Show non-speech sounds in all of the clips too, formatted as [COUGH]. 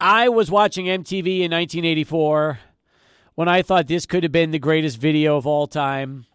I was watching MTV in 1984 when I thought this could have been the greatest video of all time.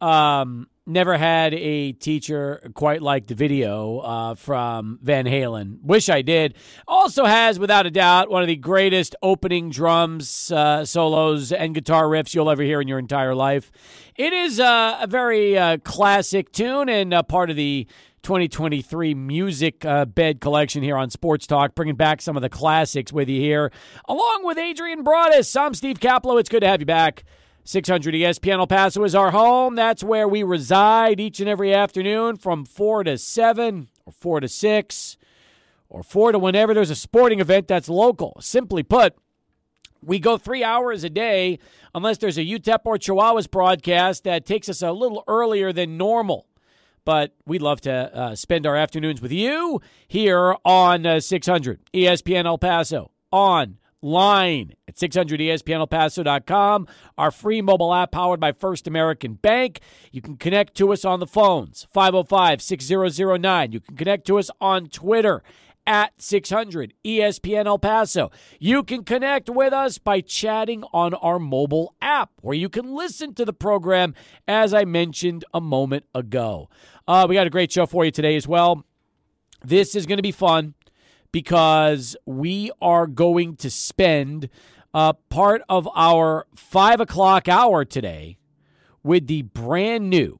Um, never had a teacher quite like the video uh, from Van Halen. Wish I did. Also has, without a doubt, one of the greatest opening drums uh, solos and guitar riffs you'll ever hear in your entire life. It is uh, a very uh, classic tune and part of the 2023 music uh, bed collection here on Sports Talk, bringing back some of the classics with you here, along with Adrian Broadus. I'm Steve Kaplow. It's good to have you back. 600 ESPN El Paso is our home. That's where we reside each and every afternoon from 4 to 7 or 4 to 6 or 4 to whenever there's a sporting event that's local. Simply put, we go three hours a day unless there's a UTEP or Chihuahuas broadcast that takes us a little earlier than normal but we'd love to uh, spend our afternoons with you here on uh, 600 ESPN El Paso online at 600ESPNElPaso.com. Our free mobile app powered by First American Bank. You can connect to us on the phones 505 6009. You can connect to us on Twitter at 600 ESPN El Paso. You can connect with us by chatting on our mobile app, where you can listen to the program as I mentioned a moment ago. Uh, we got a great show for you today as well. This is going to be fun because we are going to spend uh, part of our five o'clock hour today with the brand new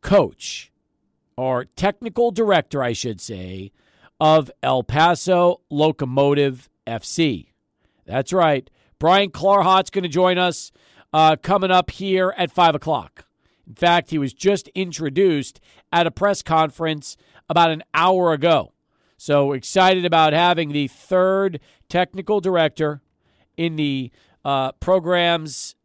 coach or technical director, I should say, of El Paso Locomotive FC. That's right. Brian Clarhaut's going to join us uh, coming up here at 5 o'clock. In fact, he was just introduced at a press conference about an hour ago. So excited about having the third technical director in the uh, program's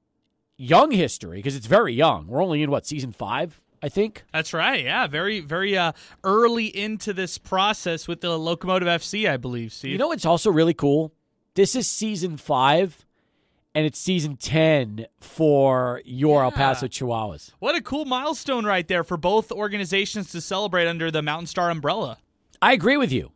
young history, because it's very young. We're only in, what, season five? I think. That's right. Yeah, very, very uh, early into this process with the Locomotive FC, I believe. Steve. You know, it's also really cool. This is season five, and it's season 10 for your yeah. El Paso Chihuahuas. What a cool milestone right there for both organizations to celebrate under the Mountain Star umbrella. I agree with you.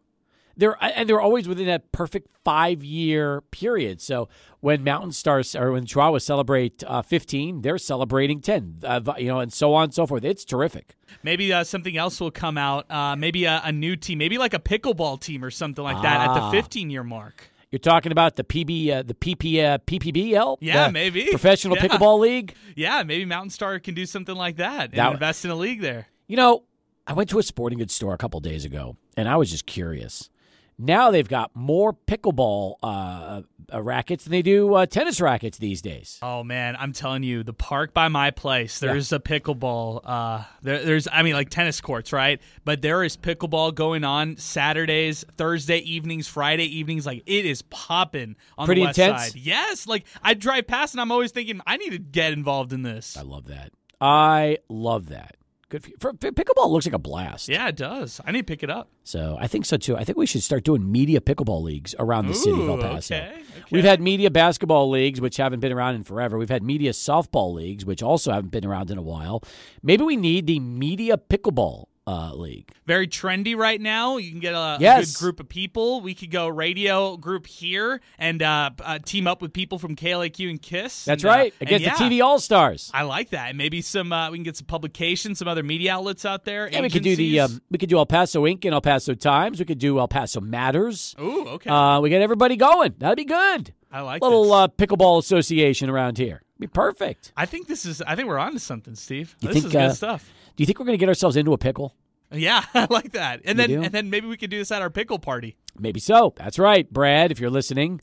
They're and they're always within that perfect five year period. So when Mountain Stars or when Chihuahua celebrate uh, 15, they're celebrating 10. Uh, you know, and so on and so forth. It's terrific. Maybe uh, something else will come out. Uh, maybe a, a, new team. Maybe like a pickleball team or something like that at the ah. 15 year mark. You're talking about the PB, uh, the PP, uh, PPBL, yeah, maybe professional yeah. pickleball league. Yeah, maybe Mountain Star can do something like that and that, invest in a league there. You know, I went to a sporting goods store a couple days ago, and I was just curious. Now they've got more pickleball uh, uh, rackets than they do uh, tennis rackets these days. Oh man, I'm telling you, the park by my place, there's yeah. a pickleball. Uh, there, there's, I mean, like tennis courts, right? But there is pickleball going on Saturdays, Thursday evenings, Friday evenings. Like it is popping on Pretty the west intense? side. Yes, like I drive past and I'm always thinking I need to get involved in this. I love that. I love that. Good for you. For, pickleball looks like a blast. Yeah, it does. I need to pick it up. So I think so too. I think we should start doing media pickleball leagues around the Ooh, city of El Paso. Okay, okay. We've had media basketball leagues, which haven't been around in forever. We've had media softball leagues, which also haven't been around in a while. Maybe we need the media pickleball uh, league. Very trendy right now. You can get a, yes. a good group of people. We could go radio group here and uh, uh, team up with people from KLAQ and KISS. That's and, right. Uh, Against yeah, the TV All Stars. I like that. And maybe some uh, we can get some publications, some other media outlets out there. Yeah, agencies. we could do the um, we could do El Paso Inc. and El Paso Times. We could do El Paso Matters. Ooh, okay. Uh, we get everybody going. That'd be good. I like little uh, pickleball association around here. Be perfect. I think this is. I think we're on to something, Steve. You this think, is good stuff. Do you think we're going to get ourselves into a pickle? Yeah, [LAUGHS] I like that. And You then do? and then maybe we could do this at our pickle party. Maybe so. That's right, Brad. If you're listening,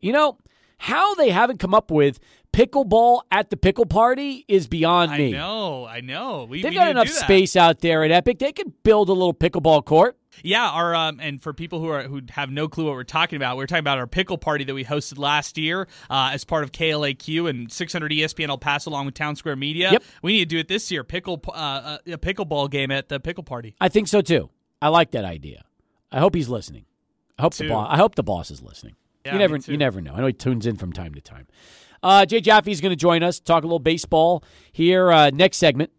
you know how they haven't come up with pickleball at the pickle party is beyond me. I know, I know. We, They've we got enough space out there at Epic. They could build a little pickleball court. Yeah, our um, and for people who are who have no clue what we're talking about, we're talking about our pickle party that we hosted last year uh, as part of KLAQ and 600 ESPN El Paso along with Town Square Media. Yep. We need to do it this year. Pickle uh, uh, a pickleball game at the pickle party. I think so too. I like that idea. I hope he's listening. I hope the boss. I hope the boss is listening. Yeah, you never. You never know. I know he tunes in from time to time. Uh, Jay Jaffe is going to join us, talk a little baseball here uh, next segment,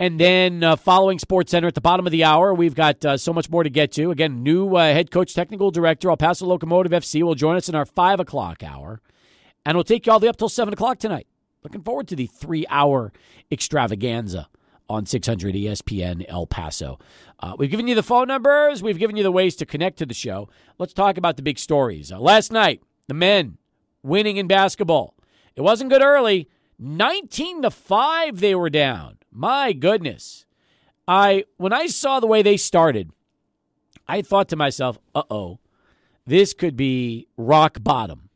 And then uh, following Sports Center at the bottom of the hour, we've got uh, so much more to get to. Again, new uh, head coach, technical director, El Paso Locomotive FC will join us in our 5 o'clock hour. And we'll take you all the way up till 7 o'clock tonight. Looking forward to the three hour extravaganza on 600 ESPN El Paso. Uh, we've given you the phone numbers, we've given you the ways to connect to the show. Let's talk about the big stories. Uh, last night, the men winning in basketball. It wasn't good early. 19 to 5 they were down. My goodness. I when I saw the way they started, I thought to myself, "Uh-oh. This could be rock bottom."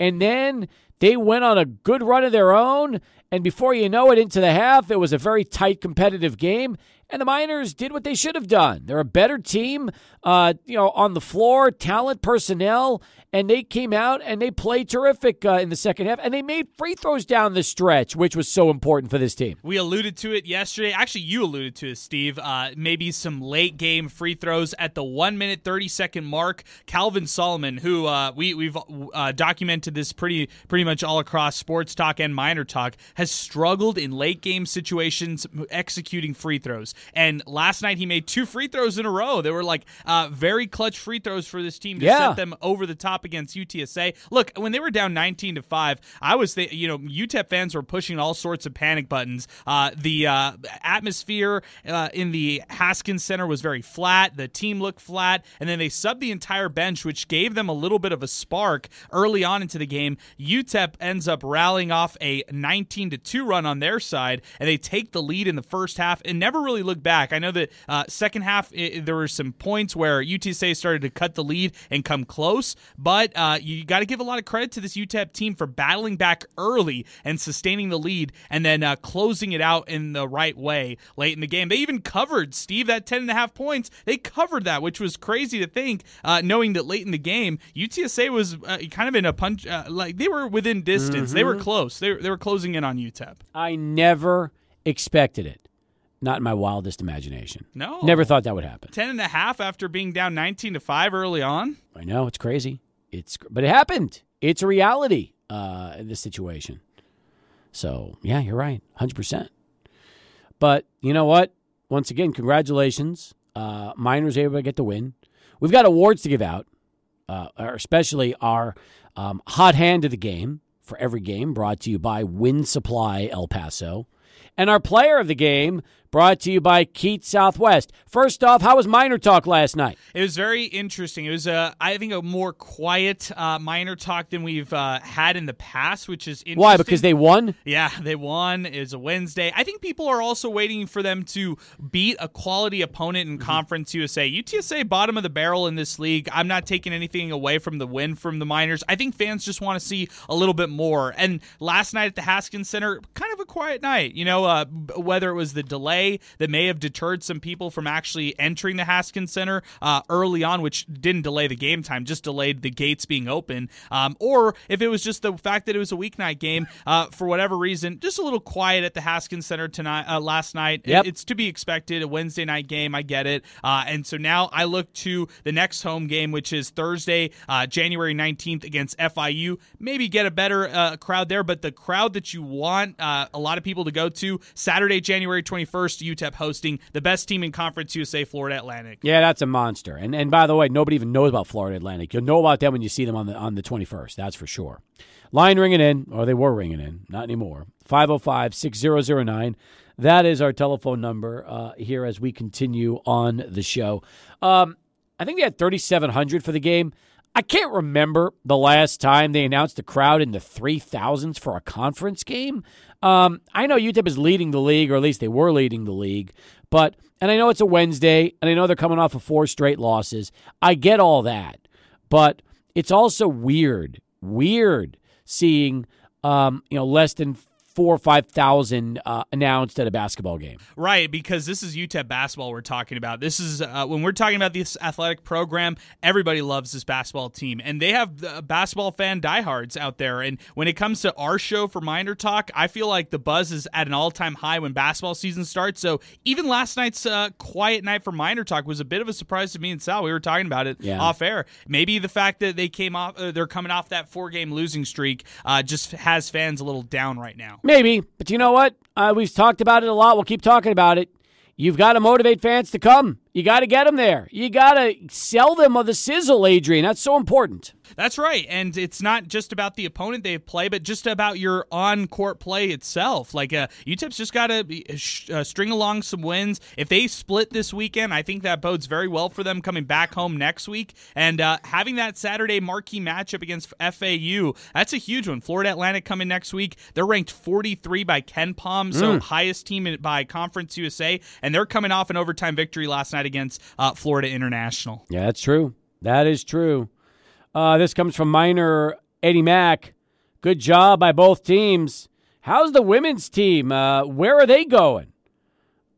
And then they went on a good run of their own, and before you know it into the half, it was a very tight competitive game, and the Miners did what they should have done. They're a better team, uh, you know, on the floor, talent, personnel, and they came out and they played terrific uh, in the second half, and they made free throws down the stretch, which was so important for this team. We alluded to it yesterday. Actually, you alluded to it, Steve. Uh, maybe some late game free throws at the one minute thirty second mark. Calvin Solomon, who uh, we we've uh, documented this pretty pretty much all across sports talk and Miner Talk, has struggled in late game situations executing free throws. And last night he made two free throws in a row. They were like uh, very clutch free throws for this team to Yeah. set them over the top against UTSA. Look, when they were down 19 to 5, I was th- you know, UTEP fans were pushing all sorts of panic buttons. Uh, the uh, atmosphere uh, in the Haskins Center was very flat. The team looked flat, and then they subbed the entire bench, which gave them a little bit of a spark early on into the game. UTEP ends up rallying off a 19 to 2 run on their side, and they take the lead in the first half and never really look back. I know that uh, second half i there were some points where UTSA started to cut the lead and come close, but uh, you got to give a lot of credit to this UTEP team for battling back early and sustaining the lead, and then uh, closing it out in the right way late in the game. They even covered Steve that ten and a half points. They covered that, which was crazy to think, uh, knowing that late in the game UTSA was uh, kind of in a punch, uh, like they were within distance. They were close. They they were closing in on UTEP. I never expected it. Not in my wildest imagination. No, Never thought that would happen. ten and a half after being down nineteen to five early on. I know it's crazy. It's but it happened. It's a reality uh, in this situation. So yeah, you're right, hundred percent. But you know what? Once again, congratulations. Uh, Miners able to get the win. We've got awards to give out, uh, especially our um, hot hand of the game for every game, brought to you by Winsupply El Paso, and our player of the game, brought to you by Keat Southwest. First off, how was Miner Talk last night? It was very interesting. It was, uh, I think, a more quiet uh, Miner Talk than we've uh, had in the past, which is interesting. Why? Because they won. Yeah, they won. It was a Wednesday. I think people are also waiting for them to beat a quality opponent Mm-hmm. in Conference USA. UTSA, bottom of the barrel in this league. I'm not taking anything away from the win from the Miners. I think fans just want to see a little bit more. And last night at the Haskins Center, kind of a quiet night. You know, uh, whether it was the delay that may have deterred some people from actually entering the Haskins Center uh, early on, which didn't delay the game time, just delayed the gates being open, um, or if it was just the fact that it was a weeknight game uh, for whatever reason, just a little quiet at the Haskins Center tonight, uh, last night. Yep. It- it's to be expected. A Wednesday night game, I get it. Uh, and so now I look to the next home game, which is Thursday, uh, January 19th against FIU. Maybe get a better uh, crowd there, but the crowd that you want uh, a lot of people to go to Saturday, January 21st, UTEP hosting the best team in Conference USA, Florida Atlantic. Yeah, that's a monster. And and by the way, nobody even knows about Florida Atlantic. You'll know about them when you see them on the on the 21st. That's for sure. Line ringing in, or they were ringing in, not anymore. 505-6009. That is our telephone number uh, here as we continue on the show. Um, I think they had 3,700 for the game. I can't remember the last time they announced a crowd in the 3,000s for a conference game. Um, I know UTEP is leading the league, or at least they were leading the league. But, and I know it's a Wednesday, and I know they're coming off of four straight losses. I get all that. But it's also weird, weird seeing, um, you know, less than four or 5,000 uh, announced at a basketball game. Right, because this is UTEP basketball we're talking about. This is uh, when we're talking about this athletic program. Everybody loves this basketball team, and they have uh, basketball fan diehards out there. And when it comes to our show for Miner Talk, I feel like the buzz is at an all-time high when basketball season starts. So even last night's uh, quiet night for Miner Talk was a bit of a surprise to me and Sal. We were talking about it Yeah. off air. Maybe the fact that they came off, uh, they're coming off that four-game losing streak, uh, just has fans a little down right now. Maybe, but you know what? Uh, we've talked about it a lot. We'll keep talking about it. You've got to motivate fans to come. You got to get them there. You got to sell them of the sizzle, Adrian. That's so important. That's right. And it's not just about the opponent they play, but just about your on court play itself. Like, uh, UTEP's just got to uh, string along some wins. If they split this weekend, I think that bodes very well for them coming back home next week. And uh, having that Saturday marquee matchup against FAU, that's a huge one. Florida Atlantic coming next week. They're ranked 43 by KenPom, so mm. highest team by Conference USA. And they're coming off an overtime victory last night against uh, Florida International. Yeah, that's true. That is true. Uh, this comes from minor Eddie Mack. Good job by both teams. How's the women's team? Uh, where are they going?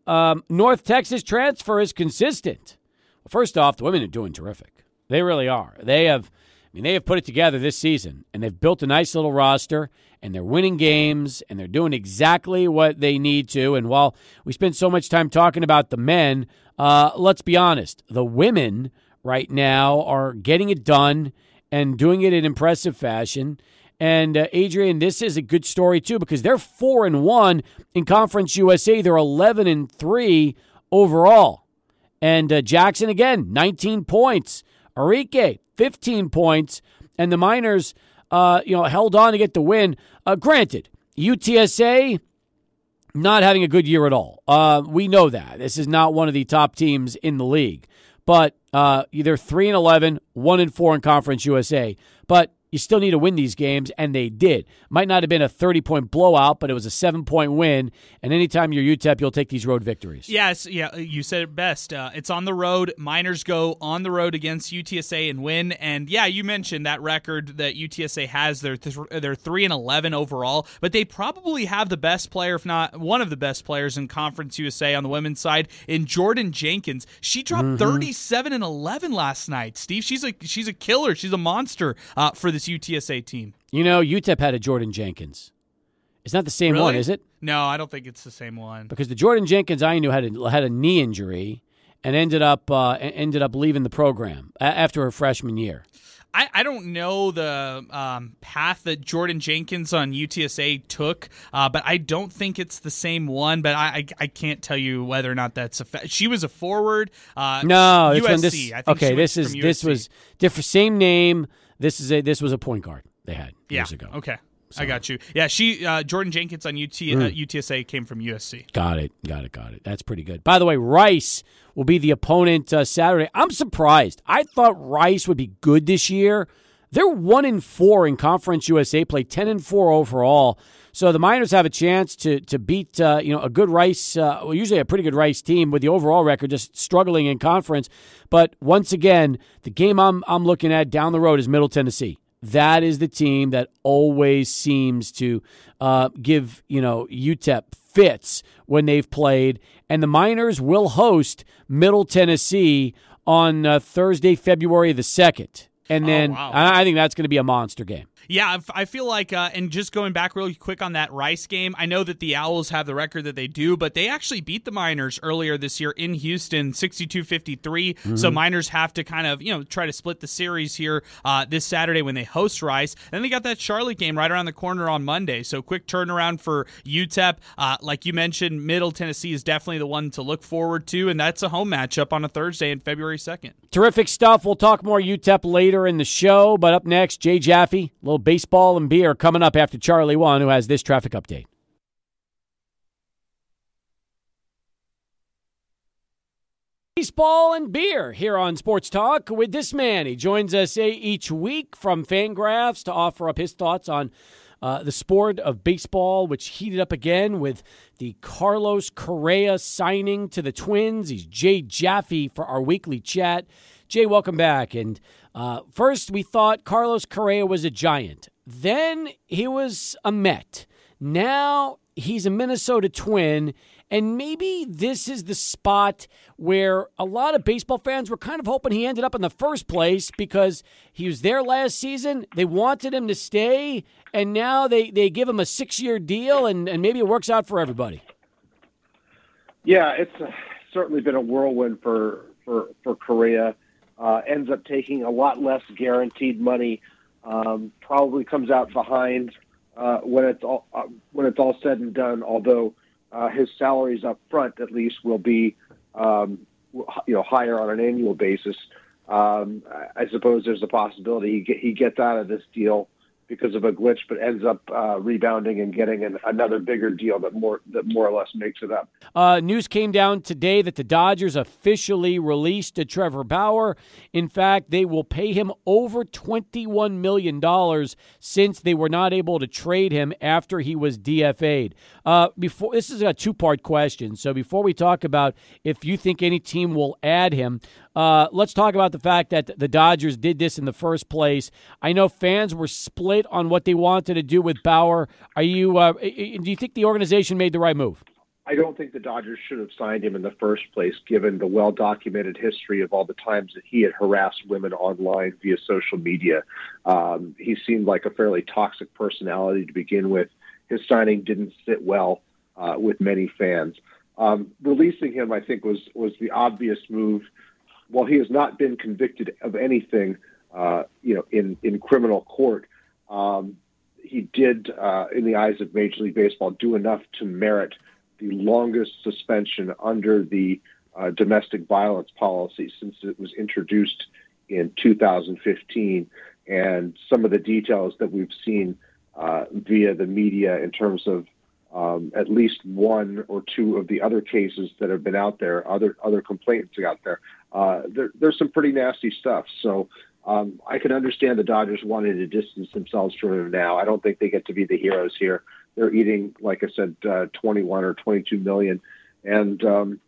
Um, North Texas transfer is consistent. Well, first off, the women are doing terrific. They really are. They have, I mean, they have put it together this season, and they've built a nice little roster, and they're winning games, and they're doing exactly what they need to. And while we spend so much time talking about the men, uh, let's be honest, the women right now are getting it done and doing it in impressive fashion. And uh, Adrian, this is a good story too because they're four and one in Conference USA. They're eleven and three overall. And uh, Jackson again, nineteen points. Arike, fifteen points, and the Miners, uh, you know, held on to get the win. Uh, granted, UTSA not having a good year at all. Uh, we know that this is not one of the top teams in the league but uh, they're three and 11, one and four in Conference USA. But you still need to win these games, and they did. Might not have been a 30 point blowout, but it was a seven point win. And anytime you're UTEP, you'll take these road victories. Yes, yeah, you said it best. Uh, it's on the road. Miners go on the road against UTSA and win. And yeah, you mentioned that record that UTSA has. They're th- they're three and 11 overall, but they probably have the best player, if not one of the best players in Conference USA on the women's side, in Jordan Jenkins. She dropped mm-hmm. 37 and 11 last night. Steve, she's a she's a killer. She's a monster uh, for the this UTSA team. You know, UTEP had a Jordan Jenkins. It's not the same really? one, is it? No, I don't think it's the same one. Because the Jordan Jenkins I knew had a, had a knee injury and ended up uh, ended up leaving the program after her freshman year. I, I don't know the um, path that Jordan Jenkins on UTSA took, uh, but I don't think it's the same one. But I, I, I can't tell you whether or not that's a. Fa- she was a forward. Uh, no, USC. This, okay, this is this was different. Same name, this is a this was a point guard they had years yeah. ago. Okay. So. I got you. Yeah, she uh, Jordan Jenkins on UT, mm. uh, UTSA came from USC. Got it. Got it. Got it. That's pretty good. By the way, Rice will be the opponent uh, Saturday. I'm surprised. I thought Rice would be good this year. They're one in four in Conference USA play, ten and four overall. So the Miners have a chance to to beat uh, you know a good Rice, uh, well, usually a pretty good Rice team with the overall record just struggling in conference. But once again, the game I'm I'm looking at down the road is Middle Tennessee. That is the team that always seems to uh, give you know UTEP fits when they've played, and the Miners will host Middle Tennessee on uh, Thursday, February the second. And oh, then oh, wow. I think that's going to be a monster game. Yeah, I feel like, uh, and just going back really quick on that Rice game, I know that the Owls have the record that they do, but they actually beat the Miners earlier this year in Houston, 62 53. Mm-hmm. So Miners have to kind of, you know, try to split the series here uh, this Saturday when they host Rice. Then they got that Charlotte game right around the corner on Monday. So quick turnaround for UTEP. Uh, like you mentioned, Middle Tennessee is definitely the one to look forward to, and that's a home matchup on a Thursday in February 2nd. Terrific stuff. We'll talk more UTEP later in the show, but up next, Jay Jaffe, little baseball and beer coming up after Charlie One, who has this traffic update. Baseball and beer here on Sports Talk with this man. He joins us each week from Fangraphs to offer up his thoughts on uh, the sport of baseball, which heated up again with the Carlos Correa signing to the Twins. He's Jay Jaffe for our weekly chat. Jay, welcome back. And uh, first, we thought Carlos Correa was a giant. Then he was a Met. Now he's a Minnesota Twin. And maybe this is the spot where a lot of baseball fans were kind of hoping he ended up in the first place because he was there last season. They wanted him to stay, and now they, they give him a six year deal, and, and maybe it works out for everybody. Yeah, it's uh, certainly been a whirlwind for, for, for Correa uh, ends up taking a lot less guaranteed money, um, probably comes out behind uh, when it's all uh, when it's all said and done. Although uh, his salaries up front, at least, will be um, you know higher on an annual basis. Um, I suppose there's a possibility he get, he gets out of this deal because of a glitch, but ends up uh, rebounding and getting an, another bigger deal that more that more or less makes it up. Uh, news came down today that the Dodgers officially released Trevor Bauer. In fact, they will pay him over twenty-one million dollars since they were not able to trade him after he was DFA'd. Uh, before this is a two-part question, so before we talk about if you think any team will add him, uh, let's talk about the fact that the Dodgers did this in the first place. I know fans were split on what they wanted to do with Bauer. Are you? Uh, do you think the organization made the right move? I don't think the Dodgers should have signed him in the first place, given the well documented history of all the times that he had harassed women online via social media. Um, he seemed like a fairly toxic personality to begin with. His signing didn't sit well uh, with many fans. Um, releasing him, I think, was was the obvious move while he has not been convicted of anything, uh, you know, in, in criminal court, um, he did, uh, in the eyes of Major League Baseball, do enough to merit the longest suspension under the uh, domestic violence policy since it was introduced in 2015. And some of the details that we've seen uh, via the media in terms of um, at least one or two of the other cases that have been out there, other other complaints out there. Uh, there there's some pretty nasty stuff. So um, I can understand the Dodgers wanting to distance themselves from him now. I don't think they get to be the heroes here. They're eating, like I said, uh, 21 or 22 million, and um,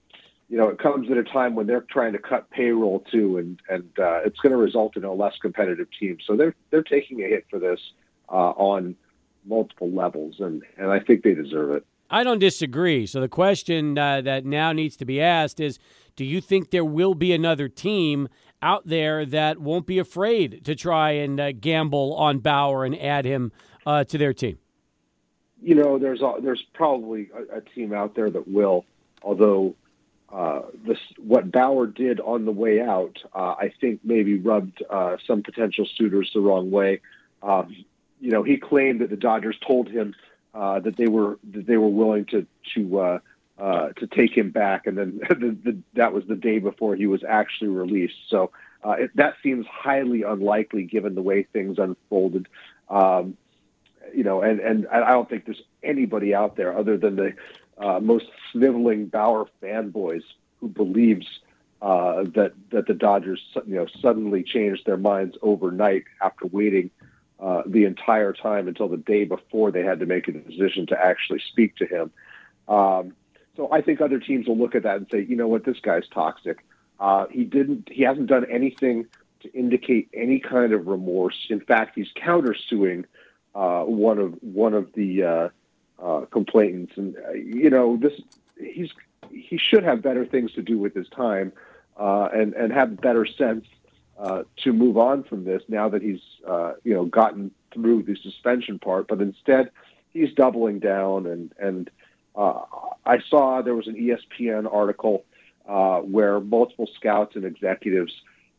you know it comes at a time when they're trying to cut payroll too, and and uh, it's going to result in a less competitive team. So they're they're taking a hit for this uh, on multiple levels, and, and I think they deserve it. I don't disagree. So the question uh, that now needs to be asked is do you think there will be another team out there that won't be afraid to try and uh, gamble on Bauer and add him uh, to their team? You know, there's a, there's probably a, a, team out there that will, although uh, this what Bauer did on the way out, uh, I think maybe rubbed uh, some potential suitors the wrong way. Um, you know, he claimed that the Dodgers told him uh, that they were that they were willing to to uh, uh, to take him back, and then [LAUGHS] the, the, that was the day before he was actually released. So uh, it, that seems highly unlikely given the way things unfolded. Um, you know, and and I don't think there's anybody out there other than the uh, most sniveling Bauer fanboys who believes uh, that that the Dodgers you know suddenly changed their minds overnight after waiting uh, the entire time until the day before they had to make a decision to actually speak to him. Um, so I think other teams will look at that and say, you know what, this guy's toxic. Uh, he didn't. He hasn't done anything to indicate any kind of remorse. In fact, he's countersuing uh, one of one of the uh, uh complainants, and you know this. He's he should have better things to do with his time, and and have better sense uh, to move on from this now that he's uh, you know gotten through the suspension part, but instead he's doubling down and and uh, I saw there was an ESPN article uh, where multiple scouts and executives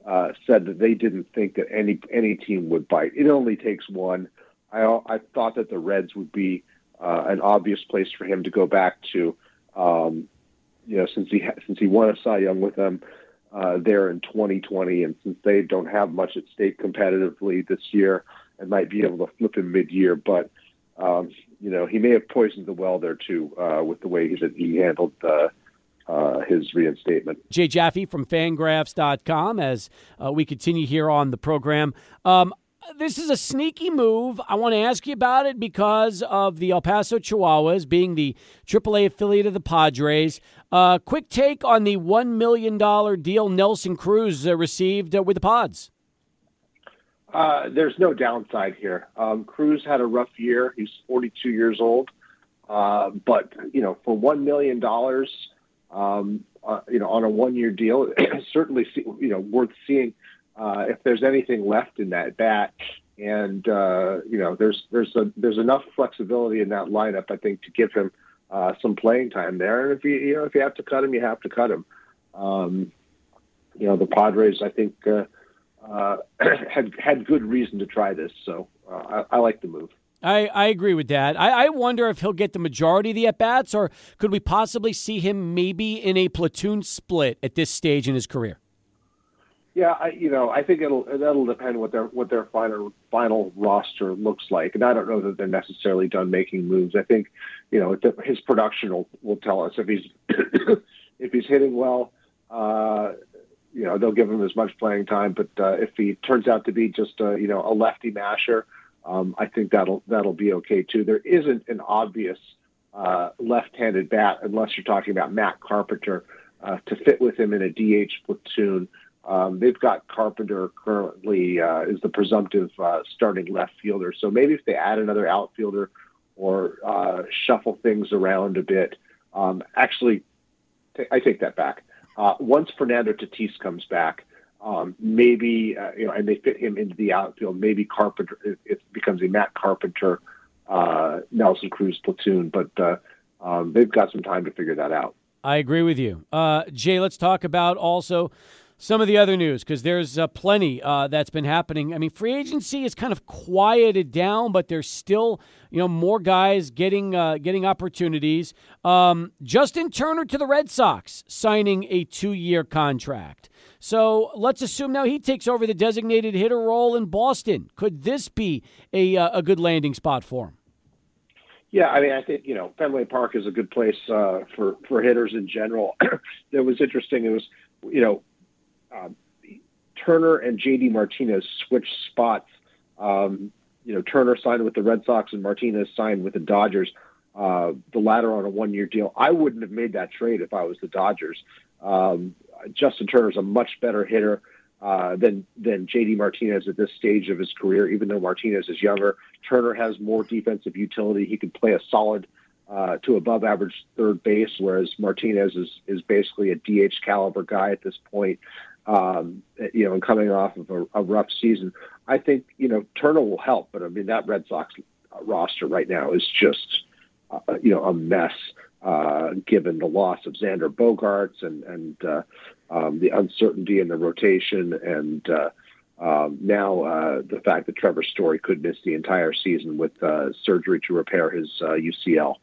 uh, said that they didn't think that any any team would bite. It only takes one. I I thought that the Reds would be an obvious place for him to go back to. Um, you know, since he since he won a Cy Young with them, uh, there in 2020. And since they don't have much at stake competitively this year, and might be able to flip him mid-year, but um, you know he may have poisoned the well there too uh, with the way he, he handled uh, uh, his reinstatement. Jay Jaffe from Fangraphs.com. As uh, we continue here on the program, um, this is a sneaky move. I want to ask you about it because of the El Paso Chihuahuas being the AAA affiliate of the Padres. Uh, quick take on the $1 million deal Nelson Cruz uh, received uh, with the Pods. Uh, there's no downside here. Um, Cruz had a rough year. He's 42 years old. Uh, but, you know, for $1 million, um, uh, you know, on a one year deal, [CLEARS THROAT] certainly, you know, worth seeing uh, if there's anything left in that bat. And uh, you know, there's there's a there's enough flexibility in that lineup, I think, to give him uh, some playing time there. And if you you know if you have to cut him, you have to cut him. Um, you know, the Padres, I think, uh, uh, [CLEARS THROAT] had had good reason to try this, so uh, I, I like the move. I, I agree with that. I, I wonder if he'll get the majority of the at bats, or could we possibly see him maybe in a platoon split at this stage in his career? Yeah, I, you know, I think it'll that'll depend what their what their final final roster looks like, and I don't know that they're necessarily done making moves. I think, you know, his production will, will tell us if he's [COUGHS] if he's hitting well. Uh, you know, they'll give him as much playing time, but uh, if he turns out to be just a, you know a lefty masher, um, I think that'll that'll be okay too. There isn't an obvious uh, left-handed bat unless you're talking about Matt Carpenter uh, to fit with him in a DH platoon. Um, they've got Carpenter currently uh, is the presumptive uh, starting left fielder. So maybe if they add another outfielder or uh, shuffle things around a bit, um, actually, t- I take that back. Uh, once Fernando Tatis comes back, um, maybe uh, you know, and they fit him into the outfield. Maybe Carpenter it, it becomes a Matt Carpenter, uh, Nelson Cruz platoon, but um, they've got some time to figure that out. I agree with you, Jay. Let's talk about also some of the other news because there's uh, plenty uh, that's been happening. I mean, free agency is kind of quieted down, but there's still you know more guys getting uh, getting opportunities. Um, Justin Turner to the Red Sox signing a two year contract. So let's assume now he takes over the designated hitter role in Boston. Could this be a uh, a good landing spot for him? Yeah, I mean, I think you know Fenway Park is a good place uh, for for hitters in general. [CLEARS THROAT] it was interesting. It was you know um, Turner and JD Martinez switched spots. Um, you know, Turner signed with the Red Sox and Martinez signed with the Dodgers. Uh, the latter on a one-year deal. I wouldn't have made that trade if I was the Dodgers. Um, Justin Turner's a much better hitter uh, than than JD Martinez at this stage of his career. Even though Martinez is younger, Turner has more defensive utility. He can play a solid uh, to above average third base, whereas Martinez is is basically a DH caliber guy at this point um, you know, and coming off of a, a, rough season. I think, you know, Turner will help, but I mean, that Red Sox roster right now is just, uh, you know, a mess, uh, given the loss of Xander Bogaerts and, and uh, um, the uncertainty in the rotation and, uh, um, now uh, the fact that Trevor Story could miss the entire season with uh, surgery to repair his UCL.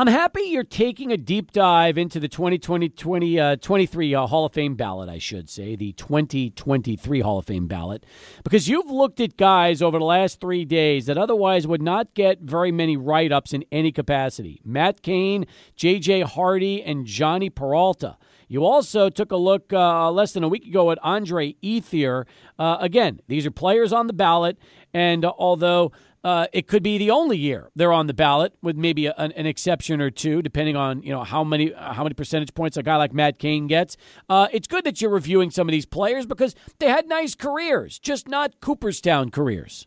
I'm happy you're taking a deep dive into the 2020 20, uh, 23 uh, Hall of Fame ballot, I should say, the 2023 Hall of Fame ballot, because you've looked at guys over the last three days that otherwise would not get very many write ups in any capacity Matt Cain, J.J. Hardy, and Jhonny Peralta. You also took a look uh, less than a week ago at Andre Ethier. Uh, again, these are players on the ballot, and although uh, it could be the only year they're on the ballot, with maybe a, an, exception or two, depending on you know how many how many percentage points a guy like Matt Cain gets. Uh, it's good that you're reviewing some of these players because they had nice careers, just not Cooperstown careers.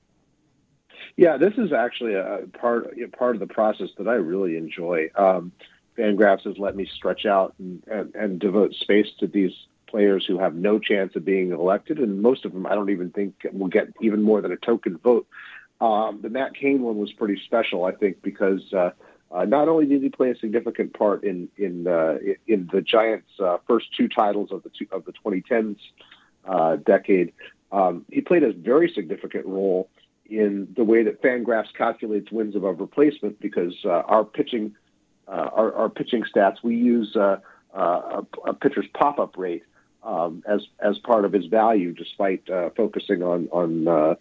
Yeah, this is actually a part a part of the process that I really enjoy. Um, Fangraphs has let me stretch out and, and, and devote space to these players who have no chance of being elected, and most of them I don't even think will get even more than a token vote. Um, the Matt Cain one was pretty special, I think, because uh, uh, not only did he play a significant part in in uh, in the Giants' uh, first two titles of the two, of the 2010s uh, decade, um, he played a very significant role in the way that Fangraphs calculates wins above replacement. Because uh, our pitching our, our, pitching stats, we use a, a, pitcher's pop up rate um, as as part of his value, despite focusing on on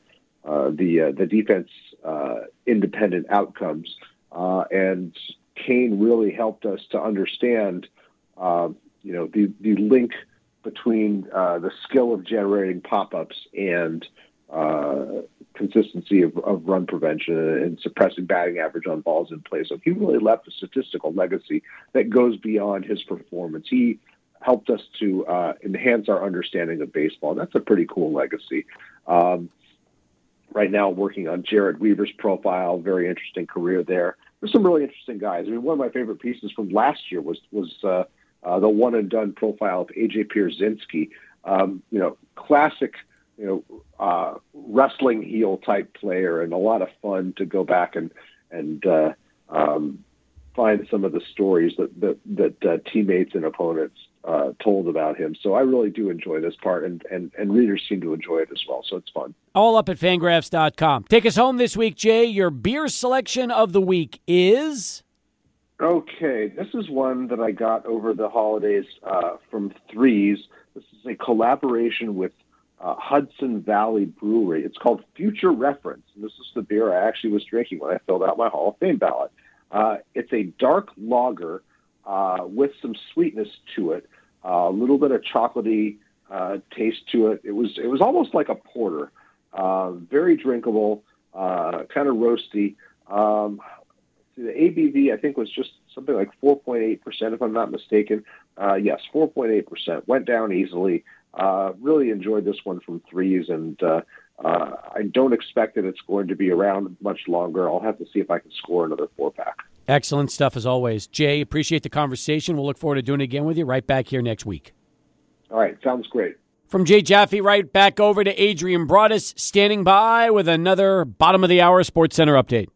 the uh, the defense uh, independent outcomes. Uh, and Cain really helped us to understand, uh, you know, the the link between the skill of generating pop-ups and consistency of, of, run prevention and suppressing batting average on balls in play. So he really left a statistical legacy that goes beyond his performance. He helped us to uh, enhance our understanding of baseball. That's a pretty cool legacy. Um, right now working on Jered Weaver's profile. Very interesting career there. There's some really interesting guys. I mean, one of my favorite pieces from last year was was uh, uh, the one and done profile of AJ Pierzynski. Um, you know, classic, you know, uh, wrestling heel type player, and a lot of fun to go back and and uh, um, find some of the stories that that, that uh, teammates and opponents uh, told about him. So I really do enjoy this part, and, and, and readers seem to enjoy it as well. So it's fun. All up at fangraphs.com. Take us home this week, Jay. Your beer selection of the week is. Okay, this is one that I got over the holidays uh, from Threes. This is a collaboration with uh, Hudson Valley Brewery. It's called Future Reference, and this is the beer I actually was drinking when I filled out my Hall of Fame ballot. Uh, it's a dark lager uh, with some sweetness to it, uh, a little bit of chocolatey uh, taste to it. It was it was almost like a porter, uh, very drinkable, uh, kind of roasty. Um, the ABV I think was just something like 4.8 percent, if I'm not mistaken. Uh, yes, 4.8 percent went down easily. Uh, really enjoyed this one from Threes, and uh, uh, I don't expect that it's going to be around much longer. I'll have to see if I can score another four pack. Excellent stuff as always. Jay, appreciate the conversation. We'll look forward to doing it again with you right back here next week. All right, sounds great. From Jay Jaffe, right back over to Adrian Broadus, standing by with another bottom of the hour Sports Center update.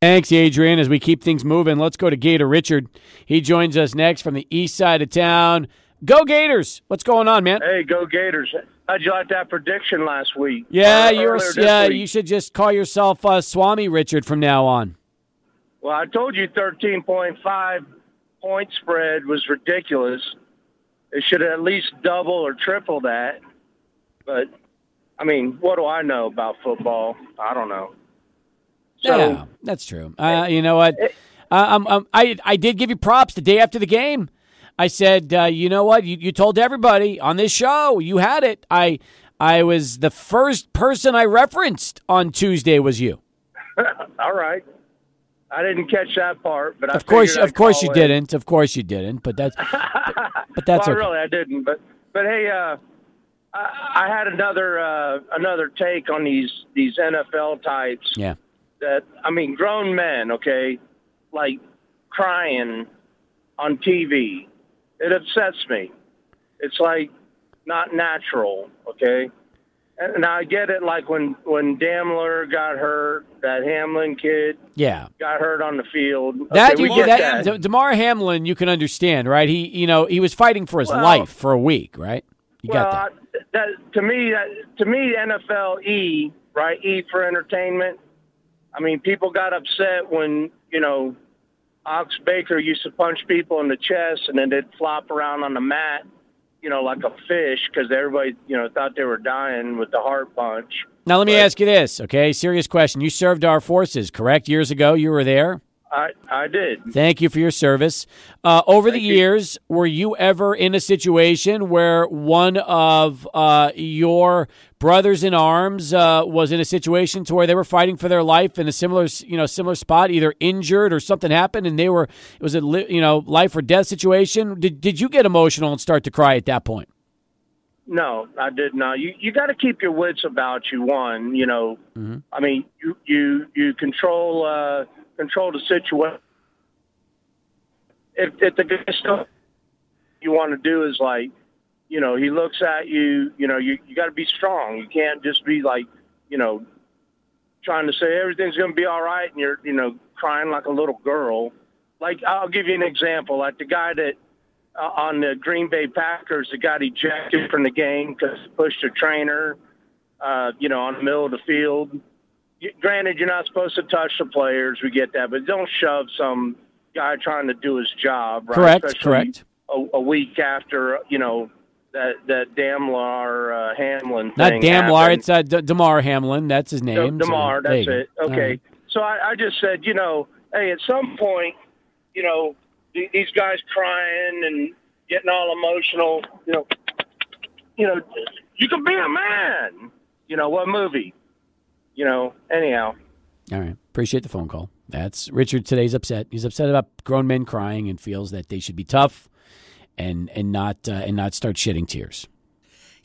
Thanks, Adrian. As we keep things moving, let's go to Gator Richard. He joins us next from the east side of town. Go Gators! What's going on, man? Hey, go Gators! How'd you like that prediction last week? Yeah, you were. Yeah, week? you should just call yourself uh, Swami Richard from now on. Well, I told you thirteen point five point spread was ridiculous. It should at least double or triple that. But I mean, what do I know about football? I don't know. So, yeah, that's true. Uh, you know what? Uh, um, I I did give you props the day after the game. I said, uh, you know what? You, you told everybody on this show you had it. I I was the first person I referenced on Tuesday was you. [LAUGHS] All right. I didn't catch that part, but of I course, of course you didn't. Of course you didn't. But that's, but, [LAUGHS] but that's well, okay. really I didn't. But but hey, uh, I, I had another uh, another take on these these NFL types. Yeah that I mean, grown men, okay, like crying on TV. It upsets me. It's like not natural, okay. And I get it, like when when Daimler got hurt, that Hamlin kid, yeah, got hurt on the field. That okay, you get that, that. Damar Hamlin, you can understand, right? He, you know, he was fighting for his well, life for a week, right? You well, got that. that. To me, that, to me, NFL E, right? E for entertainment I mean, people got upset when you know Ox Baker used to punch people in the chest and then they'd flop around on the mat, you know, like a fish because everybody, you know, thought they were dying with the heart punch. Now, let me but, ask you this, okay? Serious question. You served our forces, correct? Years ago, you were there. I, I did. Thank you for your service. Uh, over Thank the years, were you ever in a situation where one of uh, your brothers in arms uh, was in a situation to where they were fighting for their life in a similar, you know, similar spot, either injured or something happened, and they were it was a you know life or death situation? Did did you get emotional and start to cry at that point? No, I did not. You you got to keep your wits about you. One, you know, mm-hmm. I mean, you you you control uh, control the situation. If, if the guy stuff you want to do is like, you know, he looks at you, you know, you, you got to be strong. You can't just be like, you know, trying to say everything's going to be all right and you're, you know, crying like a little girl. Like, I'll give you an example. Like the guy that uh, on the Green Bay Packers that got ejected from the game because he pushed a trainer, uh, you know, on the middle of the field granted, you're not supposed to touch the players. We get that, but don't shove some guy trying to do his job. Right? Correct. Especially correct. A, a, week after you know that that Damlar uh, Hamlin. Not Damlar. Happened. It's uh, D- Damar Hamlin. That's his name. D- Damar. So, that's it. Okay. Right. So I, I just said, you know, hey, at some point, you know, th- these guys crying and getting all emotional. You know, you know, you can be a man. You know what movie? You know, anyhow. All right. Appreciate the phone call. That's Richard today's upset. He's upset about grown men crying and feels that they should be tough and and not uh, and not start shedding tears.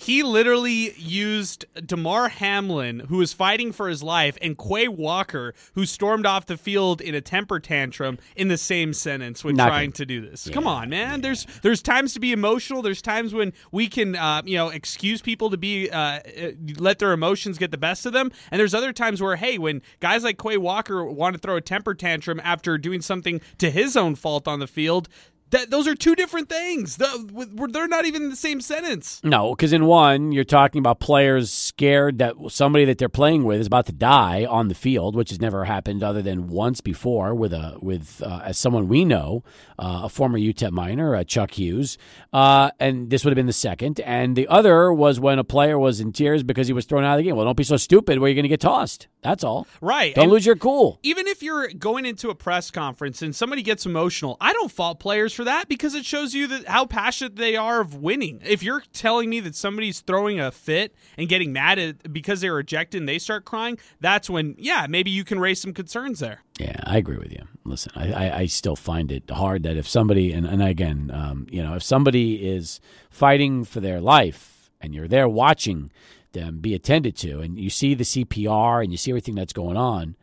He literally used Damar Hamlin, who was fighting for his life, and Quay Walker, who stormed off the field in a temper tantrum, in the same sentence when Not trying good. to do this. Yeah, Come on, man. There's there's times to be emotional. There's times when we can uh, you know excuse people to be uh, uh, let their emotions get the best of them, and there's other times where hey, when guys like Quay Walker want to throw a temper tantrum after doing something to his own fault on the field. That, those are two different things. The- They're not even in the same sentence. No, because in one, you're talking about players scared that somebody that they're playing with is about to die on the field, which has never happened other than once before with a with uh, as someone we know, uh, a former UTEP Miner, uh, Chuck Hughes, uh, and this would have been the second. And the other was when a player was in tears because he was thrown out of the game. Well, don't be so stupid where you're going to get tossed. That's all. Right. Don't And- lose your cool. even if you're going into a press conference and somebody gets emotional, I don't fault players for that because it shows you that how passionate they are of winning. If you're telling me that somebody's throwing a fit and getting mad at because they're ejected and they start crying, that's when yeah, maybe you can raise some concerns there. Yeah, I agree with you. Listen, I, I, I still find it hard that if somebody, and, and again, um, you know, if somebody is fighting for their life and you're there watching them be attended to, and you see the CPR and you see everything that's going on,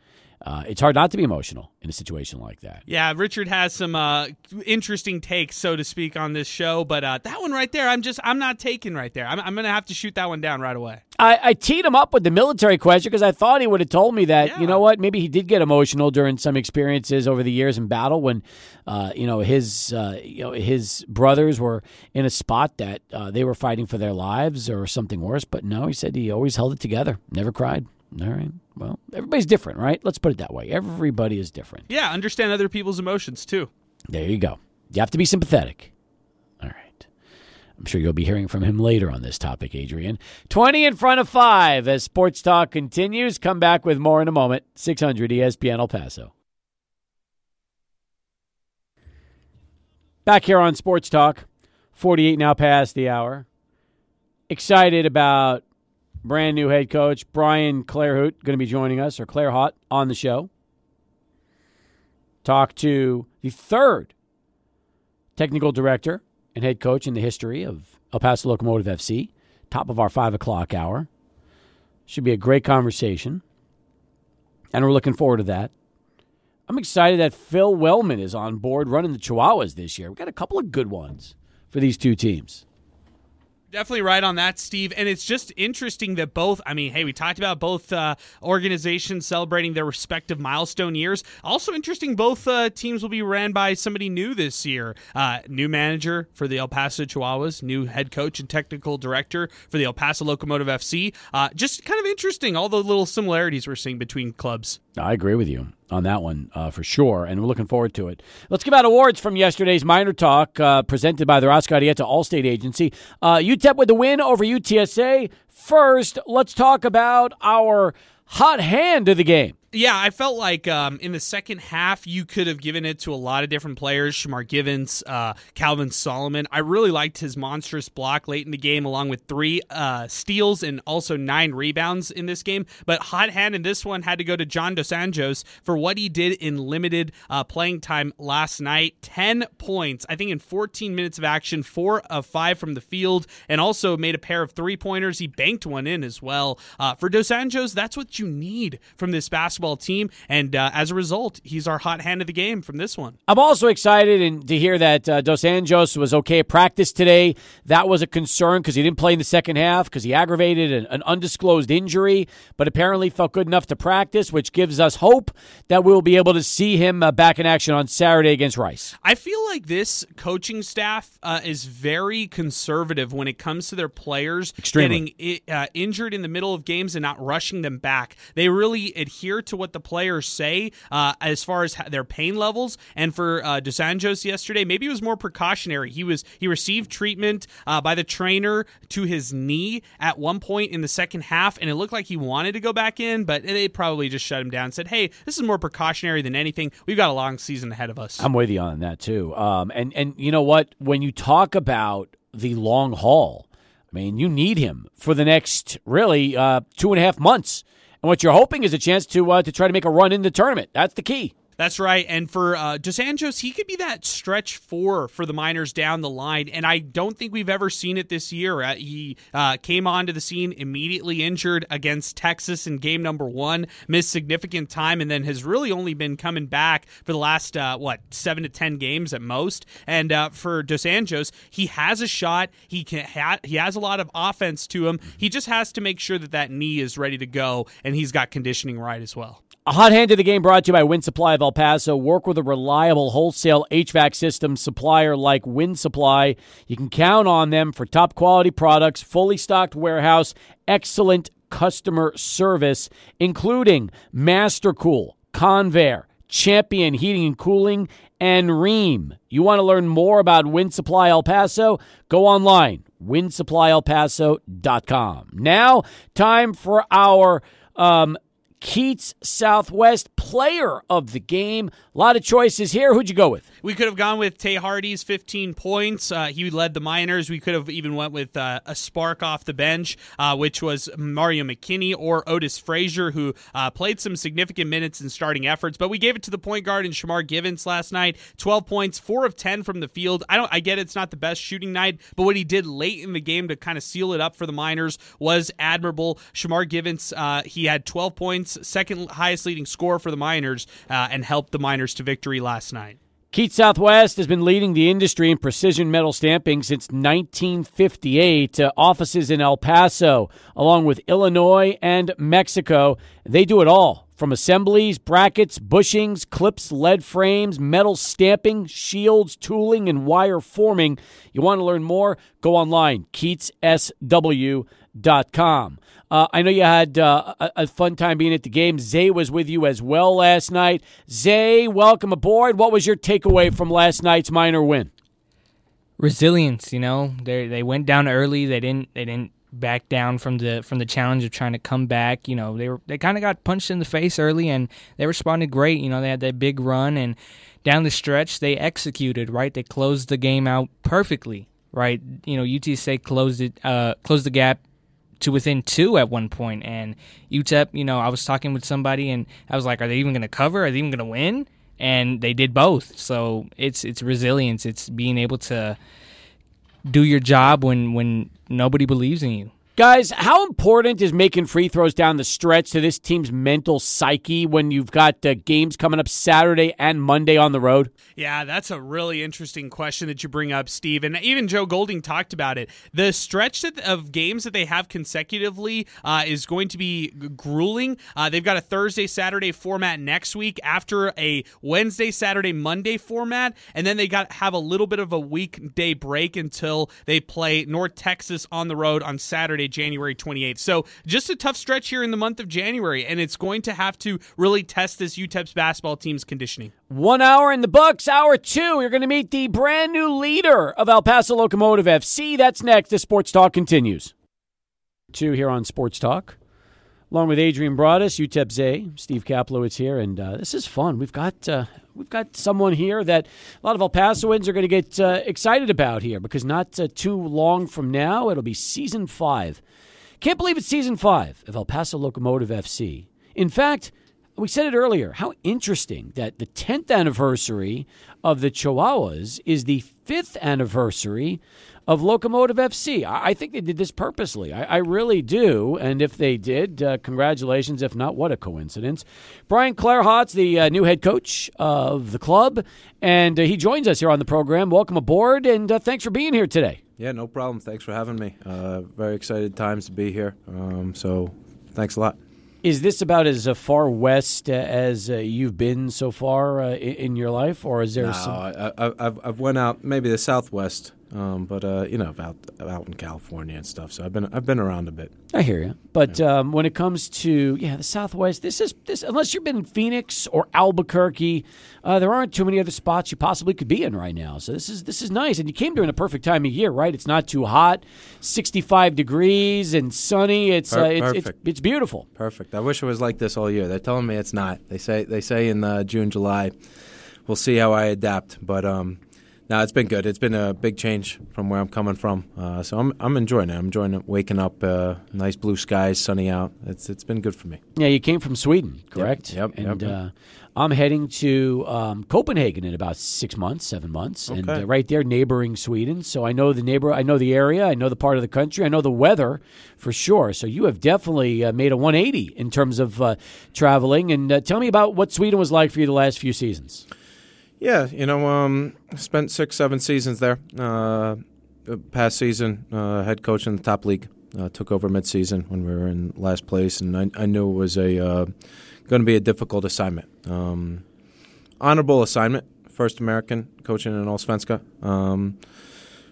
uh, it's hard not to be emotional in a situation like that. Yeah, Richard has some uh, interesting takes, so to speak, on this show, but uh, that one right there, I'm just I'm not taking right there. I'm, I'm gonna have to shoot that one down right away. I, I teed him up with the military question because I thought he would have told me that, Yeah. you know what, maybe he did get emotional during some experiences over the years in battle when, uh, you know, his uh, you know his brothers were in a spot that uh, they were fighting for their lives or something worse. But no, he said he always held it together, never cried. All right. Well, everybody's different, right? Let's put it that way. Everybody is different. Yeah, understand other people's emotions too. There you go. You have to be sympathetic. All right. I'm sure you'll be hearing from him later on this topic, Adrian. 20 in front of 5 as Sports Talk continues. Come back with more in a moment. 600 ESPN El Paso. Back here on Sports Talk, 48 now past the hour. Excited about brand new head coach Brian Clarhaut going to be joining us, or Clarhaut, on the show talk to the third technical director and head coach in the history of El Paso Locomotive FC, top of our five o'clock hour. Should be a great conversation, and we're looking forward to that. I'm excited that Phil Wellman is on board running the Chihuahuas this year. We've got a couple of good ones for these two teams. Definitely right on that, Steve. And it's just interesting that both, I mean, hey, we talked about both uh, organizations celebrating their respective milestone years. Also interesting, both uh, teams will be ran by somebody new this year. Uh, new manager for the El Paso Chihuahuas, new head coach and technical director for the El Paso Locomotive FC. Uh, just kind of interesting, all the little similarities we're seeing between clubs. I agree with you on that one uh, for sure, and we're looking forward to it. Let's give out awards from yesterday's Miner Talk uh, presented by the Roscoe Arietta Allstate Agency. Uh, UTEP with the win over UTSA. First, let's talk about our hot hand of the game. Yeah, I felt like um, in the second half you could have given it to a lot of different players. Shamar Givance, uh, Calvin Solomon. I really liked his monstrous block late in the game, along with three uh, steals and also nine rebounds in this game. But hot hand in this one had to go to John Dos Anjos for what he did in limited uh, playing time last night. Ten points, I think, in 14 minutes of action, four of five from the field, and also made a pair of three pointers. He banked one in as well. Uh, for Dos Anjos, that's what you need from this basketball team, and uh, as a result, he's our hot hand of the game from this one. I'm also excited and to hear that uh, Dos Anjos was okay at practice today. That was a concern because he didn't play in the second half because he aggravated an, an undisclosed injury, but apparently felt good enough to practice, which gives us hope that we'll be able to see him uh, back in action on Saturday against Rice. I feel like this coaching staff uh, is very conservative when it comes to their players Extremely. getting uh, injured in the middle of games and not rushing them back. They really adhere to what the players say uh, as far as their pain levels. And for uh, yesterday, maybe it was more precautionary. He was he received treatment uh, by the trainer to his knee at one point in the second half, and it looked like he wanted to go back in, but they probably just shut him down. and Said, "Hey, this is more precautionary than anything. We've got a long season ahead of us." I'm with you on that too. Um, and and you know what? When you talk about the long haul, I mean, you need him for the next really uh, two and a half months. And what you're hoping is a chance to uh, to try to make a run in the tournament. That's the key. That's right. And for uh, he could be that stretch four for the Miners down the line. And I don't think we've ever seen it this year. Uh, he uh, came onto the scene immediately injured against Texas in game number one, missed significant time, and then has really only been coming back for the last, uh, what, seven to 10 games at most. And uh, for Dos Anjos, he has a shot. He, can ha- he has a lot of offense to him. He just has to make sure that that knee is ready to go, and he's got conditioning right as well. A hot hand to the game brought to you by Winsupply of El Paso. Work with a reliable wholesale HVAC system supplier like Winsupply. You can count on them for top quality products, fully stocked warehouse, excellent customer service, including Mastercool, Convair, Champion Heating and Cooling, and Rheem. You want to learn more about Winsupply El Paso? Go online, winsupplyelpaso.com. Now, time for our um, Keats Southwest Player of the Game. A lot of choices here. Who'd you go with? We could have gone with Tae Hardy's 15 points. Uh, he led the Miners. We could have even went with uh, a spark off the bench, uh, which was Mario McKinney or Otis Frazier, who uh, played some significant minutes in starting efforts. But we gave it to the point guard in Shamar Givance last night. 12 points, four of 10 from the field. I don't. I get it's not the best shooting night, but what he did late in the game to kind of seal it up for the Miners was admirable. Shamar Givance, uh, he had 12 points, second highest leading score for the Miners, uh, and helped the Miners to victory last night. Keats Southwest has been leading the industry in precision metal stamping since 1958. Uh, offices in El Paso, along with Illinois and Mexico. They do it all from assemblies, brackets, bushings, clips, lead frames, metal stamping, shields, tooling, and wire forming. You want to learn more? Go online, keatssw.com. Uh, I know you had uh, a, a, fun time being at the game. Zay was with you as well last night. Zay, welcome aboard. What was your takeaway from last night's Miner win? Resilience. You know, they they went down early. They didn't they didn't back down from the from the challenge of trying to come back. You know, they were they kind of got punched in the face early, and they responded great. You know, they had that big run, and down the stretch they executed. Right, they closed the game out perfectly. Right, you know, UTSA closed it, uh, closed the gap to within two at one point. And UTEP, you know, I was talking with somebody and I was like, are they even going to cover? Are they even going to win? And they did both. So it's it's resilience. It's being able to do your job when when nobody believes in you. Guys, how important is making free throws down the stretch to this team's mental psyche when you've got uh, games coming up Saturday and Monday on the road? Yeah, that's a really interesting question that you bring up, Steve. And even Joe Golding talked about it. The stretch of games that they have consecutively uh, is going to be grueling. Uh, they've got a Thursday, Saturday format next week after a Wednesday, Saturday, Monday format. And then they got have a little bit of a weekday break until they play North Texas on the road on Saturday, January 28th. So just a tough stretch here in the month of January, and it's going to have to really test this UTEP's basketball team's conditioning. One hour in the books. Hour two, you're going to meet the brand new leader of El Paso Locomotive FC. That's next. The Sports Talk continues. Two here on Sports Talk. Along with Adrian Broadus, UTEP Zay, Steve Kaplowitz here, and uh, this is fun. We've got uh, we've got someone here that a lot of El Pasoans are going to get uh, excited about here because not uh, too long from now it'll be season five. Can't believe it's season five of El Paso Locomotive FC. In fact, we said it earlier. How interesting that the 10th anniversary of the Chihuahuas is the fifth anniversary of Locomotive FC. I, I think they did this purposely. I, I really do. And if they did, uh, congratulations. If not, what a coincidence. Brian Clarhaut's the uh, new head coach of the club, and uh, he joins us here on the program. Welcome aboard, and uh, thanks for being here today. Yeah, no problem. Thanks for having me. Uh, very excited times to be here. Um, so thanks a lot. Is this about as uh, far west uh, as uh, you've been so far uh, in your life, or is there no, some? I, I, I've I've went out maybe the southwest, um, but uh, you know out out in California and stuff. So I've been I've been around a bit. I hear you, but yeah. um, when it comes to yeah the Southwest, this is this unless you've been in Phoenix or Albuquerque, uh, there aren't too many other spots you possibly could be in right now. So this is this is nice, and you came during a perfect time of year, right? It's not too hot, sixty five degrees and sunny. It's Per- uh, it's, perfect. it's it's beautiful. Perfect. I wish it was like this all year. They're telling me it's not. They say they say in uh, June July. We'll see how I adapt, but um, No, it's been good. It's been a big change from where I'm coming from. Uh, so I'm I'm enjoying it. I'm enjoying it. Waking up, uh, nice blue skies, sunny out. It's it's been good for me. Yeah, you came from Sweden, correct? Yep, yep, And yep. Uh, I'm heading to um, Copenhagen in about six months, seven months, and Okay. uh, right there, neighboring Sweden. So I know the neighbor, I know the area, I know the part of the country, I know the weather for sure. So you have definitely uh, made a 180 in terms of uh, traveling. And uh, tell me about what Sweden was like for you the last few seasons. Yeah, you know, um, spent six, seven seasons there. Uh, past season, uh, head coach in the top league. Uh, took over midseason when we were in last place, and I, I knew it was a uh, going to be a difficult assignment. Um, honorable assignment, first American coaching in Allsvenska. Um,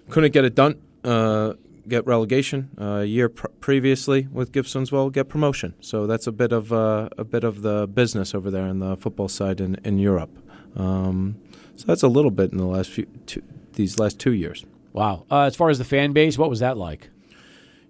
couldn't get it done. Uh, get relegation uh, a year pr- previously with GIF Sundsvall, get promotion. So that's a bit of uh, a bit of the business over there in the football side in, in Europe. Um, so that's a little bit in the last few two, these last two years. Wow. Uh, as far as the fan base, what was that like?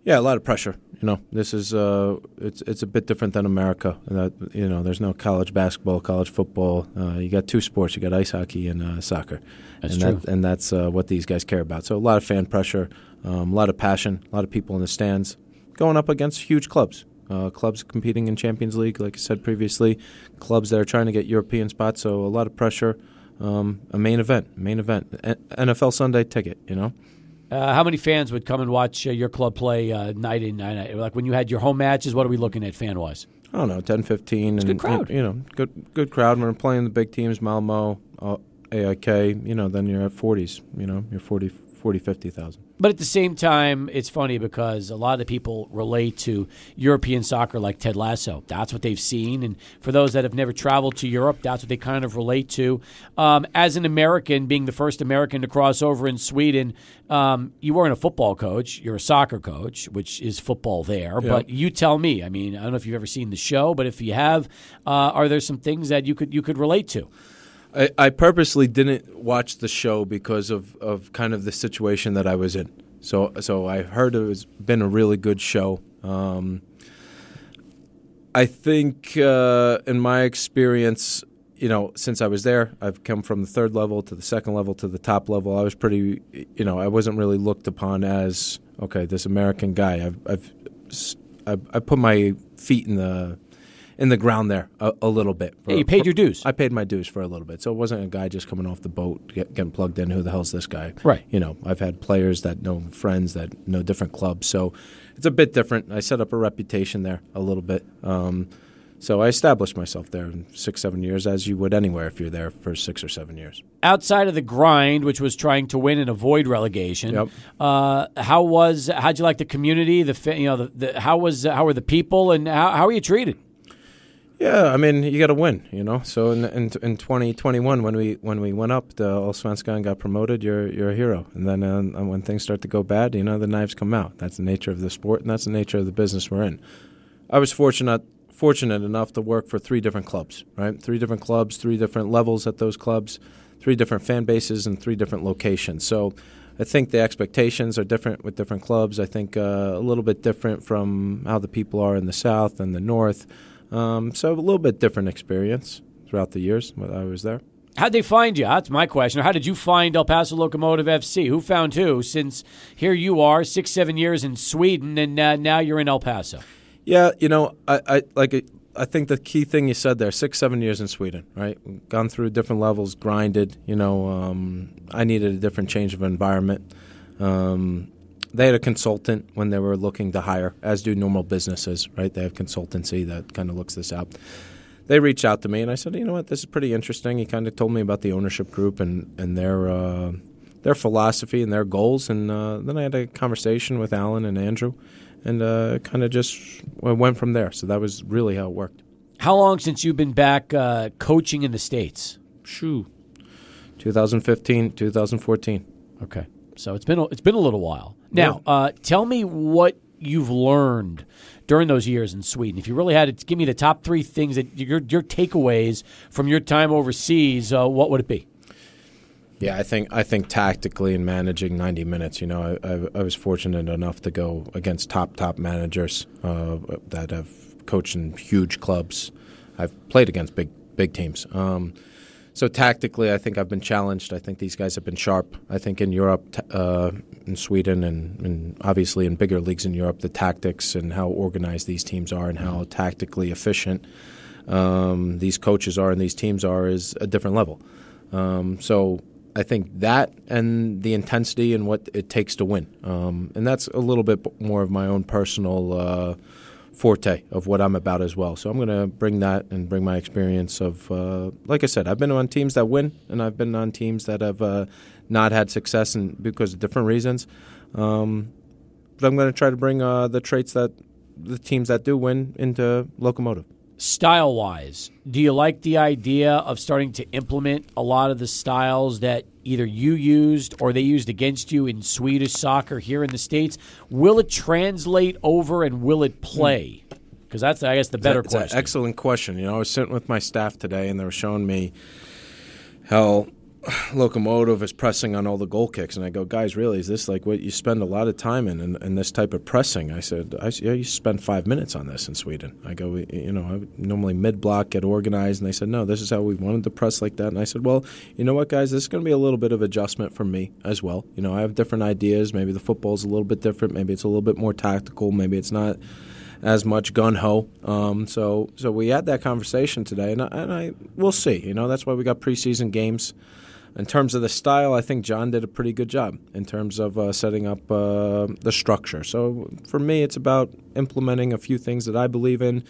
Yeah, a lot of pressure. You know, this is uh, it's it's a bit different than America. That you know, there's no college basketball, college football. Uh, you got two sports. You got ice hockey and uh, soccer. That's and true. That, and that's uh, what these guys care about. So a lot of fan pressure, um, a lot of passion, a lot of people in the stands, going up against huge clubs. Uh, clubs competing in Champions League, like I said previously, clubs that are trying to get European spots. So a lot of pressure. Um, a main event, main event, NFL Sunday ticket. You know. Uh, how many fans would come and watch uh, your club play uh, night in, night out? Like when you had your home matches, what are we looking at fan wise? I don't know, 10, 15. It's and, good crowd. You, know, good good crowd. When we're playing the big teams, Malmo, uh, AIK, you know, then you're at 40s. You know, you're 40, 40 50,000. But at the same time, it's funny because a lot of people relate to European soccer like Ted Lasso. That's what they've seen. And for those that have never traveled to Europe, that's what they kind of relate to. Um, as an American, being the first American to cross over in Sweden, um, you weren't a football coach. You're a soccer coach, which is football there. Yeah. But you tell me. I mean, I don't know if you've ever seen the show, but if you have, uh, are there some things that you could you could relate to? I, I purposely didn't watch the show because of, of kind of the situation that I was in. So so I heard it was been a really good show. Um, I think uh, in my experience, you know, since I was there, I've come from the third level to the second level to the top level. I was pretty, you know, I wasn't really looked upon as okay, this American guy. I've I've I, I put my feet in the in the ground there a, a little bit. for- Yeah, you paid for- your dues. I paid my dues for a little bit, so it wasn't a guy just coming off the boat get, getting plugged in. Who the hell's this guy? Right. You know, I've had players that know friends that know different clubs, so it's a bit different. I set up a reputation there a little bit. Um, so I established myself there in six, seven years, as you would anywhere if you're there for six or seven years. outside of the grind, which was trying to win and avoid relegation, Yep. uh, how was how'd you like the community? The you know the, the how was how were the people and how how were you treated? Yeah, I mean, you got to win, you know. So in in, in 2021, when we when we went up, the Allsvenskan got promoted. You're you're a hero. And then uh, when things start to go bad, you know, the knives come out. That's the nature of the sport, and that's the nature of the business we're in. I was fortunate fortunate enough to work for three different clubs, right? Three different clubs, three different levels at those clubs, three different fan bases, and three different locations. So. I think the expectations are different with different clubs. I think uh, a little bit different from how the people are in the South and the North. Um, so a little bit different experience throughout the years when I was there. How'd they find you? That's my question. How did you find El Paso Locomotive FC? Who found who? Since here you are, six seven years in Sweden, and uh, now you're in El Paso. Yeah, you know, I, I like. it- I think the key thing you said there: six, seven years in Sweden, right? Gone through different levels, grinded. You know, um, I needed a different change of environment. Um, they had a consultant when they were looking to hire, as do normal businesses, right? They have consultancy that kind of looks this out. They reached out to me, and I said, you know what, this is pretty interesting. He kind of told me about the ownership group and and their uh, their philosophy and their goals, and uh, then I had a conversation with Alan and Andrew, and uh, kind of just went from there. So that was really how it worked. How long since you've been back uh, coaching in the states? Shoo. 2015, 2014. Okay, so it's been a, it's been a little while. Now, uh, tell me what you've learned during those years in Sweden. If you really had to give me the top three things that your your takeaways from your time overseas, uh, what would it be? Yeah, I think I think tactically in managing 90 minutes, you know, I, I, I was fortunate enough to go against top top managers uh, that have coached in huge clubs. I've played against big big teams. Um, so tactically, I think I've been challenged. I think these guys have been sharp. I think in Europe, uh, in Sweden, and, and, obviously in bigger leagues in Europe, the tactics and how organized these teams are and how tactically efficient um, these coaches are and these teams are is a different level. Um, so I think that and the intensity and what it takes to win, um, and that's a little bit more of my own personal. Uh, forte of what I'm about as well. So I'm going to bring that and bring my experience of, uh, like I said, I've been on teams that win, and I've been on teams that have uh, not had success and because of different reasons. Um, but I'm going to try to bring uh, the traits that the teams that do win into Locomotive. Style wise, do you like the idea of starting to implement a lot of the styles that either you used or they used against you in Swedish soccer here in the States. Will it translate over and will it play? Because that's, I guess, the better it's question. Excellent question. You know, I was sitting with my staff today and they were showing me how locomotive is pressing on all the goal kicks, and I go, guys, really, is this like what you spend a lot of time in, in, in this type of pressing? I said, I, yeah, you spend five minutes on this in Sweden. I go, you know, I normally mid block get organized, and they said, no, this is how we wanted to press like that. And I said, well, you know what, guys, this is going to be a little bit of adjustment for me as well. You know, I have different ideas. Maybe the football's a little bit different. Maybe it's a little bit more tactical. Maybe it's not as much gun ho. Um, so so we had that conversation today, and I, and I we'll see. You know, that's why we got preseason games. In terms of the style, I think John did a pretty good job in terms of uh, setting up uh, the structure. So for me, it's about implementing a few things that I believe in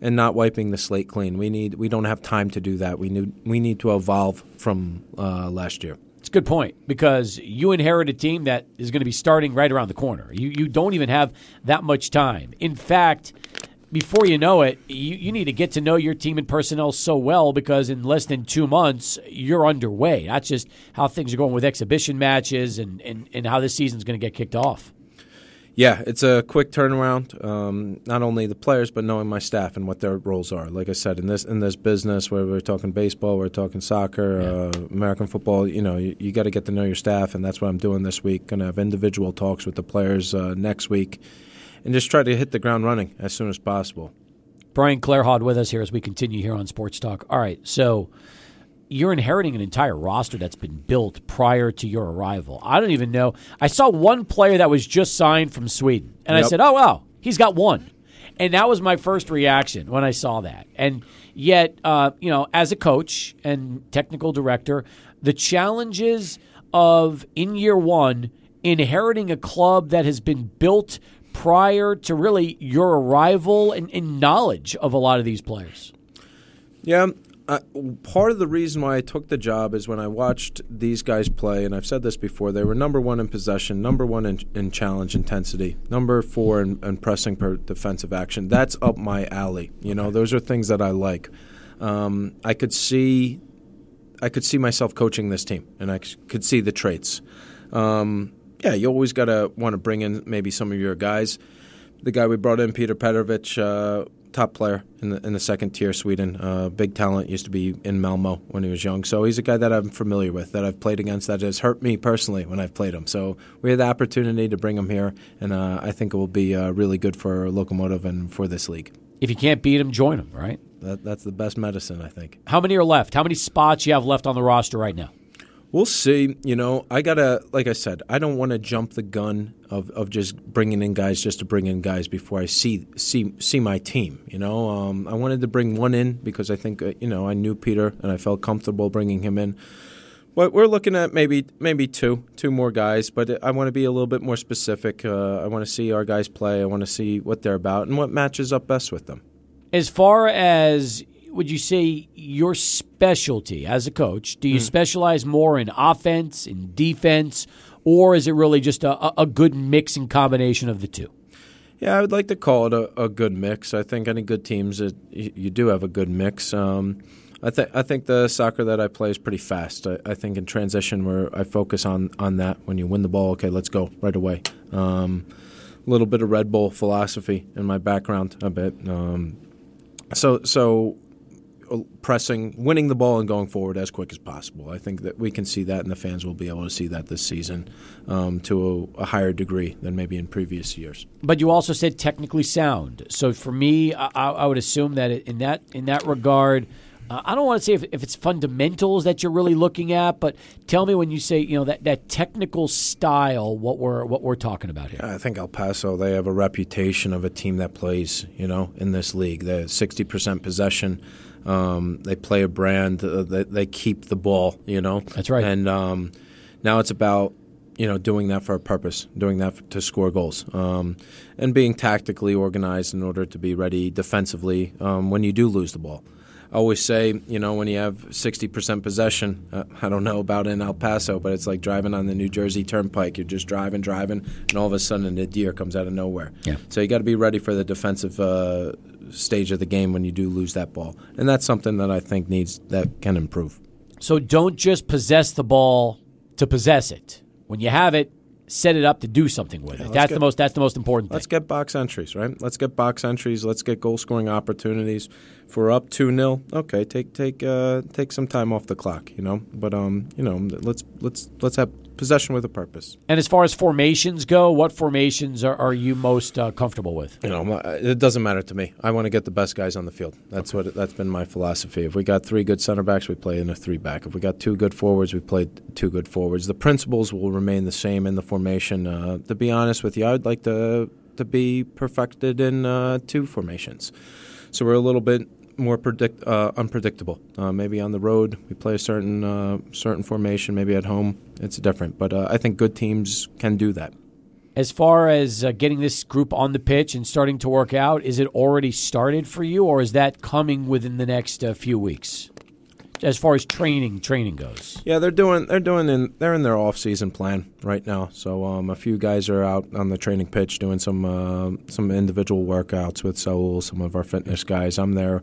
and not wiping the slate clean. We need we don't have time to do that. We need we need to evolve from uh, last year. It's a good point because you inherit a team that is going to be starting right around the corner. You you don't even have that much time. In fact, before you know it, you, you need to get to know your team and personnel so well because in less than two months, you're underway. That's just how things are going with exhibition matches and, and, and how this season's going to get kicked off. Yeah, it's a quick turnaround. Um, not only the players, but knowing my staff and what their roles are. Like I said, in this in this business, where we're talking baseball, we're talking soccer, yeah. uh, American football. You know, you, you got to get to know your staff, and that's what I'm doing this week. Going to have individual talks with the players uh, next week and just try to hit the ground running as soon as possible. Brian Clarhaut with us here as we continue here on Sports Talk. All right, so you're inheriting an entire roster that's been built prior to your arrival. I don't even know. I saw one player that was just signed from Sweden, and yep. I said, "Oh wow, he's got one." And that was my first reaction when I saw that. And yet, uh, you know, as a coach and technical director, the challenges of in year one inheriting a club that has been built prior to really your arrival and, and knowledge of a lot of these players? Yeah, uh, part of the reason why I took the job is when I watched these guys play, and I've said this before, they were number one in possession, number one in, in challenge intensity, number four in, in, pressing per defensive action. That's up my alley. You know, those are things that I like. Um, I could see, I could see myself coaching this team, and I could see the traits. Um, yeah, you always got to want to bring in maybe some of your guys. The guy we brought in, Peter Petrovic, uh, top player in the in the second tier Sweden, uh, big talent. Used to be in Malmo when he was young, so he's a guy that I'm familiar with, that I've played against, that has hurt me personally when I've played him. So we had the opportunity to bring him here, and uh, I think it will be uh, really good for Locomotive and for this league. If you can't beat him, join him. Right. That, that's the best medicine, I think. How many are left? How many spots you have left on the roster right now? We'll see. You know, I gotta, like I said, I don't want to jump the gun of, of just bringing in guys just to bring in guys before I see see see my team. You know, um, I wanted to bring one in because I think uh, you know I knew Peter and I felt comfortable bringing him in. But we're looking at maybe maybe two two more guys. But I want to be a little bit more specific. Uh, I want to see our guys play. I want to see what they're about and what matches up best with them. As far as would you say your specialty as a coach? Do you mm. specialize more in offense, in defense, or is it really just a, a good mix and combination of the two? Yeah, I would like to call it a, a good mix. I think any good teams, it, you do have a good mix. Um, I think I think the soccer that I play is pretty fast. I, I, think in transition, where I focus on on that. When you win the ball, okay, let's go right away. Um, a little bit of Red Bull philosophy in my background, a bit. Um, so so pressing, winning the ball, and going forward as quick as possible. I think that we can see that, and the fans will be able to see that this season um, to a, a, higher degree than maybe in previous years. But you also said technically sound. So for me, I, I would assume that in that in that regard. uh, I don't want to say if, if it's fundamentals that you're really looking at, but tell me when you say you know that, that technical style, what we're what we're talking about here. I think El Paso they have a reputation of a team that plays, you know, in this league. They're sixty percent possession. Um, they play a brand. Uh, they, they keep the ball, you know. That's right. And um, now it's about you know doing that for a purpose, doing that to score goals, um, and being tactically organized in order to be ready defensively um, when you do lose the ball. I always say, you know, when you have 60% possession, uh, I don't know about in El Paso, but it's like driving on the New Jersey Turnpike. You're just driving, driving, and all of a sudden a deer comes out of nowhere. Yeah. So you got to be ready for the defensive uh, stage of the game when you do lose that ball, and that's something that I think needs that can improve. So don't just possess the ball to possess it. When you have it, set it up to do something with it. That's get- the most. That's the most important thing. Let's get box entries, right? Let's get box entries. Let's get goal scoring opportunities. If we're up two 0 okay, take take uh, take some time off the clock, you know. But um, you know, let's let's let's have possession with a purpose. And as far as formations go, what formations are, are you most uh, comfortable with? You know, it doesn't matter to me. I want to get the best guys on the field. That's what that's been my philosophy. If we got three good center backs, we play in a three back. If we got two good forwards, we play two good forwards. The principles will remain the same in the formation. Uh, to be honest with you, I'd like to to be perfected in uh, two formations. So we're a little bit more predict uh, unpredictable. Uh, maybe on the road we play a certain uh, certain formation. Maybe at home it's different. But uh, I think good teams can do that. As far as uh, getting this group on the pitch and starting to work out, is it already started for you, or is that coming within the next uh, few weeks? As far as training, training goes. Yeah, they're doing they're doing in they're in their off season plan right now. So um, a few guys are out on the training pitch doing some uh, some individual workouts with Saul, some of our fitness guys. I'm there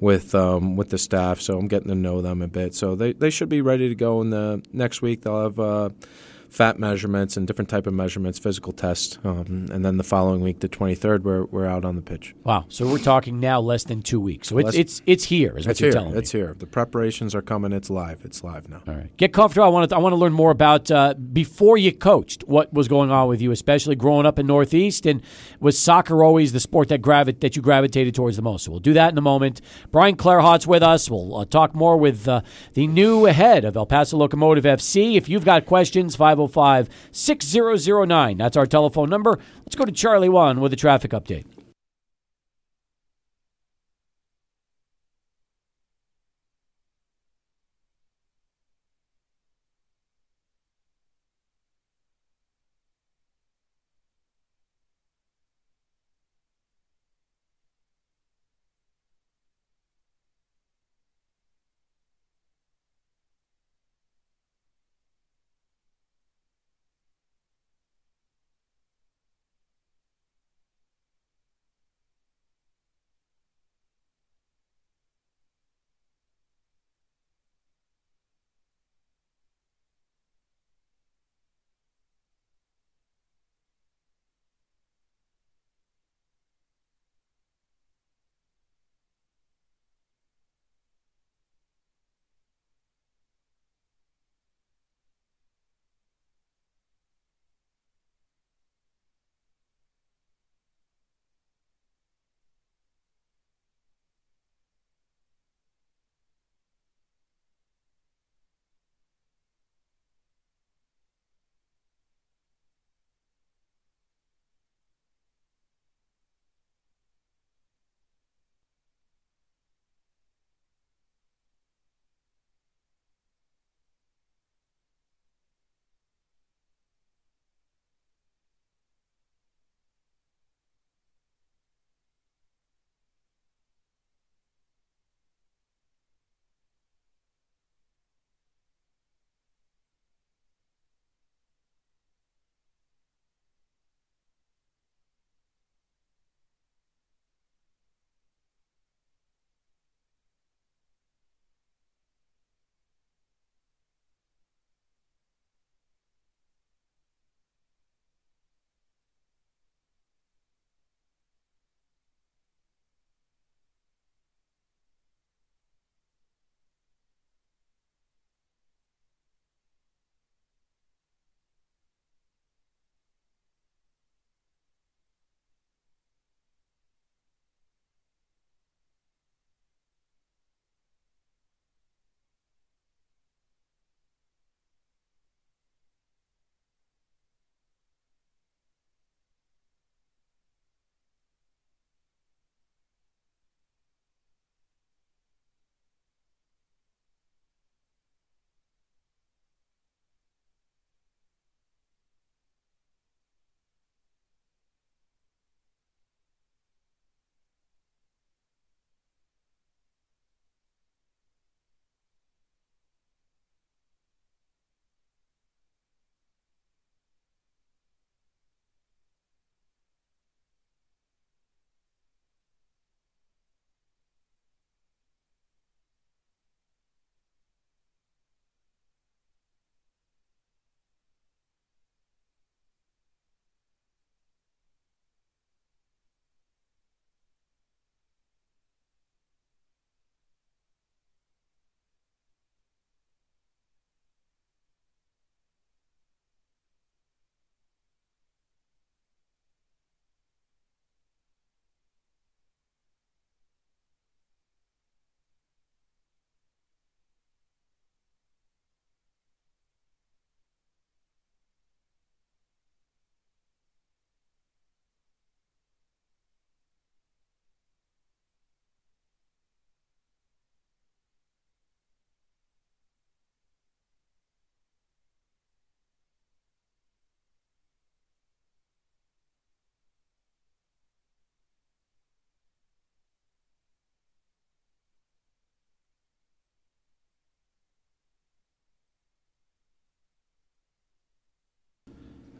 with um, with the staff, so I'm getting to know them a bit. So they, they should be ready to go in the next week. They'll have uh, fat measurements and different type of measurements, physical tests, um, and then the following week, the 23rd, we're we're out on the pitch. Wow. So we're talking now less than two weeks. So it's Less- it's it's here, is what It's you're here. telling me. It's here. The preparations are coming. It's live. It's live now. All right. Get comfortable. I want to I want to learn more about uh, before you coached. What was going on with you, especially growing up in Northeast, and was soccer always the sport that gravi- that you gravitated towards the most? So we'll do that in a moment. Brian Clarhaut's with us. We'll uh, talk more with uh, the new head of El Paso Locomotive FC. If you've got questions, 505 6009. That's our telephone number. Let's go to Charlie One with a traffic update.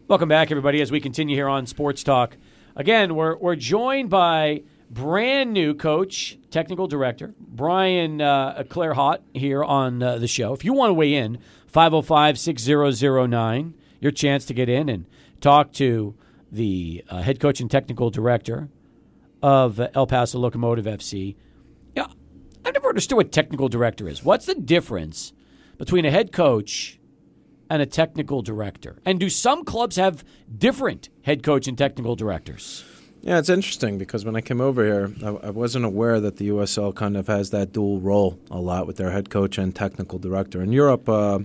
Welcome back, everybody, as we continue here on Sports Talk. Again, we're, we're joined by brand new coach, technical director, Brian uh, Clarhaut here on uh, the show. If you want to weigh in, 505 6009, your chance to get in and talk to the uh, head coach and technical director of El Paso Locomotive FC. Yeah, I've never understood what technical director is. What's the difference between a head coach and a technical director? And do some clubs have different head coach and technical directors? Yeah, it's interesting because when I came over here, I, I, wasn't aware that the USL kind of has that dual role a lot with their head coach and technical director. In Europe, uh,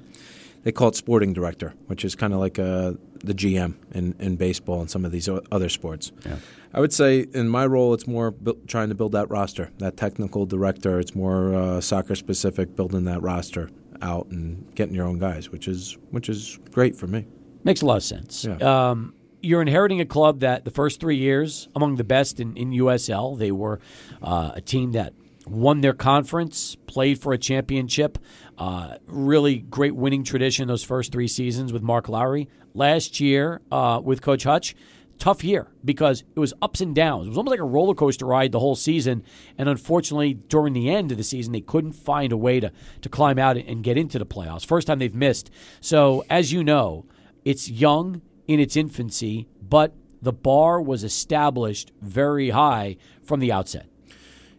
they call it sporting director, which is kind of like uh, the GM in, in baseball and some of these other sports. Yeah. I would say in my role, it's more bu- trying to build that roster, that technical director. It's more uh, soccer specific, building that roster out and getting your own guys, which is which is great for me. Makes a lot of sense. Yeah. Um, you're inheriting a club that the first three years among the best in, in USL. They were uh, a team that won their conference, played for a championship. Uh, really great winning tradition those first three seasons with Mark Lowry. Last year uh, with Coach Hutch, tough year because it was ups and downs. It was almost like a roller coaster ride the whole season. And unfortunately, during the end of the season, they couldn't find a way to, to climb out and get into the playoffs. First time they've missed. So, as you know, it's young in its infancy, but the bar was established very high from the outset.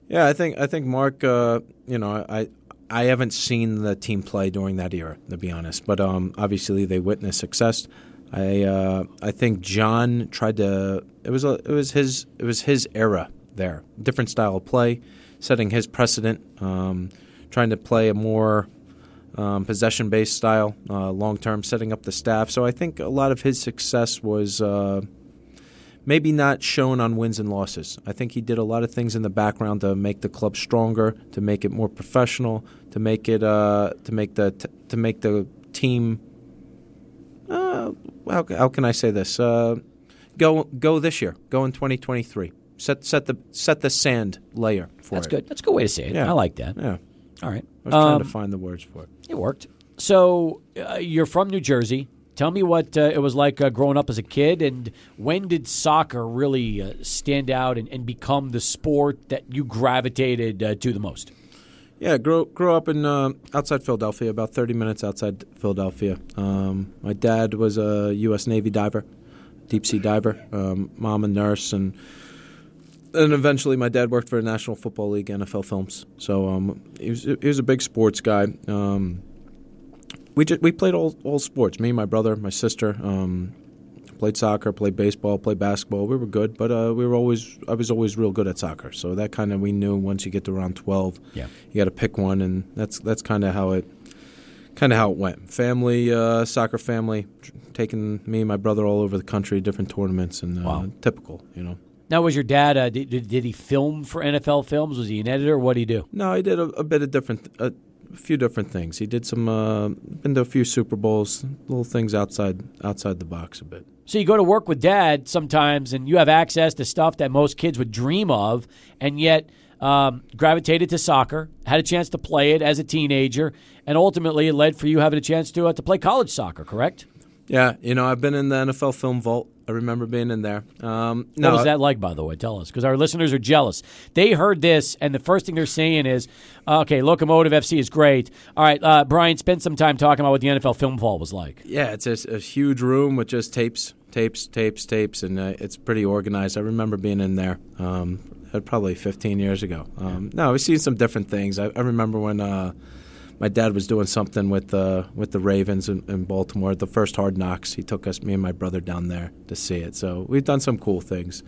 Yeah, I think I think Mark. Uh, you know, I I haven't seen the team play during that era, to be honest. But um, obviously, they witnessed success. I uh, I think John tried to. It was a, it was his it was his era there. Different style of play, setting his precedent. Um, trying to play a more um, possession based style, uh, long term, setting up the staff. So I think a lot of his success was uh, maybe not shown on wins and losses. I think he did a lot of things in the background to make the club stronger, to make it more professional, to make it uh, to make the t- to make the team. Uh, how, how can I say this? Uh, go go this year. Go in 2023. Set set the set the sand layer for That's it. good. That's a good way to say it. Yeah. I like that. Yeah. All right. I was trying to um, find the words for it. It worked. So uh, you're from New Jersey. Tell me what uh, it was like uh, growing up as a kid, and when did soccer really uh, stand out and, and, become the sport that you gravitated uh, to the most? Yeah, grew grew up in uh, outside Philadelphia, about thirty minutes outside Philadelphia. Um, my dad was a U.S. Navy diver, deep sea diver. Um, mom a nurse, and and eventually my dad worked for the National Football League, NFL Films. So um, he was he was a big sports guy. Um, we just, we played all all sports. Me, my brother, my sister. Played soccer, played baseball, played basketball. We were good, but uh, we were always I was always real good at soccer. So that kind of we knew once you get to around twelve, yeah. you got to pick one, and that's that's kind of how it kind of how it went. Family, uh, soccer family, taking me and my brother all over the country, different tournaments, and uh, wow. typical, you know. Now, was your dad? Uh, did, did he film for NFL Films? Was he an editor? What did he do? No, he did a, a bit of different, a few different things. He did some, uh, been to a few Super Bowls, little things outside outside the box a bit. So you go to work with dad sometimes, and you have access to stuff that most kids would dream of, and yet um, gravitated to soccer, had a chance to play it as a teenager, and ultimately it led for you having a chance to uh, to play college soccer. Correct? Yeah, you know, I've been in the NFL film vault. I remember being in there. Um, no, what was that like, by the way? Tell us, because our listeners are jealous. They heard this, and the first thing they're saying is, "Okay, Locomotive FC is great." All right, uh, Brian, spend some time talking about what the NFL film vault was like. Yeah, it's a, a huge room with just tapes, tapes, tapes, tapes, and uh, it's pretty organized. I remember being in there. Um, probably 15 years ago. Um, no, we've seen some different things. I, I remember when uh, my dad was doing something with uh, with the Ravens in, in, Baltimore. The first Hard Knocks, he took us, me and my brother, down there to see it. So we've done some cool things.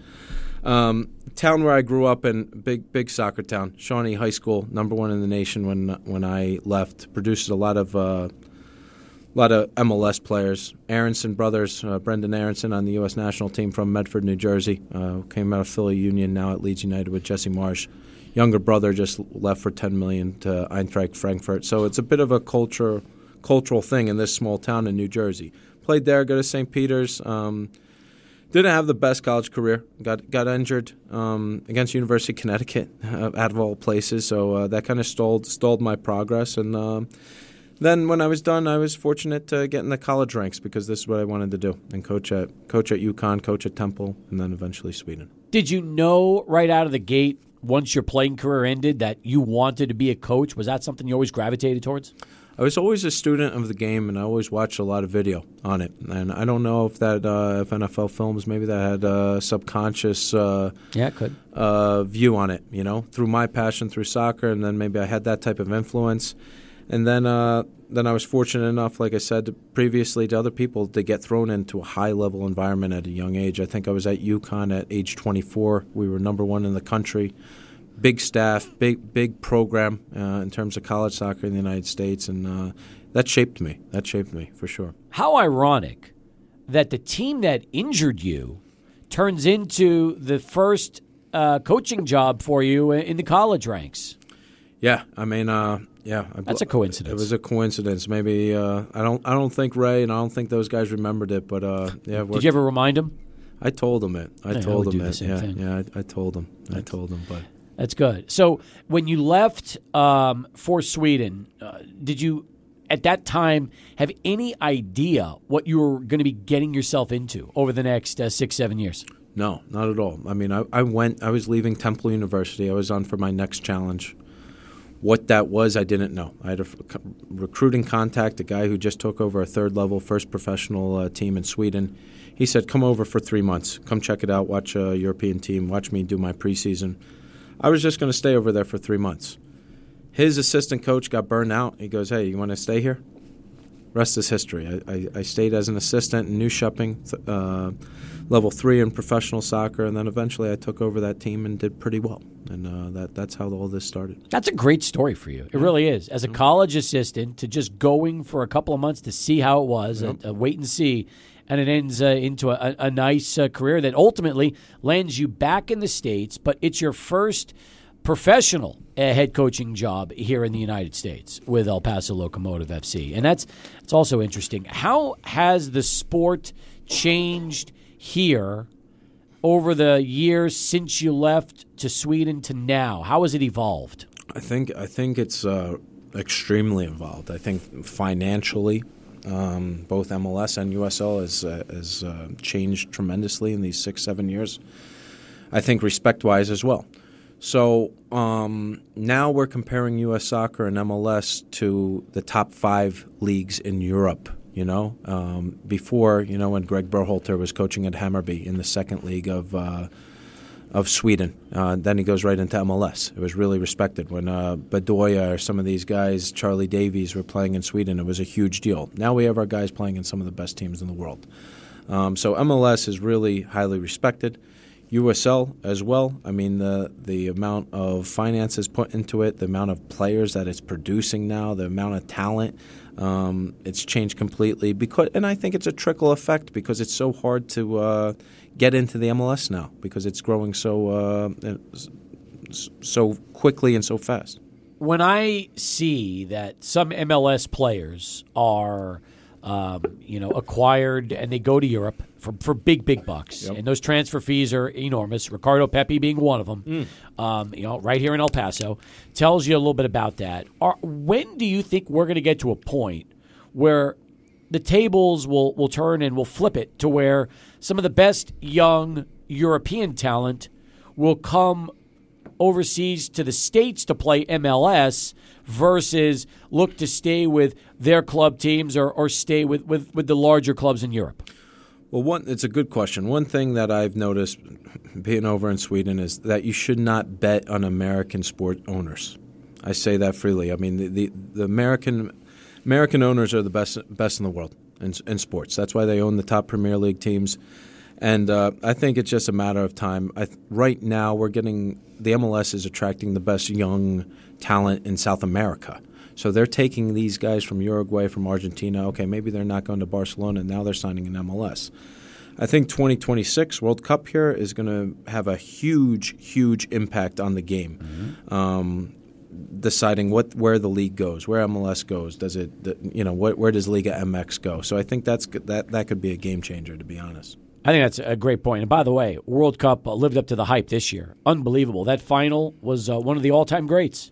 Um, town where I grew up in, big big soccer town, Shawnee High School, number one in the nation when when I left. Produces a lot of uh, a lot of MLS players. Aaronson brothers, uh, Brenden Aaronson on the U.S. national team from Medford, New Jersey, uh, came out of Philly Union, now at Leeds United with Jesse Marsch younger brother just left for 10 million to Eintracht Frankfurt. So it's a bit of a culture cultural thing in this small town in New Jersey. Played there, go to St. Peter's. Um, didn't have the best college career. Got got injured um, against University of Connecticut, uh, out of all places. So uh, that kind of stalled stalled my progress. And uh, then when I was done, I was fortunate to get in the college ranks because this is what I wanted to do and coach at coach at UConn, coach at Temple, and then eventually Sweden. Did you know right out of the gate once your playing career ended that you wanted to be a coach? Was that something you always gravitated towards? I was always a student of the game, and I always watched a lot of video on it. And I don't know if that uh, if NFL films maybe that had a subconscious uh, Yeah, could. uh, view on it. You know, through my passion through soccer, and then maybe I had that type of influence. And then uh, then I was fortunate enough, like I said previously to other people, to get thrown into a high level environment at a young age. I think I was at UConn at age 24. We were number one in the country big staff, big big program uh, in terms of college soccer in the United States, and uh, that shaped me. That shaped me for sure. How ironic that the team that injured you turns into the first uh, coaching job for you in the college ranks. Yeah, I mean, uh, yeah, I- That's a coincidence. It was a coincidence. Maybe uh, I don't. I don't think Ray and I don't think those guys remembered it, but uh, yeah. Did you ever remind him? I told them it. I told them do the it. yeah, thing. yeah. I, I told them. I told them, but. That's good. So when you left um, for Sweden, uh, did you at that time have any idea what you were going to be getting yourself into over the next uh, six, seven years? No, not at all. I mean, I, I went. I was leaving Temple University. I was on for my next challenge. What that was, I didn't know. I had a recruiting contact, a guy who just took over a third level, first professional uh, team in Sweden. He said, "Come over for three months. Come check it out. Watch a European team. Watch me do my preseason." I was just going to stay over there for three months. His assistant coach got burned out. He goes, "Hey, you want to stay here?" Rest is history. I, I, I stayed as an assistant in Nyköping, uh, level three in professional soccer, and then eventually I took over that team and did pretty well. And uh, that that's how all this started. That's a great story for you. It really is. As a college assistant, to just going for a couple of months to see how it was, a, a wait and see, and it ends uh, into a, a nice uh, career that ultimately lands you back in the States, but it's your first professional uh, head coaching job here in the United States with El Paso Locomotive FC. And that's, that's also interesting. How has the sport changed here over the years since you left to Sweden to now? How has it evolved? I think I think it's uh, extremely involved. I think financially, um, both MLS and USL has uh, has uh, changed tremendously in these six seven years. I think respect wise as well. So um, now we're comparing U.S. soccer and MLS to the top five leagues in Europe. You know, um, before you know when Greg Berhalter was coaching at Hammarby in the second league of uh, of Sweden. Uh, then he goes right into MLS. It was really respected. When uh, Bedoya or some of these guys, Charlie Davies, were playing in Sweden, it was a huge deal. Now we have our guys playing in some of the best teams in the world. Um, so MLS is really highly respected. USL as well. I mean, the the amount of finances put into it, the amount of players that it's producing now, the amount of talent, um, it's changed completely. Because, and I think it's a trickle effect because it's so hard to uh, get into the MLS now because it's growing so uh, so quickly and so fast. When I see that some MLS players are, um, you know, acquired and they go to Europe for, for big, big bucks, and those transfer fees are enormous. Ricardo Pepi being one of them, um, you know, right here in El Paso, tells you a little bit about that. Are, when do you think we're going to get to a point where the tables will, will turn and we'll flip it to where some of the best young European talent will come overseas to the states to play MLS versus look to stay with their club teams or, or stay with, with, with the larger clubs in Europe? Well, one it's a good question. One thing that I've noticed being over in Sweden is that you should not bet on American sport owners. I say that freely. I mean, the the, the American American owners are the best best in the world in, in sports. That's why they own the top Premier League teams. And uh, I think it's just a matter of time. I, right now, we're getting the MLS is attracting the best young talent in South America. So they're taking these guys from Uruguay, from Argentina. Okay, maybe they're not going to Barcelona. Now they're signing in MLS. I think 2026 World Cup here is going to have a huge, huge impact on the game. Um, deciding what where the league goes, where MLS goes. Does it, you know, where, where does Liga MX go? So I think that's that that could be a game changer, to be honest. I think that's a great point. And by the way, World Cup uh, lived up to the hype this year. Unbelievable. That final was uh, one of the all time greats.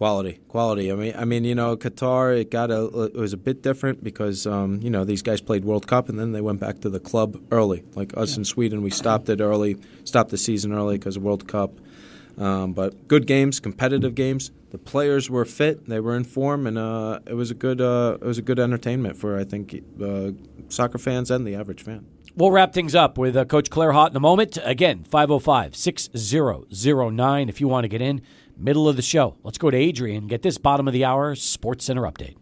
Quality, quality. I mean, I mean, you know, Qatar it got a it was a bit different because um, you know these guys played World Cup and then they went back to the club early. Like us in Sweden, we stopped it early, stopped the season early because of World Cup. Um, but good games, competitive games. The players were fit, they were in form, and uh, it was a good uh, it was a good entertainment for I think uh, soccer fans and the average fan. We'll wrap things up with uh, Coach Clarhaut in a moment. Again, 505 6009 if you want to get in. Middle of the show. Let's go to Adrian, get this bottom of the hour Sports Center update.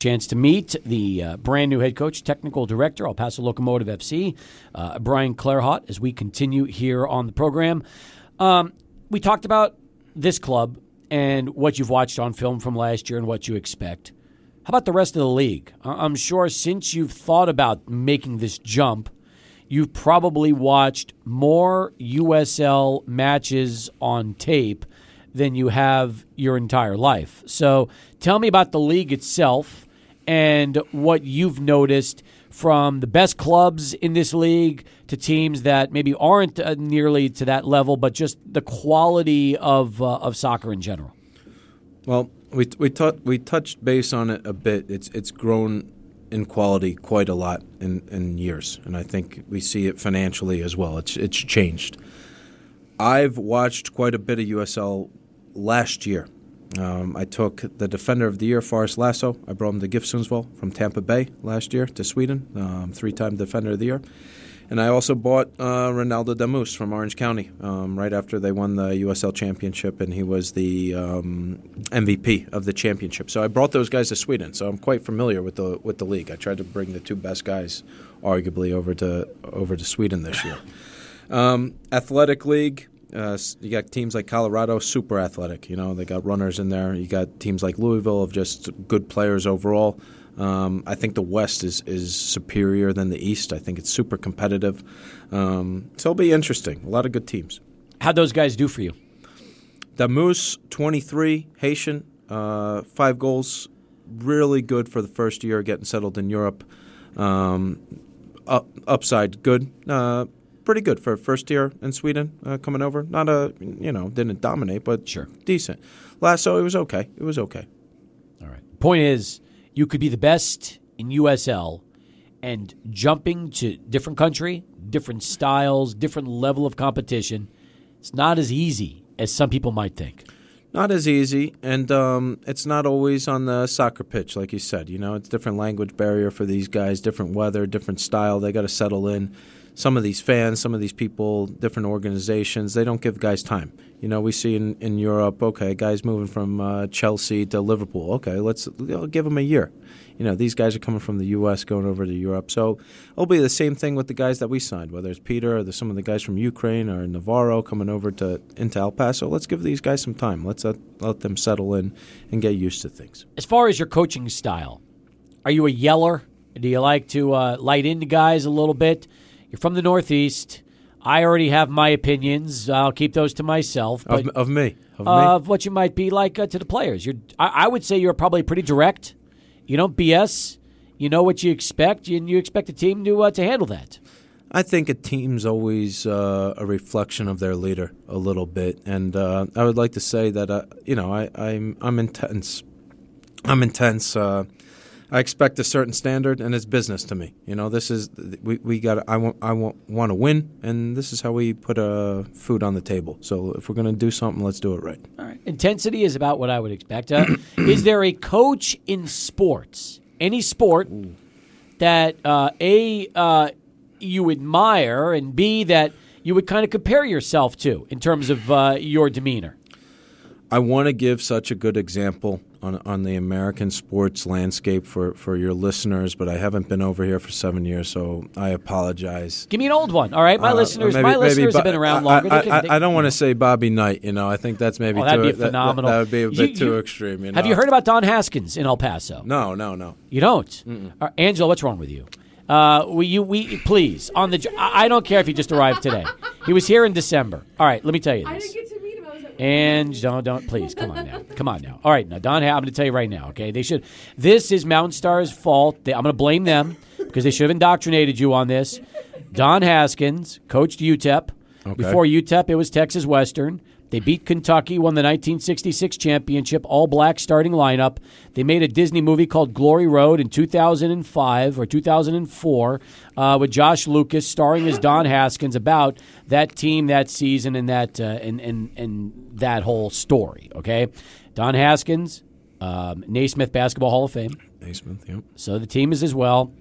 Chance to meet the uh, brand new head coach, technical director, El Paso Locomotive FC, uh, Brian Clarhaut, as we continue here on the program. Um, we talked about this club and what you've watched on film from last year and what you expect. How about the rest of the league? I'm sure since you've thought about making this jump, you've probably watched more USL matches on tape than you have your entire life. So tell me about the league itself and what you've noticed from the best clubs in this league to teams that maybe aren't uh, nearly to that level, but just the quality of uh, of soccer in general. Well, we we tou- we touched base on it a bit. It's it's grown in quality quite a lot in, in years, and I think we see it financially as well. It's it's changed. I've watched quite a bit of USL last year. Um, I took the defender of the year, Forrest Lasso. I brought him to GIF Sundsvall from Tampa Bay last year to Sweden, um, three-time defender of the year. And I also bought uh, Ronaldo Damus from Orange County um, right after they won the USL championship, and he was the um, MVP of the championship. So I brought those guys to Sweden. So I'm quite familiar with the with the league. I tried to bring the two best guys, arguably, over to over to Sweden this year. Um, athletic league, uh, you got teams like Colorado, super athletic. You know, they got runners in there. You got teams like Louisville of just good players overall. Um, I think the West is, is superior than the East. I think it's super competitive. Um, so it'll be interesting. A lot of good teams. How'd those guys do for you? Damus, 23, Haitian, uh, five goals. Really good for the first year getting settled in Europe. Um, up, upside, good. Uh, pretty good for first year in Sweden uh, coming over. Not a, you know, didn't dominate, but Sure. decent. Lasso, it was okay. It was okay. All right. Point is, you could be the best in USL and jumping to different country, different styles, different level of competition. It's not as easy as some people might think. Not as easy, and um, it's not always on the soccer pitch, like you said. You know, it's different language barrier for these guys, different weather, different style. They got to settle in. Some of these fans, some of these people, different organizations, they don't give guys time. You know, we see in, in Europe, okay, guys moving from uh, Chelsea to Liverpool. Okay, let's know, give them a year. You know, these guys are coming from the U.S. going over to Europe. So it'll be the same thing with the guys that we signed, whether it's Peter or the, some of the guys from Ukraine or Navarro coming over to into El Paso. Let's give these guys some time. Let's let, let them settle in and get used to things. As far as your coaching style, are you a yeller? Do you like to uh, light into guys a little bit? You're from the Northeast. I already have my opinions. I'll keep those to myself. But Of, of me. Of me. of what you might be like uh, to the players. You're, I, I would say you're probably pretty direct. You don't BS. You know what you expect, and you expect the team to uh, to handle that. I think a team's always uh, a reflection of their leader a little bit, and uh, I would like to say that uh, you know I, I'm I'm intense. I'm intense. Uh, I expect a certain standard, and it's business to me. You know, this is we we got. I want I want want to win, and this is how we put uh, food on the table. So if we're going to do something, let's do it right. All right. Intensity is about what I would expect. Uh, [COUGHS] is there a coach in sports, any sport, that uh, a uh, you admire, and b that you would kind of compare yourself to in terms of uh, your demeanor? I want to give such a good example on on the American sports landscape for, for your listeners, but I haven't been over here for seven years, so I apologize. Give me an old one. All right, my Uh, listeners, maybe- my maybe listeners have been around longer. I, They can- I- they- I don't want to say Bobby Knight. You know, I think that's maybe Oh, that'd too, be that- that- phenomenal. That, would be a You- too you- extreme. You know? Have you heard about Don Haskins in El Paso? No, no, no. You don't, uh, Angela. What's wrong with you? Uh, we, you, we, please on the. I don't care if he just arrived today. He was here in December. All right, let me tell you I this. And don't, don't, please, come on now, come on now. All right, now Don, I'm going to tell you right now. Okay, they should. This is Mountain Star's fault. They, I'm going to blame them because they should have indoctrinated you on this. Don Haskins coached UTEP. Okay. Before UTEP, it was Texas Western. They beat Kentucky, won the 1966 championship, all black starting lineup. They made a Disney movie called Glory Road in 2005 or 2004 uh, with Josh Lucas starring as Don Haskins about that team that season and that uh, and, and and that whole story. Okay, Don Haskins, um, Naismith Basketball Hall of Fame. Naismith, yep. So the team is as well.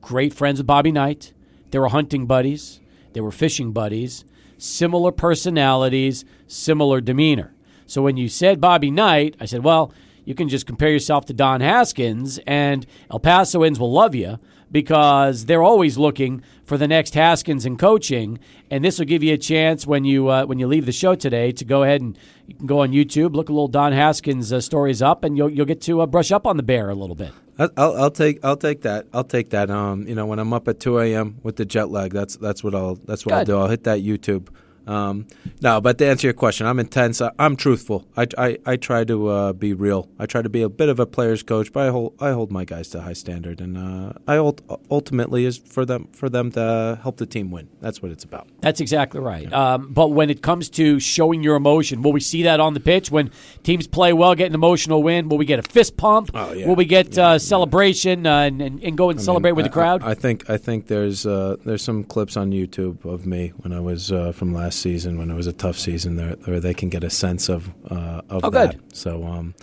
Great friends with Bobby Knight. They were hunting buddies. They were fishing buddies. Similar personalities, similar demeanor. So when you said Bobby Knight, I said, well, you can just compare yourself to Don Haskins, and El Pasoans will love you because they're always looking for the next Haskins in coaching. And this will give you a chance when you uh, when you leave the show today to go ahead and you can go on YouTube, look a little Don Haskins uh, stories up, and you'll you'll get to uh, brush up on the bear a little bit. I'll, I'll take I'll take that I'll take that. Um, you know, when I'm up at 2 a.m. with the jet lag, that's that's what I'll that's what I'll do. I'll hit that YouTube. Um, no, but to answer your question, I'm intense. I, I'm truthful. I, I, I try to uh, be real. I try to be a bit of a player's coach, but I hold I hold my guys to a high standard, and uh, I ult- ultimately is for them for them to help the team win. That's what it's about. That's exactly right. Um, but when it comes to showing your emotion, will we see that on the pitch when teams play well, get an emotional win? Will we get a fist pump? Oh, yeah. Will we get uh, celebration uh, and, and, and go and I celebrate mean, with I- the crowd? I, I think I think there's uh, there's some clips on YouTube of me when I was uh, from last season when it was a tough season where they can get a sense of uh, of Oh, that. good. So um,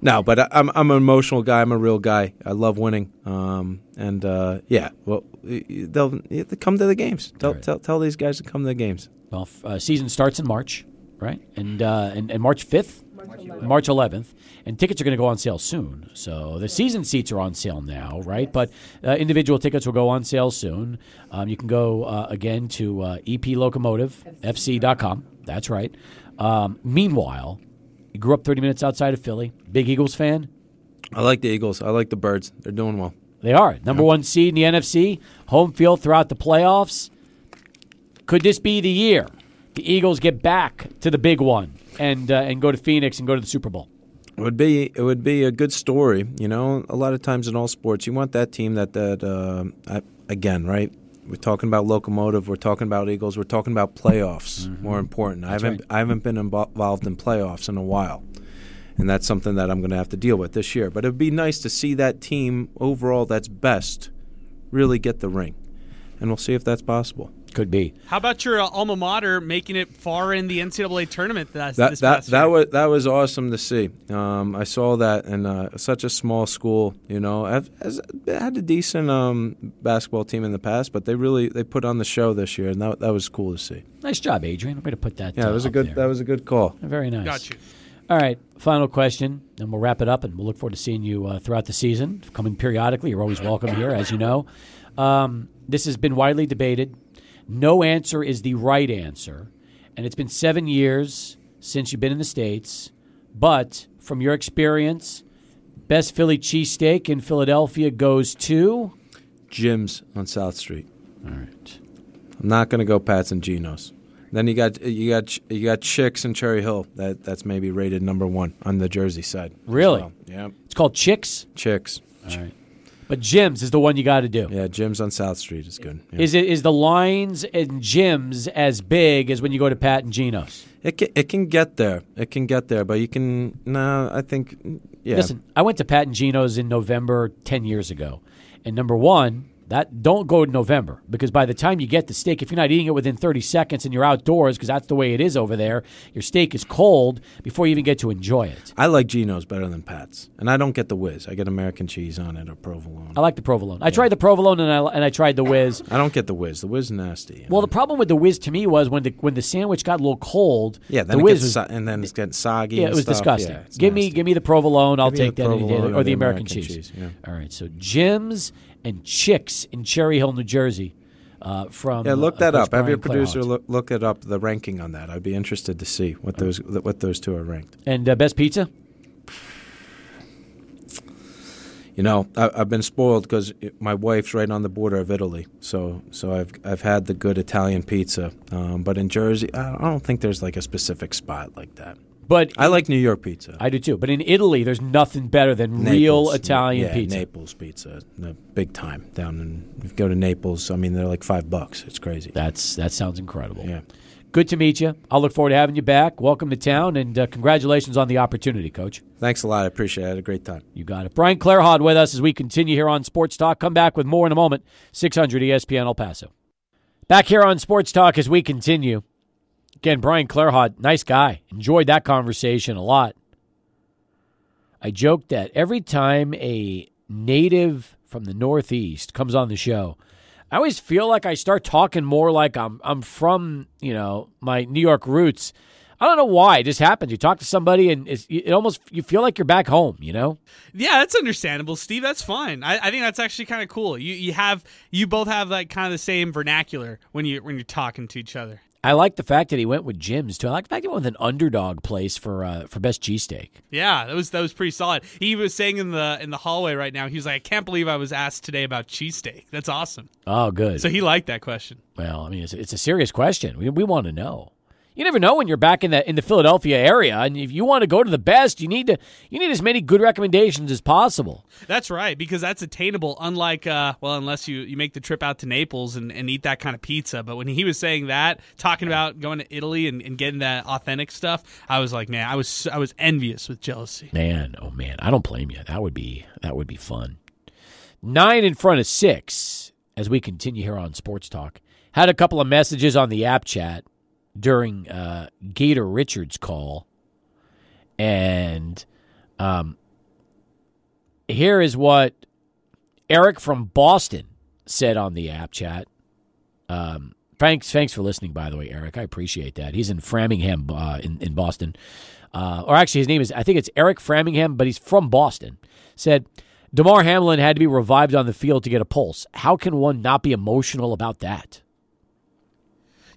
no, but I, I'm I'm an emotional guy. I'm a real guy. I love winning. Um, and uh, yeah, well, y- they'll come to the games. Tell, Right. tell tell these guys to come to the games. well, uh, season starts in March, right? And uh, and, and March fifth, March eleventh, and tickets are going to go on sale soon. So the season seats are on sale now, right? But uh, individual tickets will go on sale soon. Um, you can go uh, again to uh, eplocomotivefc.com. That's right. Um, meanwhile, you grew up 30 minutes outside of Philly. Big Eagles fan. I like the Eagles. I like the Birds. They're doing well. They are number one seed in the NFC, home field throughout the playoffs. Could this be the year the Eagles get back to the big one and uh, and go to Phoenix and go to the Super Bowl? It would be it would be a good story, you know. A lot of times in all sports, you want that team that that uh, I, again, right? We're talking about locomotive. We're talking about Eagles. We're talking about playoffs. More important, I haven't I haven't been involved in playoffs in a while, and that's something that I'm going to have to deal with this year. But it'd be nice to see that team overall that's best really get the ring, and we'll see if that's possible. Could be. How about your uh, alma mater making it far in the NCAA tournament this, That this that past that year? was that was awesome to see. Um, I saw that in uh, such a small school. You know, I've, has had a decent um, basketball team in the past, but they really they put on the show this year, and that that was cool to see. Nice job, Adrian. Way to put that. Yeah, uh, it was a good there. that was a good call. Very nice. Got you. All right, final question, and we'll wrap it up, and we'll look forward to seeing you uh, throughout the season. Coming periodically, you're always welcome here, as you know. Um, this has been widely debated. No answer is the right answer, and it's been seven years since you've been in the states. But from your experience, best Philly cheesesteak in Philadelphia goes to. Jim's on South Street. All right. I'm not going to go Pats and Geno's. Then you got you got you got Chicks and Cherry Hill. That that's maybe rated number one on the Jersey side. Really? Yeah, It's called Chicks. Chicks. All right. But Jim's is the one you got to do. Yeah, Jim's on South Street is good. Yeah. Is it is the lines and Jim's as big as when you go to Pat and Geno's? It can, it can get there. It can get there, but you can. No, I think. Yeah. Listen, I went to Pat and Geno's in November ten years ago, and number one, that don't go in November because by the time you get the steak, if you're not eating it within thirty seconds and you're outdoors, because that's the way it is over there, your steak is cold before you even get to enjoy it. I like Geno's better than Pat's, and I don't get the whiz. I get American cheese on it or provolone. I like the provolone. I tried the provolone and I and I tried the whiz. I don't get the whiz. The whiz is nasty. Well, know? the problem with the whiz to me was when the when the sandwich got a little cold. yeah, then the whiz gets so- and then it's getting soggy. Yeah, it was stuff. disgusting. Yeah, give me give me the provolone. I'll Give take that provolone or the American, cheese. yeah. All right, so Jim's and Chicks in Cherry Hill, New Jersey. Uh, from Yeah, look uh, that up. Have your producer look, look it up. The ranking on that. I'd be interested to see what those what those two are ranked. And uh, best pizza. You know, I, I've been spoiled because my wife's right on the border of Italy, so so I've I've had the good Italian pizza. Um, but in Jersey, I don't think there's like a specific spot like that. But I like New York pizza. I do too. But in Italy, there's nothing better than real Italian yeah, pizza. Naples pizza, no, big time down in. If you go to Naples, I mean they're like five bucks. It's crazy. That's that sounds incredible. Yeah. Good to meet you. I'll look forward to having you back. Welcome to town, and uh, congratulations on the opportunity, Coach. Thanks a lot. I appreciate it. I had a great time. You got it. Brian Clarhaut with us as we continue here on Sports Talk. Come back with more in a moment. 600 ESPN El Paso. Back here on Sports Talk as we continue. Again, Brian Clarhaut, nice guy. Enjoyed that conversation a lot. I joked that every time a native from the Northeast comes on the show, I always feel like I start talking more like I'm I'm from you know my New York roots. I don't know why. It just happens. You talk to somebody, and it almost you feel like you're back home. You know? Yeah, that's understandable, Steve. That's fine. I, I think that's actually kind of cool. You you have you both have like kind of the same vernacular when you when you're talking to each other. I like the fact that he went with Jim's too. I like the fact that he went with an underdog place for uh, for best cheesesteak. Yeah, that was that was pretty solid. He was saying in the in the hallway right now. He was like, "I can't believe I was asked today about cheesesteak." That's awesome. Oh, good. So he liked that question. Well, I mean, it's, it's a serious question. We we want to know. You never know when you're back in the in the Philadelphia area, and if you want to go to the best, you need to you need as many good recommendations as possible. That's right, because that's attainable. Unlike, uh, well, unless you, you make the trip out to Naples and, and eat that kind of pizza. But when he was saying that, talking about going to Italy and, and getting that authentic stuff, I was like, man, I was I was envious with jealousy. Man, oh man, I don't blame you. That would be that would be fun. Nine in front of six as we continue here on Sports Talk. Had a couple of messages on the app chat during uh, Gator Richards' call, and um, here is what Eric from Boston said on the app chat. Um, thanks, thanks for listening, by the way, Eric. I appreciate that. He's in Framingham, uh, in in Boston, uh, or actually, his name is I think it's Eric Framingham, but he's from Boston. Said. Damar Hamlin had to be revived on the field to get a pulse. How can one not be emotional about that?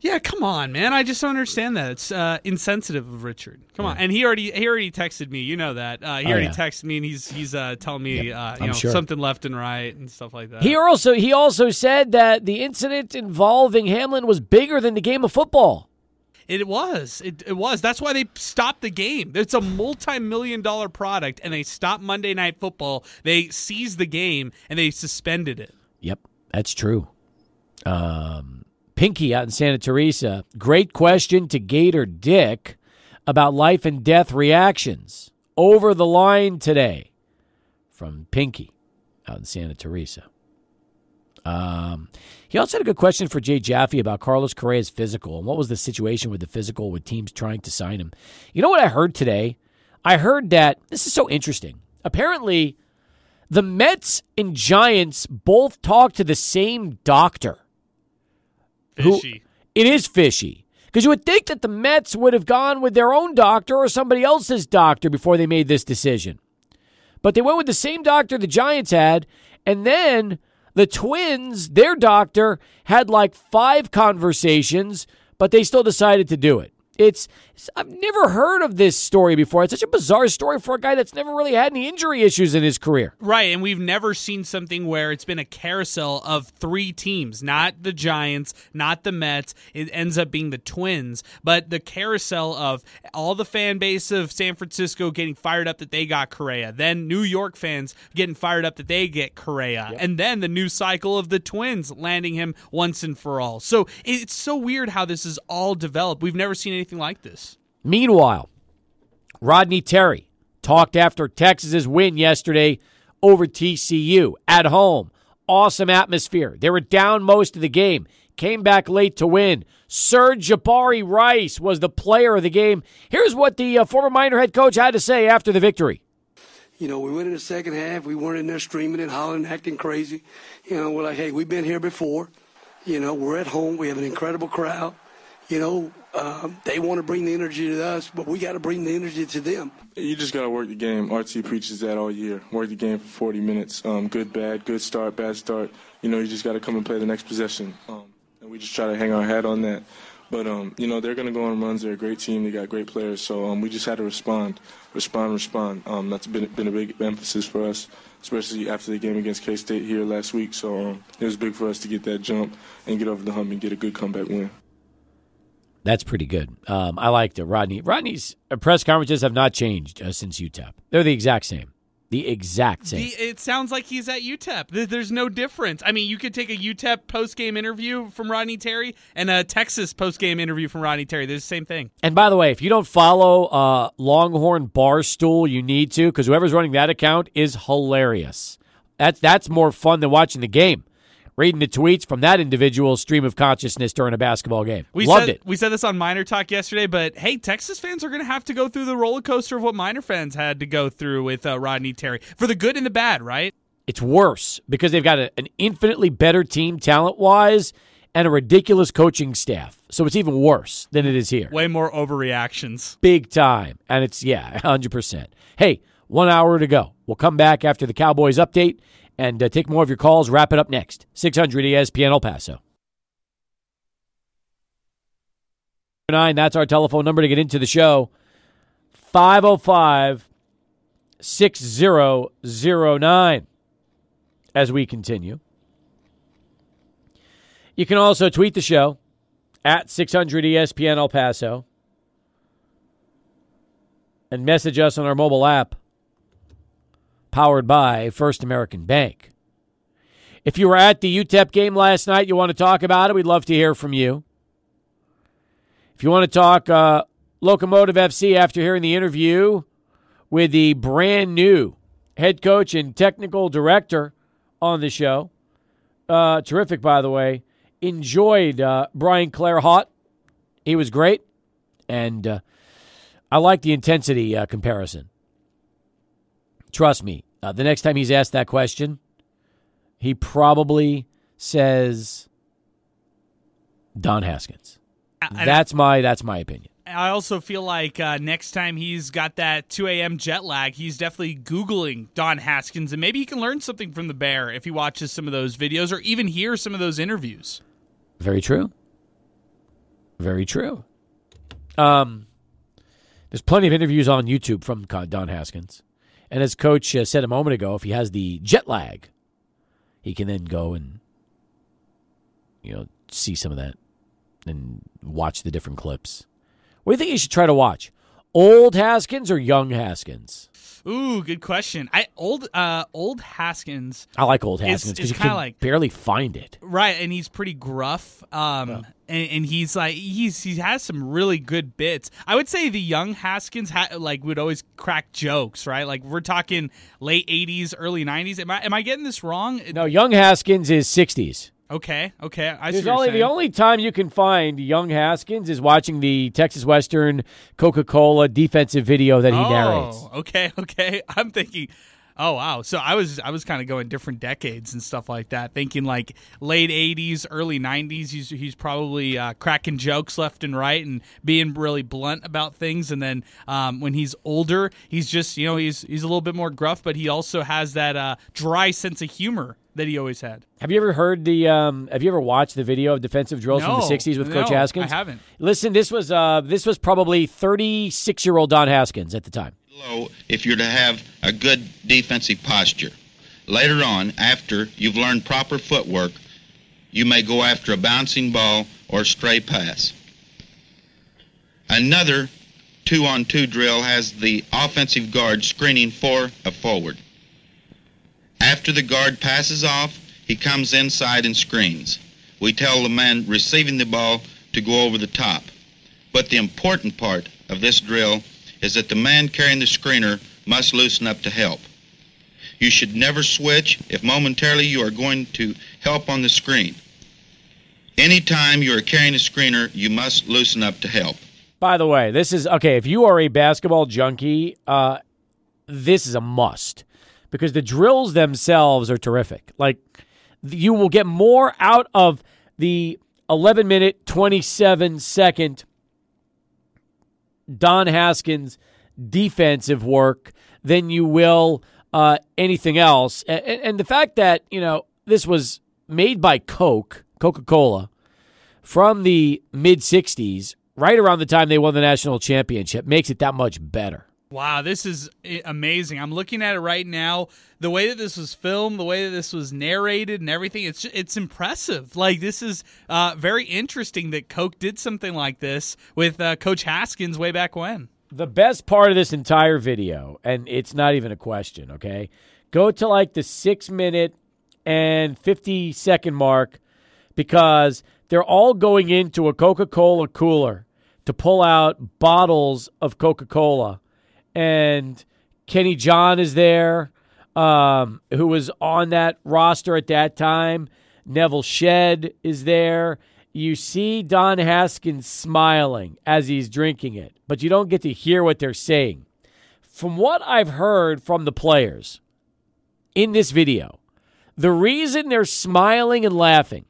Yeah, come on, man. I just don't understand that. It's uh, insensitive of Richard. Come on, and he already he already texted me. You know that. Uh, he Oh, already yeah. texted me, and he's he's uh, telling me uh, you know sure. something left and right and stuff like that. He also he also said that the incident involving Hamlin was bigger than the game of football. It was. It, it was. That's why they stopped the game. It's a multi-million dollar product, and they stopped Monday Night Football. They seized the game and they suspended it. Yep, that's true. Um, Pinky out in Santa Teresa. Great question to Gator Dick about life and death reactions. Over the line today from Pinky out in Santa Teresa. Um, he also had a good question for Jay Jaffe about Carlos Correa's physical and what was the situation with the physical with teams trying to sign him. You know what I heard today? I heard that this is so interesting. Apparently, the Mets and Giants both talked to the same doctor. Who- It is fishy. Because you would think that the Mets would have gone with their own doctor or somebody else's doctor before they made this decision. But they went with the same doctor the Giants had, and then the Twins, their doctor, had like five conversations, but they still decided to do it. It's I've never heard of this story before. It's such a bizarre story for a guy that's never really had any injury issues in his career. Right, and we've never seen something where it's been a carousel of three teams, not the Giants, not the Mets. It ends up being the Twins, but the carousel of all the fan base of San Francisco getting fired up that they got Correa, then New York fans getting fired up that they get Correa, and then the new cycle of the Twins landing him once and for all. So it's so weird how this is all developed. We've never seen anything like this. Meanwhile, Rodney Terry talked after Texas's win yesterday over TCU at home. Awesome atmosphere. They were down most of the game. Came back late to win. Sir'Jabari Rice was the player of the game. Here's what the uh, former Miner head coach had to say after the victory. You know, we went in the second half. We weren't in there screaming and hollering, acting crazy. You know, we're like, hey, we've been here before. You know, we're at home. We have an incredible crowd. You know, um, they want to bring the energy to us, but we got to bring the energy to them. You just got to work the game. RT preaches that all year. Work the game for 40 minutes. Um, good, bad, good start, bad start. You know, you just got to come and play the next possession. Um, and we just try to hang our hat on that. But, um, you know, they're going to go on runs. They're a great team. They got great players. So um, we just had to respond, respond, respond. Um, that's been, been a big emphasis for us, especially after the game against K-State here last week. So um, it was big for us to get that jump and get over the hump and get a good comeback win. That's pretty good. Um, I liked it. Rodney. Rodney's uh, press conferences have not changed uh, since UTEP. They're the exact same. The exact same. The, it sounds like he's at UTEP. There's no difference. I mean, you could take a UTEP post game interview from Rodney Terry and a Texas post game interview from Rodney Terry. They're the same thing. And by the way, if you don't follow uh, Longhorn Barstool, you need to because whoever's running that account is hilarious. That's that's more fun than watching the game. Reading the tweets from that individual's stream of consciousness during a basketball game. We Loved said, it. We said this on Miner Talk yesterday, but hey, Texas fans are going to have to go through the roller coaster of what Miner fans had to go through with uh, Rodney Terry for the good and the bad, right? It's worse because they've got a, an infinitely better team talent wise and a ridiculous coaching staff. So it's even worse than it is here. Way more overreactions. Big time. And it's, yeah, 100%. Hey, one hour to go. We'll come back after the Cowboys update and uh, take more of your calls. Wrap it up next. 600 ESPN El Paso. Nine, that's our telephone number to get into the show. 505 6009 as we continue. You can also tweet the show at 600 ESPN El Paso and message us on our mobile app powered by First American Bank. If you were at the UTEP game last night, you want to talk about it, we'd love to hear from you. If you want to talk uh, Locomotive FC after hearing the interview with the brand new head coach and technical director on the show, uh, terrific, by the way. Enjoyed uh, Brian Clarhaut. He was great. And uh, I like the intensity uh, comparison. Trust me, uh, the next time he's asked that question, he probably says Don Haskins. I- That's my that's my opinion. I also feel like uh, next time he's got that 2 a.m. jet lag, he's definitely Googling Don Haskins, and maybe he can learn something from the Bear if he watches some of those videos or even hear some of those interviews. Very true. Very true. Um, there's plenty of interviews on YouTube from Don Haskins, and as Coach uh, said a moment ago, if he has the jet lag, he can then go and you know see some of that and watch the different clips. What do you think you should try to watch? Old Haskins or young Haskins? Ooh, good question. I old uh old Haskins, I like old Haskins because you can like- barely find it. right? And he's pretty gruff. Um, and, and he's like he's he has some really good bits. I would say the young Haskins ha- like would always crack jokes, right? Like we're talking late '80s, early '90s. Am I am I getting this wrong? No, young Haskins is 60s. Okay, okay. I There's only the only time you can find young Haskins is watching the Texas Western Coca-Cola defensive video that he oh, narrates. Okay, [LAUGHS] okay. I'm thinking. Oh wow! So I was I was kind of going different decades and stuff like that, thinking like late '80s, early '90s. He's he's probably uh, cracking jokes left and right and being really blunt about things. And then um, when he's older, he's just you know he's he's a little bit more gruff, but he also has that uh, dry sense of humor that he always had. Have you ever heard the? Um, have you ever watched the video of defensive drills No, from the '60s with Coach Haskins? I haven't. Listen, this was uh, this was probably 36 year old Don Haskins at the time. low if you're to have a good defensive posture. Later on, after you've learned proper footwork, you may go after a bouncing ball or stray pass. Another two on two drill has the offensive guard screening for a forward. After the guard passes off, he comes inside and screens. We tell the man receiving the ball to go over the top. But the important part of this drill is that the man carrying the screener must loosen up to help. You should never switch if momentarily you are going to help on the screen. Anytime you are carrying a screener, you must loosen up to help. By the way, this is okay. If you are a basketball junkie, uh, this is a must because the drills themselves are terrific. Like you will get more out of the 11 minute 27 second Don Haskins defensive work than you will uh, anything else. And, and the fact that you know this was made by Coke, Coca Cola, from the mid '60s, right around the time they won the national championship, makes it that much better. Wow, this is amazing. I'm looking at it right now. The way that this was filmed, the way that this was narrated, and everything, it's it's impressive. Like this is uh, very interesting that Coke did something like this with uh, Coach Haskins way back when. the best part of this entire video, and it's not even a question, okay? Go to like the six minute and 50 second mark because they're all going into a Coca Cola cooler to pull out bottles of Coca Cola. And Kenny John is there, um, who was on that roster at that time. Nevil Shed is there. You see Don Haskins smiling as he's drinking it, but you don't get to hear what they're saying. From what I've heard from the players in this video, the reason they're smiling and laughing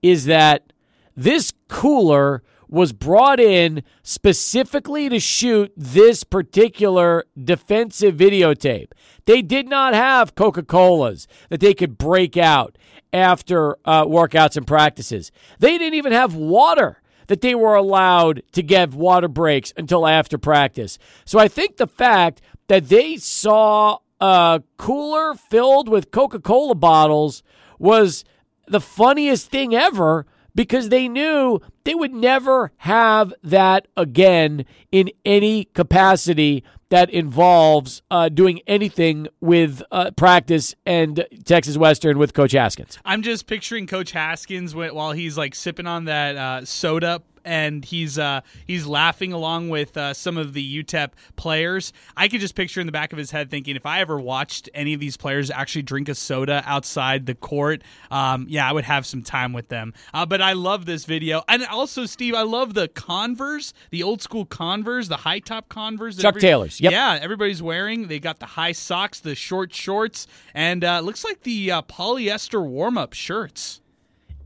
is that this cooler was brought in specifically to shoot this particular defensive videotape. They did not have Coca Colas that they could break out after uh, workouts and practices. They didn't even have water that they were allowed to give water breaks until after practice. So I think the fact that they saw a cooler filled with Coca Cola bottles was the funniest thing ever because they knew they would never have that again in any capacity that involves uh, doing anything with uh, practice and Texas Western with Coach Haskins. I'm just picturing Coach Haskins while he's like sipping on that uh, soda and he's uh, he's laughing along with uh, some of the UTEP players. I could just picture in the back of his head thinking, if I ever watched any of these players actually drink a soda outside the court, um, yeah, I would have some time with them. Uh, but I love this video, and also Steve, I love the Converse, the old school Converse, the high top Converse. Chuck every- Taylors. Yep. Yeah, everybody's wearing. They got the high socks, the short shorts, and uh, looks like the uh, polyester warm up shirts.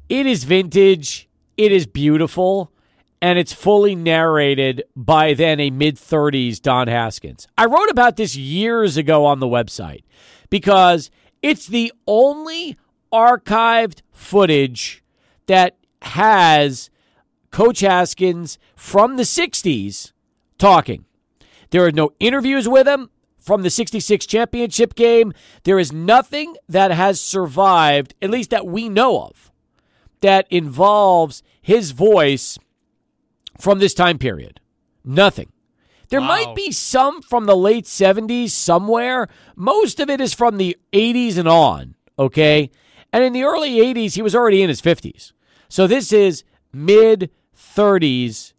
It is vintage. It is beautiful and it's fully narrated by then a mid 30s Don Haskins. I wrote about this years ago on the website because it's the only archived footage that has Coach Haskins from the 60s talking. There are no interviews with him from the 66 championship game. There is nothing that has survived, at least that we know of, that involves his voice from this time period. Nothing. There wow. might be some from the late 70s somewhere. Most of it is from the 80s and on, okay? And in the early 80s, he was already in his 50s. So this is mid 30s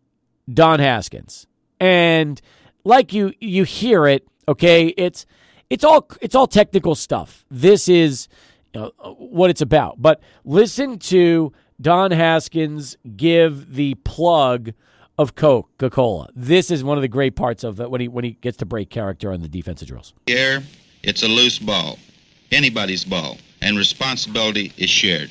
Don Haskins. And like you you hear it, okay? It's it's all it's all technical stuff. This is you know, what it's about. But listen to Don Haskins give the plug of Coca Cola. This is one of the great parts of when he when he gets to break character on the defensive drills. Here, it's a loose ball, anybody's ball, and responsibility is shared.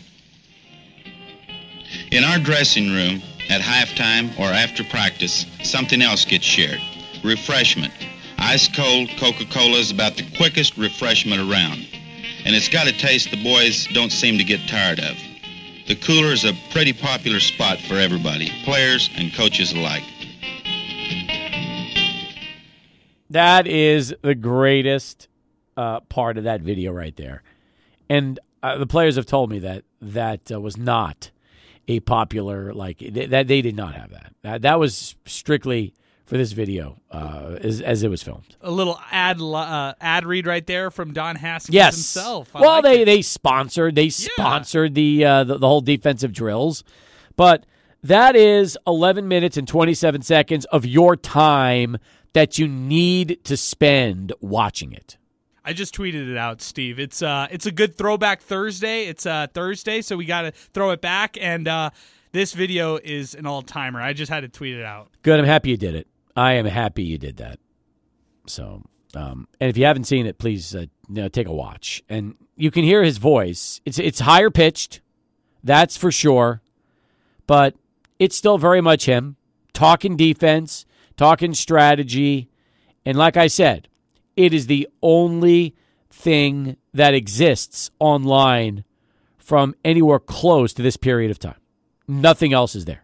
In our dressing room, at halftime or after practice, something else gets shared. Refreshment. Ice cold Coca Cola is about the quickest refreshment around, and it's got a taste the boys don't seem to get tired of. The cooler is a pretty popular spot for everybody, players and coaches alike. That is the greatest uh, part of that video right there. And uh, the players have told me that that uh, was not a popular like th- that they did not have that. That that was strictly for this video uh, as, as it was filmed. A little ad uh, ad read right there from Don Haskins yes. himself. I well, like they it. they sponsored they sponsored the, uh, the the whole defensive drills, but that is 11 minutes and 27 seconds of your time that you need to spend watching it. I just tweeted it out, Steve. It's uh it's a good throwback Thursday. It's uh Thursday, so we got to throw it back and uh this video is an all-timer. I just had to tweet it out. Good. I'm happy you did it. I am happy you did that. So, um, and if you haven't seen it, please uh, you know, take a watch. And you can hear his voice. It's it's higher pitched, that's for sure, but it's still very much him talking defense, talking strategy, and like I said, it is the only thing that exists online from anywhere close to this period of time. Nothing else is there.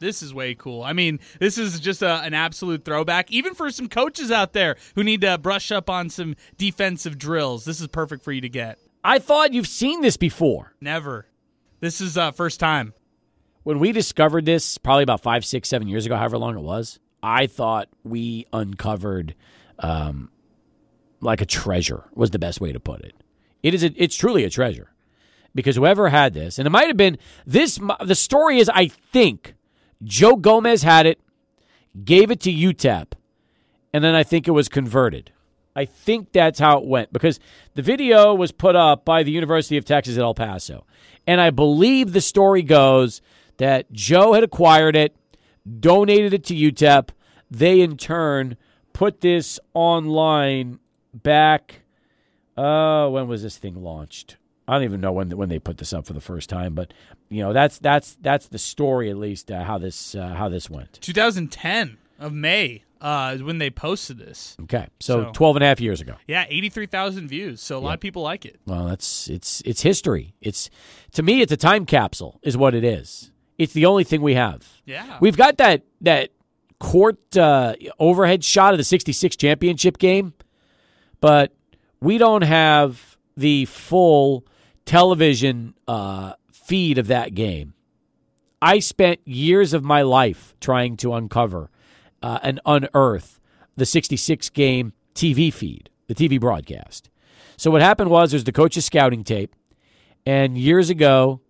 This is way cool. I mean, this is just a, an absolute throwback, even for some coaches out there who need to brush up on some defensive drills. This is perfect for you to get. I thought you've seen this before. Never. This is uh, first time. When we discovered this, probably about five, six, seven years ago, however long it was, I thought we uncovered um, like a treasure was the best way to put it. It is a, it's truly a treasure because whoever had this, and it might have been this. The story is, I think Joe Gomez had it, gave it to UTEP, and then I think it was converted. I think that's how it went because the video was put up by the University of Texas at El Paso. And I believe the story goes that Joe had acquired it, donated it to UTEP. They, in turn, put this online back. Uh, when was this thing launched? I don't even know when when they put this up for the first time, but you know that's that's that's the story at least uh, how this uh, how this went. 2010 of May uh, when they posted this. Okay, so, so 12 and a half years ago. Yeah, 83,000 views. So a yep. lot of people like it. Well, that's it's it's history. It's to me, it's a time capsule, is what it is. It's the only thing we have. Yeah, we've got that that court uh, overhead shot of the 66 championship game, but we don't have the full television uh, feed of that game. I spent years of my life trying to uncover uh, and unearth the 66 game TV feed, the TV broadcast. So what happened was there's the coach's scouting tape, and years ago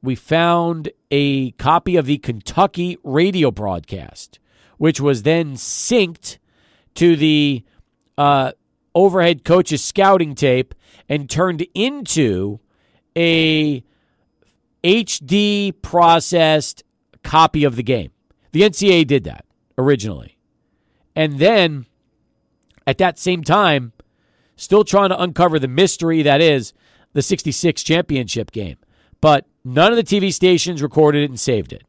we found a copy of the Kentucky radio broadcast, which was then synced to the uh, overhead coach's scouting tape and turned into a HD processed copy of the game. The NCAA did that originally. And then at that same time, still trying to uncover the mystery that is the 66 championship game. But none of the TV stations recorded it and saved it.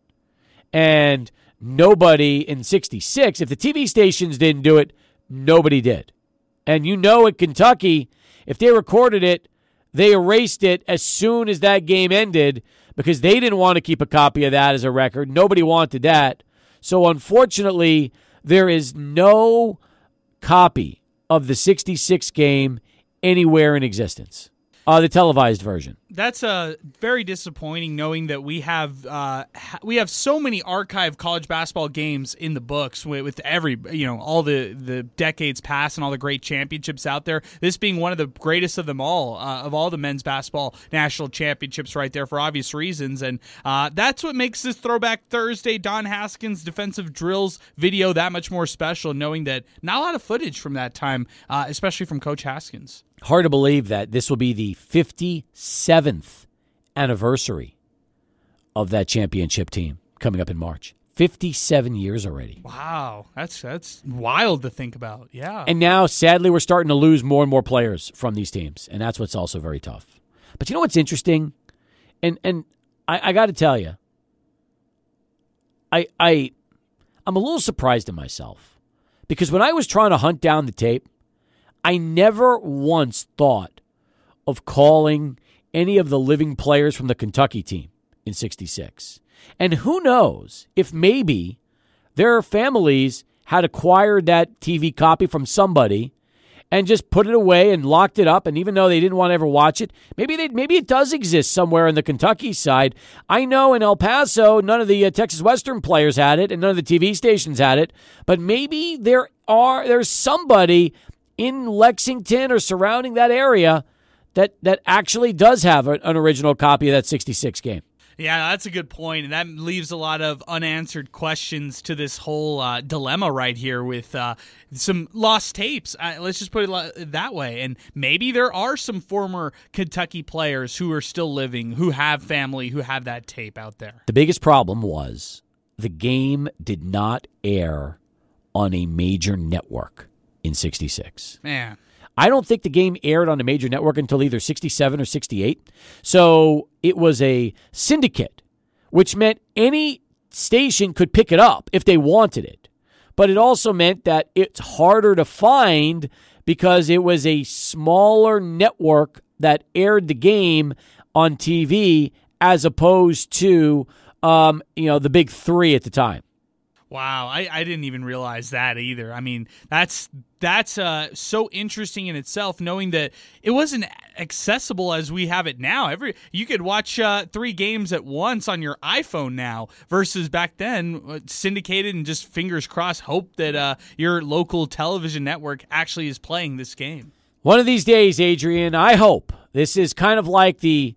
And nobody in 66, if the TV stations didn't do it, nobody did. And you know at Kentucky, if they recorded it, they erased it as soon as that game ended because they didn't want to keep a copy of that as a record. Nobody wanted that. So unfortunately, there is no copy of the 66 game anywhere in existence. Uh, the televised version. That's uh, very disappointing, knowing that we have uh, ha- we have so many archived college basketball games in the books with, with, every you know all the the decades past and all the great championships out there. This being one of the greatest of them all, uh, of all the men's basketball national championships, right there for obvious reasons, and uh, that's what makes this Throwback Thursday Don Haskins defensive drills video that much more special. Knowing that not a lot of footage from that time, uh, especially from Coach Haskins. Hard to believe that this will be the 57th anniversary of that championship team coming up in March. 57 years already. Wow, that's that's wild to think about. Yeah. And now sadly we're starting to lose more and more players from these teams, and that's what's also very tough. But you know what's interesting? And and I, I got to tell you, I I I'm a little surprised at myself because when I was trying to hunt down the tape, I never once thought of calling any of the living players from the Kentucky team in 66. And who knows if maybe their families had acquired that TV copy from somebody and just put it away and locked it up. And even though they didn't want to ever watch it, maybe they maybe it does exist somewhere in the Kentucky side. I know in El Paso, none of the uh, Texas Western players had it, and none of the TV stations had it. But maybe there are there's somebody in Lexington or surrounding that area that that actually does have an original copy of that 66 game. Yeah, that's a good point, and that leaves a lot of unanswered questions to this whole uh, dilemma right here with uh, some lost tapes. Uh, let's just put it that way. And maybe there are some former Kentucky players who are still living, who have family, who have that tape out there. The biggest problem was the game did not air on a major network in 66. Man. I don't think the game aired on a major network until either 67 or 68. So it was a syndicate, which meant any station could pick it up if they wanted it. But it also meant that it's harder to find because it was a smaller network that aired the game on TV as opposed to um, you know the big three at the time. Wow, I, I didn't even realize that either. I mean, that's that's uh, so interesting in itself, knowing that it wasn't accessible as we have it now. Every you could watch uh, three games at once on your iPhone now, versus back then uh, syndicated and just fingers crossed, hope that uh, your local television network actually is playing this game. One of these days, Adrian, I hope this is kind of like the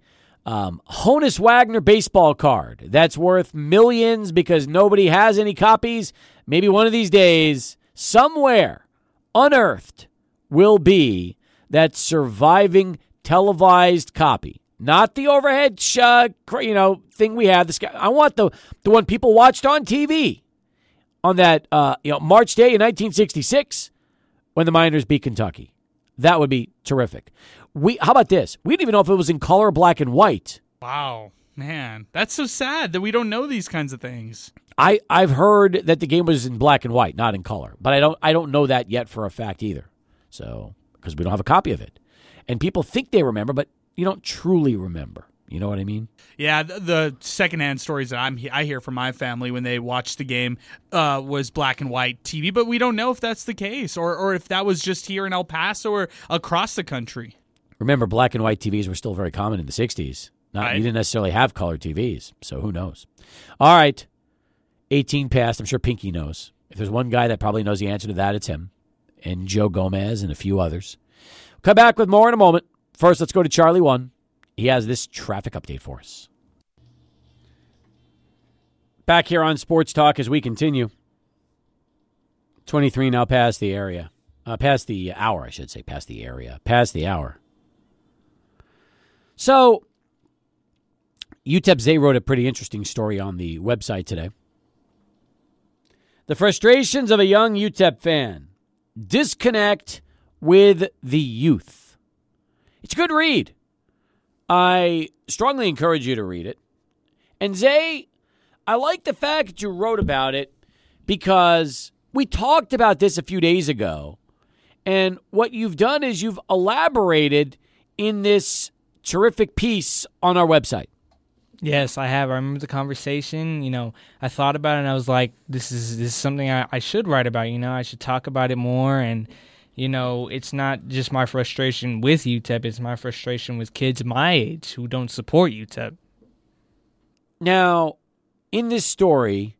um, Honus Wagner baseball card that's worth millions because nobody has any copies. Maybe one of these days, somewhere unearthed, will be that surviving televised copy. Not the overhead, uh, you know, thing we have. This guy, I want the the one people watched on TV on that, uh, you know, March day in 1966 when the Miners beat Kentucky. That would be terrific. We how about this? We didn't even know if it was in color, black and white. Wow, man, that's so sad that we don't know these kinds of things. I I've heard that the game was in black and white, not in color, but I don't I don't know that yet for a fact either. So because we don't have a copy of it, and people think they remember, but you don't truly remember. You know what I mean? Yeah, the, the secondhand stories that I'm I hear from my family when they watch the game uh, was black and white TV, but we don't know if that's the case or or if that was just here in El Paso or across the country. Remember, black and white TVs were still very common in the 60s. Not, Right. You didn't necessarily have color TVs, so who knows? All right. 18 past. I'm sure Pinky knows. If there's one guy that probably knows the answer to that, it's him. And Joe Gomez and a few others. Come back with more in a moment. First, let's go to Charlie 1. He has this traffic update for us. Back here on Sports Talk as we continue. 23 now past the area. Uh, past the hour, I should say. Past the area. Past the hour. So, UTEP Zay wrote a pretty interesting story on the website today. The frustrations of a young UTEP fan disconnect with the youth. It's a good read. I strongly encourage you to read it. And Zay, I like the fact that you wrote about it because we talked about this a few days ago. And what you've done is you've elaborated in this terrific piece on our website. Yes, I have. I remember the conversation. You know, I thought about it and I was like, this is this is something I, I should write about. You know, I should talk about it more. And, you know, it's not just my frustration with UTEP, it's my frustration with kids my age who don't support UTEP. Now, in this story,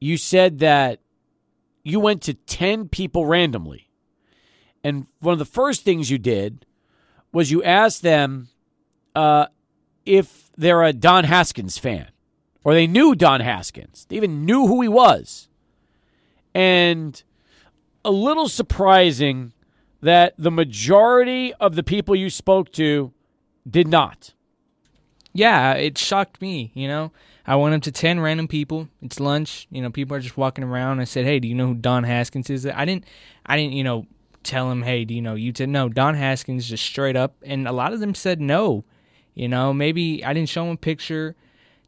you said that you went to 10 people randomly. And one of the first things you did was you asked them uh, if they're a Don Haskins fan or they knew Don Haskins. They even knew who he was. And a little surprising that the majority of the people you spoke to did not. Yeah, it shocked me, you know. I went up to 10 random people. It's lunch, you know, people are just walking around. I said, "Hey, do you know who Don Haskins is?" I didn't I didn't, you know, tell him, "Hey, do you know you UTEP?" No, Don Haskins just straight up, and a lot of them said no. You know, maybe I didn't show him a picture.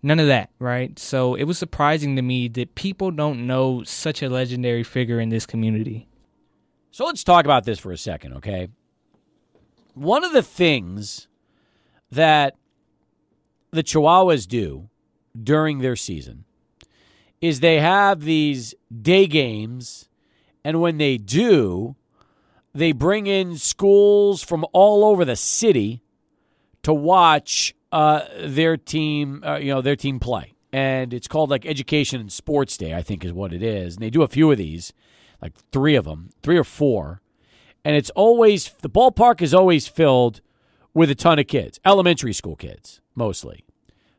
None of that, right? So it was surprising to me that people don't know such a legendary figure in this community. So let's talk about this for a second, okay? One of the things that the Chihuahuas do during their season is they have these day games, and when they do, they bring in schools from all over the city to watch uh, their team, uh, you know, their team play. And it's called like Education and Sports Day, I think is what it is. And they do a few of these, like three of them, three or four. And it's always, the ballpark is always filled with a ton of kids, elementary school kids mostly.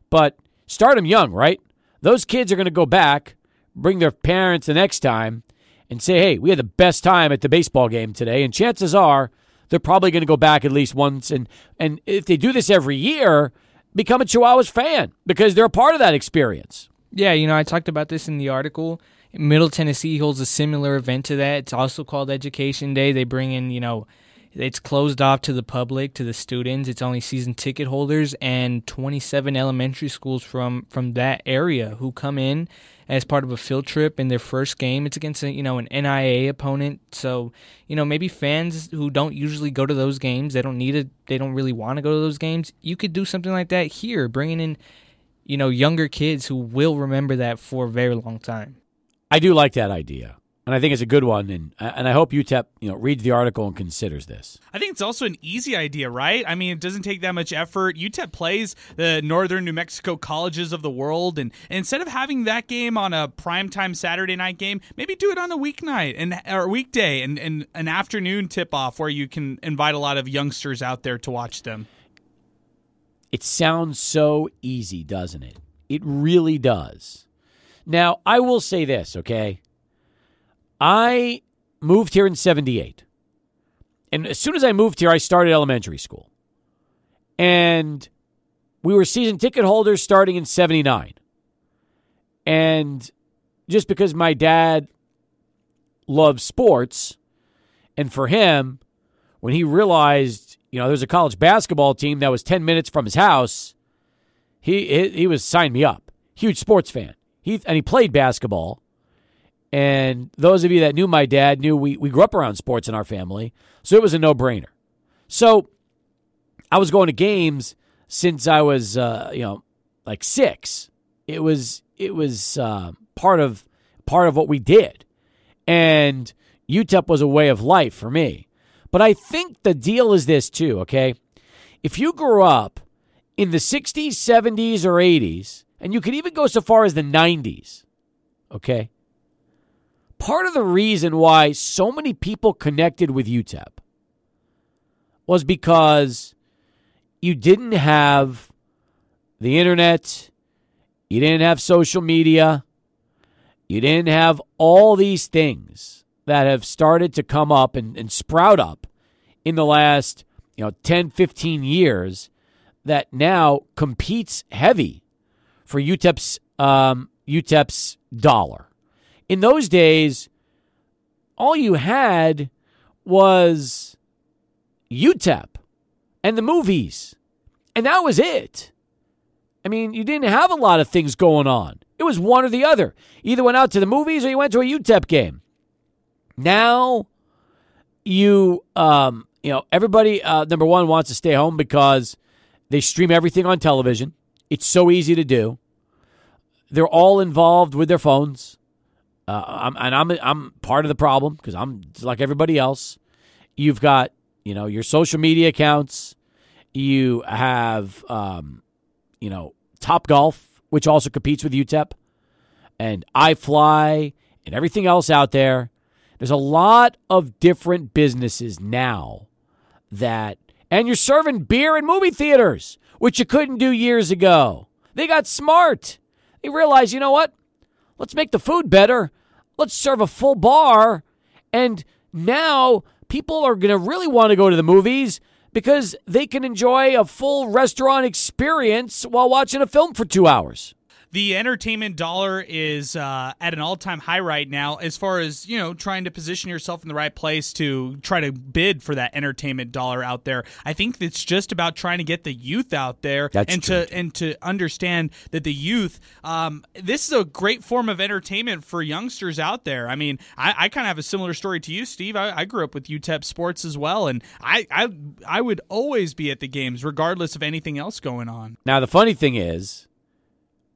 But start them young, right? Those kids are going to go back, bring their parents the next time, and say, hey, we had the best time at the baseball game today. And chances are they're probably going to go back at least once. And, and if they do this every year, become a Chihuahuas fan because they're a part of that experience. Yeah, you know, I talked about this in the article. Middle Tennessee holds a similar event to that. It's also called Education Day. They bring in, you know, it's closed off to the public, to the students. It's only season ticket holders and 27 elementary schools from from that area who come in as part of a field trip in their first game. It's against a, you know an NAIA opponent, so you know maybe fans who don't usually go to those games, they don't need it, they don't really want to go to those games. You could do something like that here, bringing in you know younger kids who will remember that for a very long time. I do like that idea, and I think it's a good one. And and I hope UTEP you know reads the article and considers this. I think it's also an easy idea, right? I mean, it doesn't take that much effort. UTEP plays the Northern New Mexico colleges of the world, and, and instead of having that game on a primetime Saturday night game, maybe do it on a weeknight and or weekday and, and an afternoon tip off where you can invite a lot of youngsters out there to watch them. It sounds so easy, doesn't it? It really does. Now, I will say this, okay? I moved here in 78. And as soon as I moved here, I started elementary school. And we were season ticket holders starting in 79. And just because my dad loves sports, and for him, when he realized, you know, there's a college basketball team that was 10 minutes from his house, he he, he was signed me up. Huge sports fan. He and he played basketball. And those of you that knew my dad knew we, we grew up around sports in our family. So it was a no brainer. So I was going to games since I was, uh, you know, like six. It was it was uh, part of part of what we did, and UTEP was a way of life for me. But I think the deal is this too. Okay, if you grew up in the '60s, '70s, or '80s, and you could even go so far as the '90s, okay, part of the reason why so many people connected with UTEP was because you didn't have the internet, you didn't have social media, you didn't have all these things that have started to come up and, and sprout up in the last you know 10 15 years that now competes heavy for UTEP's um, UTEP's dollar in those days, all you had was UTEP and the movies. And that was it. I mean, you didn't have a lot of things going on. It was one or the other. Either went out to the movies or you went to a UTEP game. Now, you, um, you know, everybody, uh, number one, wants to stay home because they stream everything on television. It's so easy to do. They're all involved with their phones. Uh, I'm, and I'm I'm part of the problem because I'm like everybody else. You've got you know your social media accounts. You have um, you know Top Golf, which also competes with UTEP, and iFly and everything else out there. There's a lot of different businesses now that, and you're serving beer in movie theaters, which you couldn't do years ago. They got smart. They realized, you know what? Let's make the food better let's serve a full bar. And now people are going to really want to go to the movies because they can enjoy a full restaurant experience while watching a film for two hours the entertainment dollar is uh, at an all-time high right now as far as you know trying to position yourself in the right place to try to bid for that entertainment dollar out there. I think it's just about trying to get the youth out there That's and true. to and to understand that the youth um, this is a great form of entertainment for youngsters out there. I mean i, I kind of have a similar story to you steve. I, I grew up with utep sports as well and I, I i would always be at the games regardless of anything else going on. Now, the funny thing is,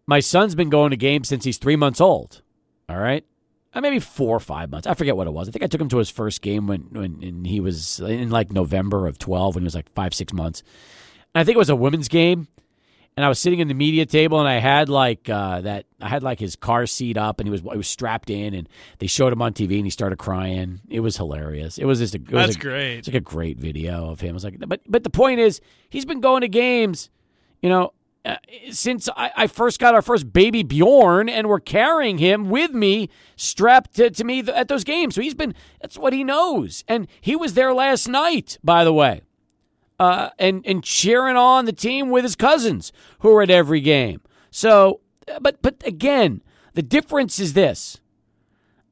my son's been going to games since he's three months old. All right. Uh, maybe four or five months. I forget what it was. I think I took him to his first game when, when he was in like November of 12 when he was like five, six months. And I think it was a women's game. And I was sitting in the media table and I had like uh, that, I had like his car seat up and he was, he was strapped in and they showed him on TV and he started crying. It was hilarious. It was just a, it That's a- great. It's like a great video of him. I was like, but, but the point is, he's been going to games, you know, uh, since I, I first got our first baby Bjorn, and we're carrying him with me, strapped to, to me th- at those games. So he's been, that's what he knows. And he was there last night, by the way, uh, and, and cheering on the team with his cousins who are at every game. So, uh, but, but again, the difference is this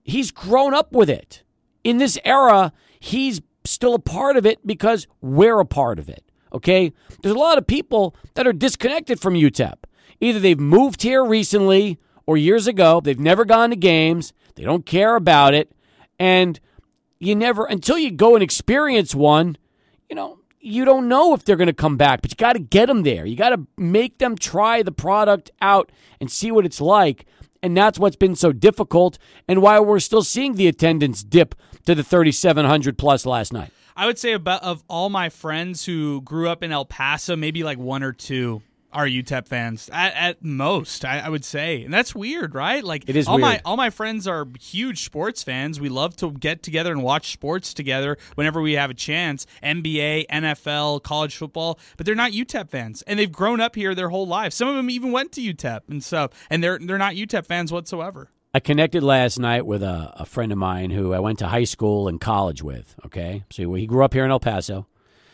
he's grown up with it. In this era, he's still a part of it because we're a part of it. Okay? There's a lot of people that are disconnected from UTEP. Either they've moved here recently or years ago, they've never gone to games, they don't care about it, and you never until you go and experience one, you know, you don't know if they're going to come back, but you got to get them there. You got to make them try the product out and see what it's like. And that's what's been so difficult and why we're still seeing the attendance dip to the 3,700 plus last night. I would say about of all my friends who grew up in El Paso, maybe like one or two are UTEP fans at, at most. I, I, would say, and that's weird, right? Like it is. All weird. my all my friends are huge sports fans. We love to get together and watch sports together whenever we have a chance. NBA, NFL, college football, but they're not UTEP fans, and they've grown up here their whole lives. Some of them even went to UTEP and stuff, and they're they're not UTEP fans whatsoever. I connected last night with a, a friend of mine who I went to high school and college with. Okay, so he grew up here in El Paso.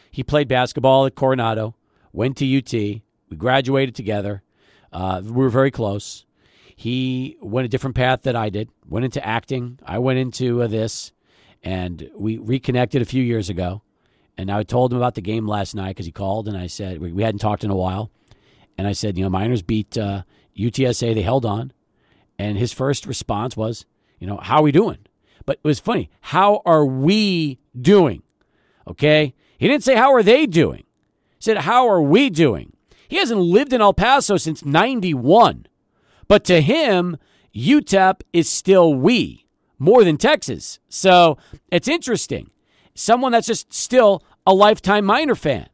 He played basketball at Coronado, went to UT we graduated together. Uh, we were very close. He went a different path that I did. Went into acting. I went into uh, this, and we reconnected a few years ago. And I told him about the game last night because he called, and I said we, we, hadn't talked in a while. And I said, you know, Miners beat uh, UTSA. They held on, and his first response was, you know, how are we doing? But it was funny. How are we doing? Okay. He didn't say how are they doing. He said how are we doing? He hasn't lived in El Paso since 91. But to him, UTEP is still we, more than Texas. So it's interesting. Someone that's just still a lifetime Miner fan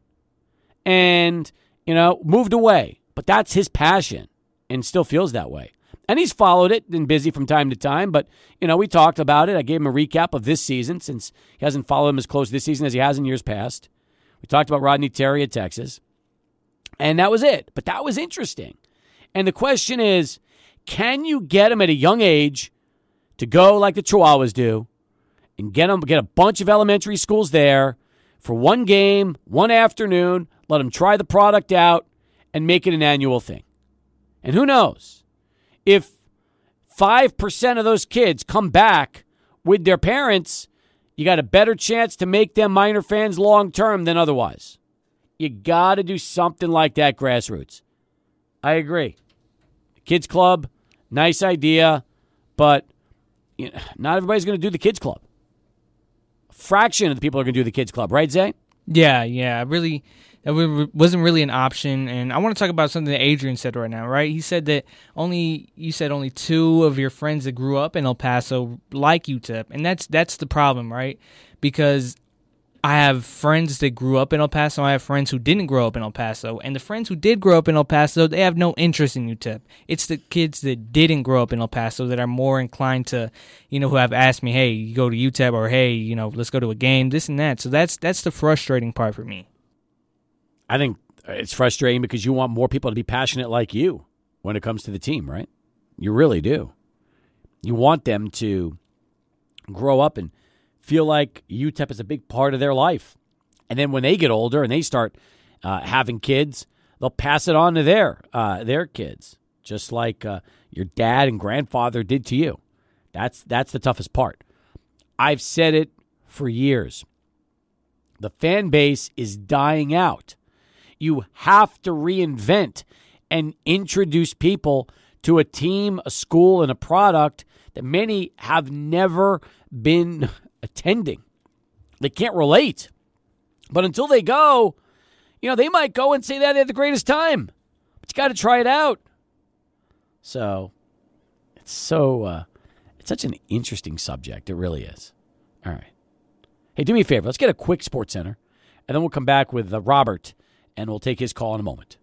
and, you know, moved away. But that's his passion and still feels that way. And he's followed it and busy from time to time. But, you know, we talked about it. I gave him a recap of this season since he hasn't followed him as close this season as he has in years past. We talked about Rodney Terry at Texas. And that was it. But that was interesting. And the question is can you get him at a young age to go like the Chihuahuas do and get them, get a bunch of elementary schools there for one game, one afternoon, let them try the product out and make it an annual thing? And who knows? If 5% of those kids come back with their parents, you got a better chance to make them Miner fans long term than otherwise. You got to do something like that, grassroots. I agree. Kids club, nice idea, but you know, not everybody's going to do the kids club. A fraction of the people are going to do the kids club, right, Zay? Yeah, yeah. Really, that wasn't really an option. And I want to talk about something that Adrian said right now, right? He said that only you said only two of your friends that grew up in El Paso like UTEP, and that's that's the problem, right? Because I have friends that grew up in El Paso. I have friends who didn't grow up in El Paso. And the friends who did grow up in El Paso, they have no interest in UTEP. It's the kids that didn't grow up in El Paso that are more inclined to, you know, who have asked me, hey, you go to UTEP or hey, you know, let's go to a game, this and that. So that's that's the frustrating part for me. I think it's frustrating because you want more people to be passionate like you when it comes to the team, right? You really do. You want them to grow up and – feel like UTEP is a big part of their life. And then when they get older and they start uh, having kids, they'll pass it on to their uh, their kids, just like uh, your dad and grandfather did to you. That's that's the toughest part. I've said it for years. The fan base is dying out. You have to reinvent and introduce people to a team, a school, and a product that many have never been [LAUGHS] attending. They can't relate. But until they go, you know, they might go and say that they had the greatest time. But you got to try it out. So it's so, uh, it's such an interesting subject. It really is. All right. Hey, do me a favor. Let's get a quick Sports Center, and then we'll come back with uh, Robert, and we'll take his call in a moment.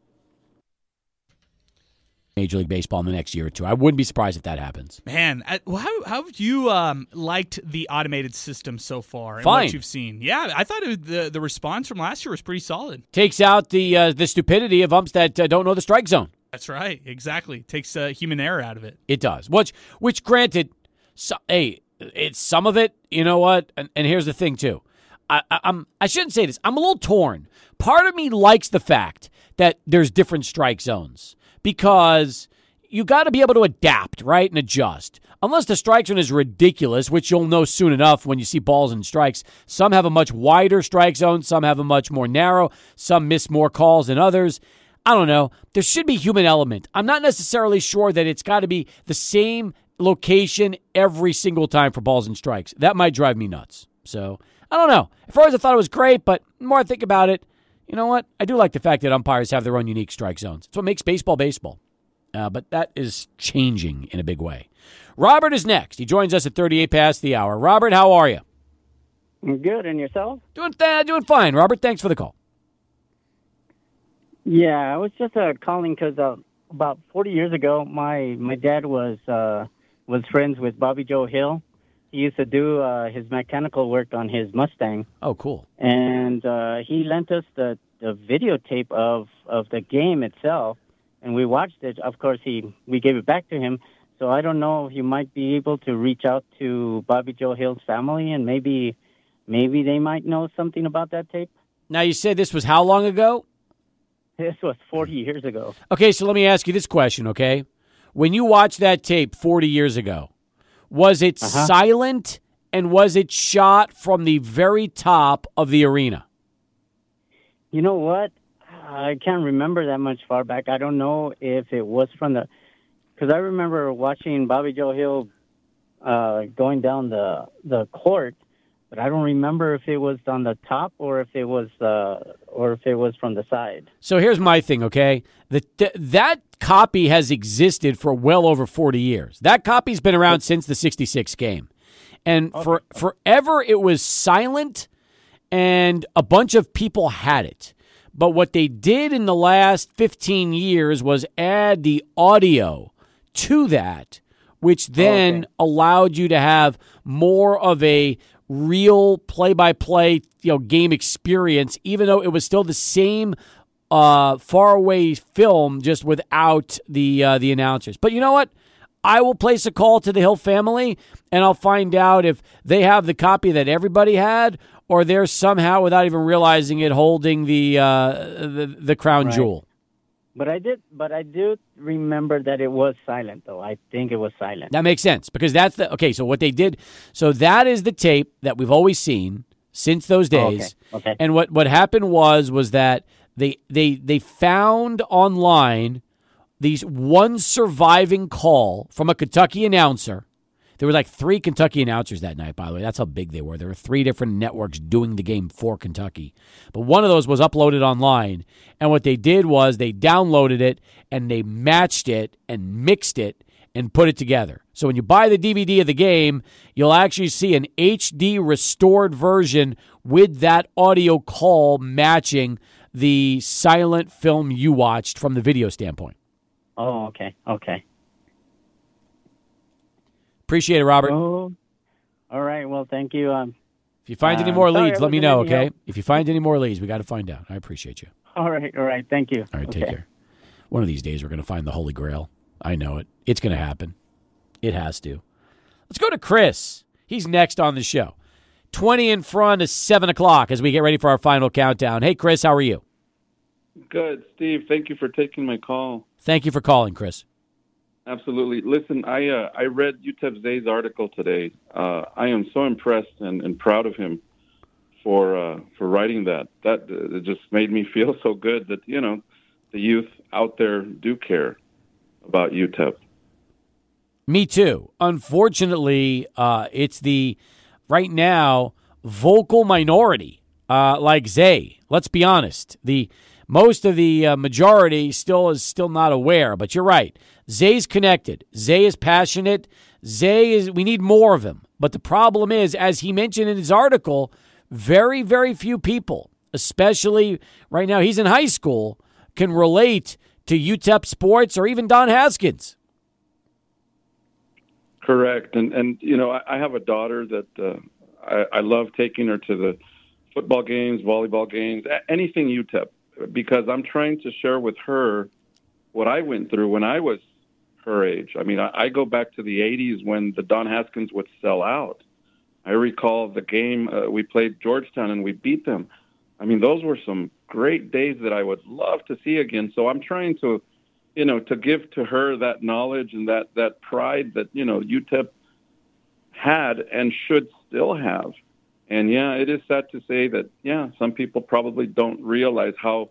Major League Baseball in the next year or two. I wouldn't be surprised if that happens. Man, I, how, how have you um, liked the automated system so far? And Fine. what you've seen? Yeah, I thought it, the the response from last year was pretty solid. Takes out the uh, the stupidity of umps that uh, don't know the strike zone. That's right. Exactly. Takes uh, human error out of it. It does. Which, which granted, so, hey, it's some of it. You know what? And, and here's the thing too. I, I'm I shouldn't say this. I'm a little torn. Part of me likes the fact that there's different strike zones because you got to be able to adapt, right, and adjust. Unless the strike zone is ridiculous, which you'll know soon enough when you see balls and strikes. Some have a much wider strike zone, some have a much more narrow, some miss more calls than others. I don't know. There should be human element. I'm not necessarily sure that it's got to be the same location every single time for balls and strikes. That might drive me nuts. So I don't know. At first, I thought it was great, but the more I think about it, you know what? I do like the fact that umpires have their own unique strike zones. It's what makes baseball baseball. Uh, but that is changing in a big way. Robert is next. He joins us at 38 past the hour. Robert, how are you? I'm Good, and yourself? Doing th- doing fine. Robert, thanks for the call. Yeah, I was just uh, calling because uh, about 40 years ago, my my dad was uh, was friends with Bobby Joe Hill. He used to do uh, his mechanical work on his Mustang, Oh, cool. and uh, he lent us the the videotape of of the game itself, and we watched it. Of course, he we gave it back to him. So I don't know if you might be able to reach out to Bobby Joe Hill's family, and maybe maybe they might know something about that tape. Now, you said this was how long ago? This was 40 years ago. Okay, so let me ask you this question, okay? When you watched that tape 40 years ago, was it Uh-huh. silent and was it shot from the very top of the arena? You know what? I can't remember that much far back. I don't know if it was from the, because I remember watching Bobby Joe Hill uh, going down the the court, but I don't remember if it was on the top or if it was uh, or if it was from the side. So here's my thing, okay? The, th- that copy has existed for well over 40 years. That copy's been around since the 66 game. And for forever it was silent and a bunch of people had it. But what they did in the last 15 years was add the audio to that, which then allowed you to have more of a real play-by-play, you know, game experience, even though it was still the same uh, far away film, just without the uh, the announcers. But you know what? I will place a call to the Hill family, and I'll find out if they have the copy that everybody had, or they're somehow, without even realizing it, holding the uh, the, the crown Right. jewel. But I did, but I do remember that it was silent, though. I think it was silent. That makes sense because that's the okay. So what they did, so that is the tape that we've always seen since those Oh, okay. days. Okay. And what what happened was was that they they they found online these one surviving call from a Kentucky announcer. There were like three Kentucky announcers that night, by the way. That's how big they were. There were three different networks doing the game for Kentucky. But one of those was uploaded online. And what they did was they downloaded it and they matched it and mixed it and put it together. So when you buy the DVD of the game, you'll actually see an HD restored version with that audio call matching the silent film you watched from the video standpoint. Oh, okay, okay. Appreciate it, Robert. Oh, all right. Well, thank you. Um, If you find any Uh, more sorry, leads, let me know, okay? help. If you find any more leads, we got to find out. I appreciate you. all right, all right. Thank you. All right, okay. take care. One of these days, we're going to find the Holy Grail. I know it. It's going to happen. It has to. Let's go to Chris. He's next on the show. 20 in front of 7 o'clock as we get ready for our final countdown. Hey, Chris, how are you? Good, Steve. Thank you for taking my call. Thank you for calling, Chris. Absolutely. Listen, I uh, I read UTEP Zay's article today. Uh, I am so impressed and, and proud of him for uh, for writing that. That uh, it just made me [LAUGHS] feel so good that you know the youth out there do care about UTEP. Me too. Unfortunately, uh, it's the right now vocal minority, uh, like Zay. Let's be honest. The most of the majority still is still not aware. But you're right. Zay's connected. Zay is passionate. Zay is. We need more of him. But the problem is, as he mentioned in his article, very very few people, especially right now, he's in high school, can relate to UTEP sports or even Don Haskins. Correct, and and you know I, I have a daughter that uh, I, I love taking her to the football games, volleyball games, anything UTEP, because I'm trying to share with her what I went through when I was her age. I mean, I, I go back to the '80s when the Don Haskins would sell out. I recall the game uh, we played Georgetown and we beat them. I mean, those were some great days that I would love to see again. So I'm trying to you know, to give to her that knowledge and that that pride that you know UTEP had and should still have. And yeah, it is sad to say that yeah, some people probably don't realize how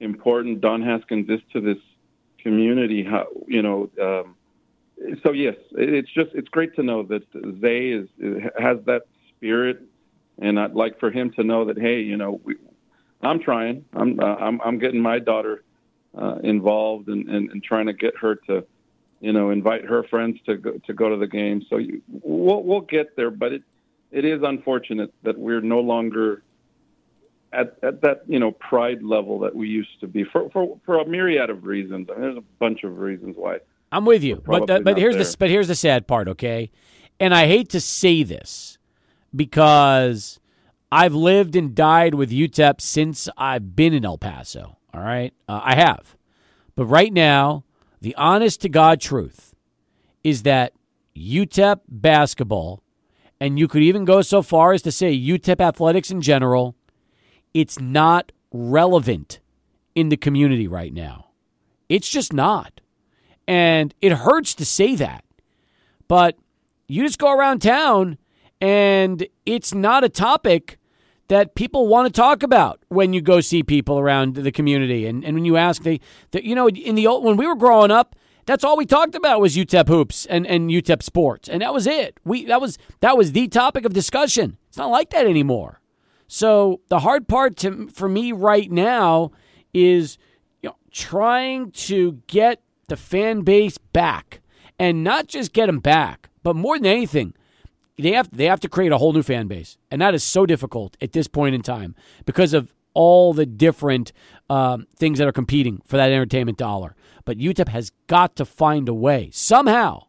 important Don Haskins is to this community. How you know. Um, so yes, it's just it's great to know that Zay is has that spirit and I'd like for him to know that hey, you know, we, I'm trying. I'm uh, I'm I'm getting my daughter uh, involved and, and and trying to get her to, you know, invite her friends to go to go to the game. So you, we'll we'll get there, but it it is unfortunate that we're no longer at, at that you know pride level that we used to be for for, for a myriad of reasons. I mean, there's a bunch of reasons why. I'm with you, but the, but here's there. the but here's the sad part, okay? And I hate to say this because I've lived and died with UTEP since I've been in El Paso. All right, uh, I have, but right now, the honest to God truth is that UTEP basketball, and you could even go so far as to say UTEP athletics in general, it's not relevant in the community right now. It's just not. And it hurts to say that. But you just go around town and it's not a topic that people want to talk about when you go see people around the community. And, and when you ask, they, they, you know, in the old, when we were growing up, that's all we talked about was UTEP hoops and, and UTEP sports. And that was it. We, that was, that was the topic of discussion. It's not like that anymore. So the hard part to, for me right now is you know, trying to get the fan base back, and not just get them back, but more than anything, they have they have to create a whole new fan base, and that is so difficult at this point in time because of all the different um, things that are competing for that entertainment dollar. But UTEP has got to find a way somehow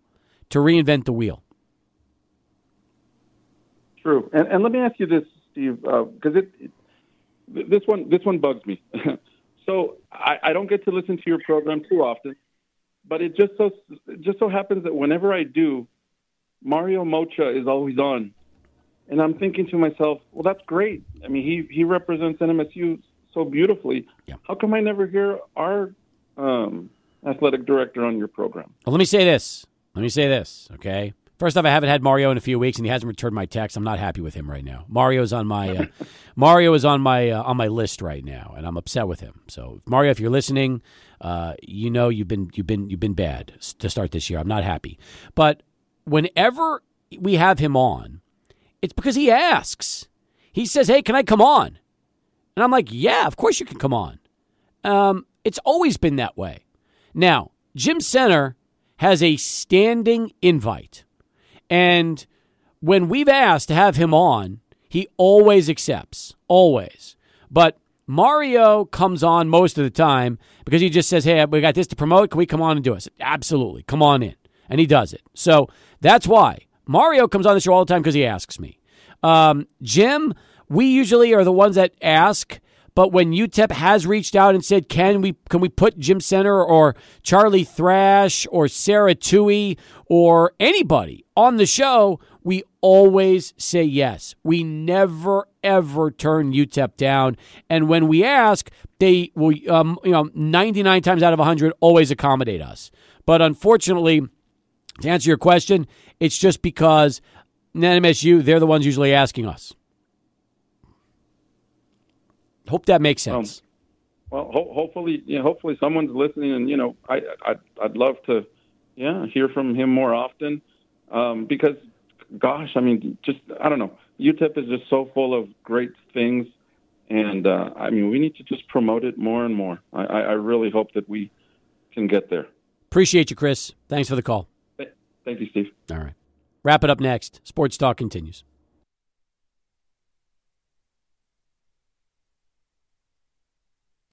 to reinvent the wheel. True, and, and let me ask you this, Steve, because uh, it, it this one this one bugs me. [LAUGHS] so I, I don't get to listen to your program too often, but it just so it just so happens that whenever I do, Mario Moccia is always on, and I'm thinking to myself, well, that's great. I mean, he he represents NMSU so beautifully. Yeah. How come I never hear our um, athletic director on your program? Well, let me say this. Let me say this. Okay. First off, I haven't had Mario in a few weeks, and he hasn't returned my text. I'm not happy with him right now. Mario's on my uh, [LAUGHS] Mario is on my uh, on my list right now, and I'm upset with him. So, Mario, if you're listening, uh, you know you've been you've been you've been bad to start this year. I'm not happy, but whenever we have him on, it's because he asks. He says, "Hey, can I come on?" And I'm like, "Yeah, of course you can come on." Um, it's always been that way. Now, Jim Senter has a standing invite. And when we've asked to have him on, he always accepts, always. But Mario comes on most of the time because he just says, Hey, we got this to promote. Can we come on and do it? Absolutely. Come on in. And he does it. So that's why Mario comes on the show all the time because he asks me. Um, Jim, we usually are the ones that ask. But when UTEP has reached out and said, "Can we can we put Jim Senter or Charlie Thrash or Sarah Tui or anybody on the show?" We always say yes. We never ever turn UTEP down, and when we ask, they will, um, you know, ninety nine times out of hundred always accommodate us. But unfortunately, to answer your question, it's just because NMSU they're the ones usually asking us. Hope that makes sense. Um, well, ho- hopefully, you know, hopefully someone's listening, and you know, I, I I'd love to, yeah, hear from him more often, um, because, gosh, I mean, just I don't know, UTEP is just so full of great things, and uh, I mean, we need to just promote it more and more. I, I really hope that we can get there. Appreciate you, Chris. Thanks for the call. Thank you, Steve. All right. Wrap it up next. Sports Talk continues.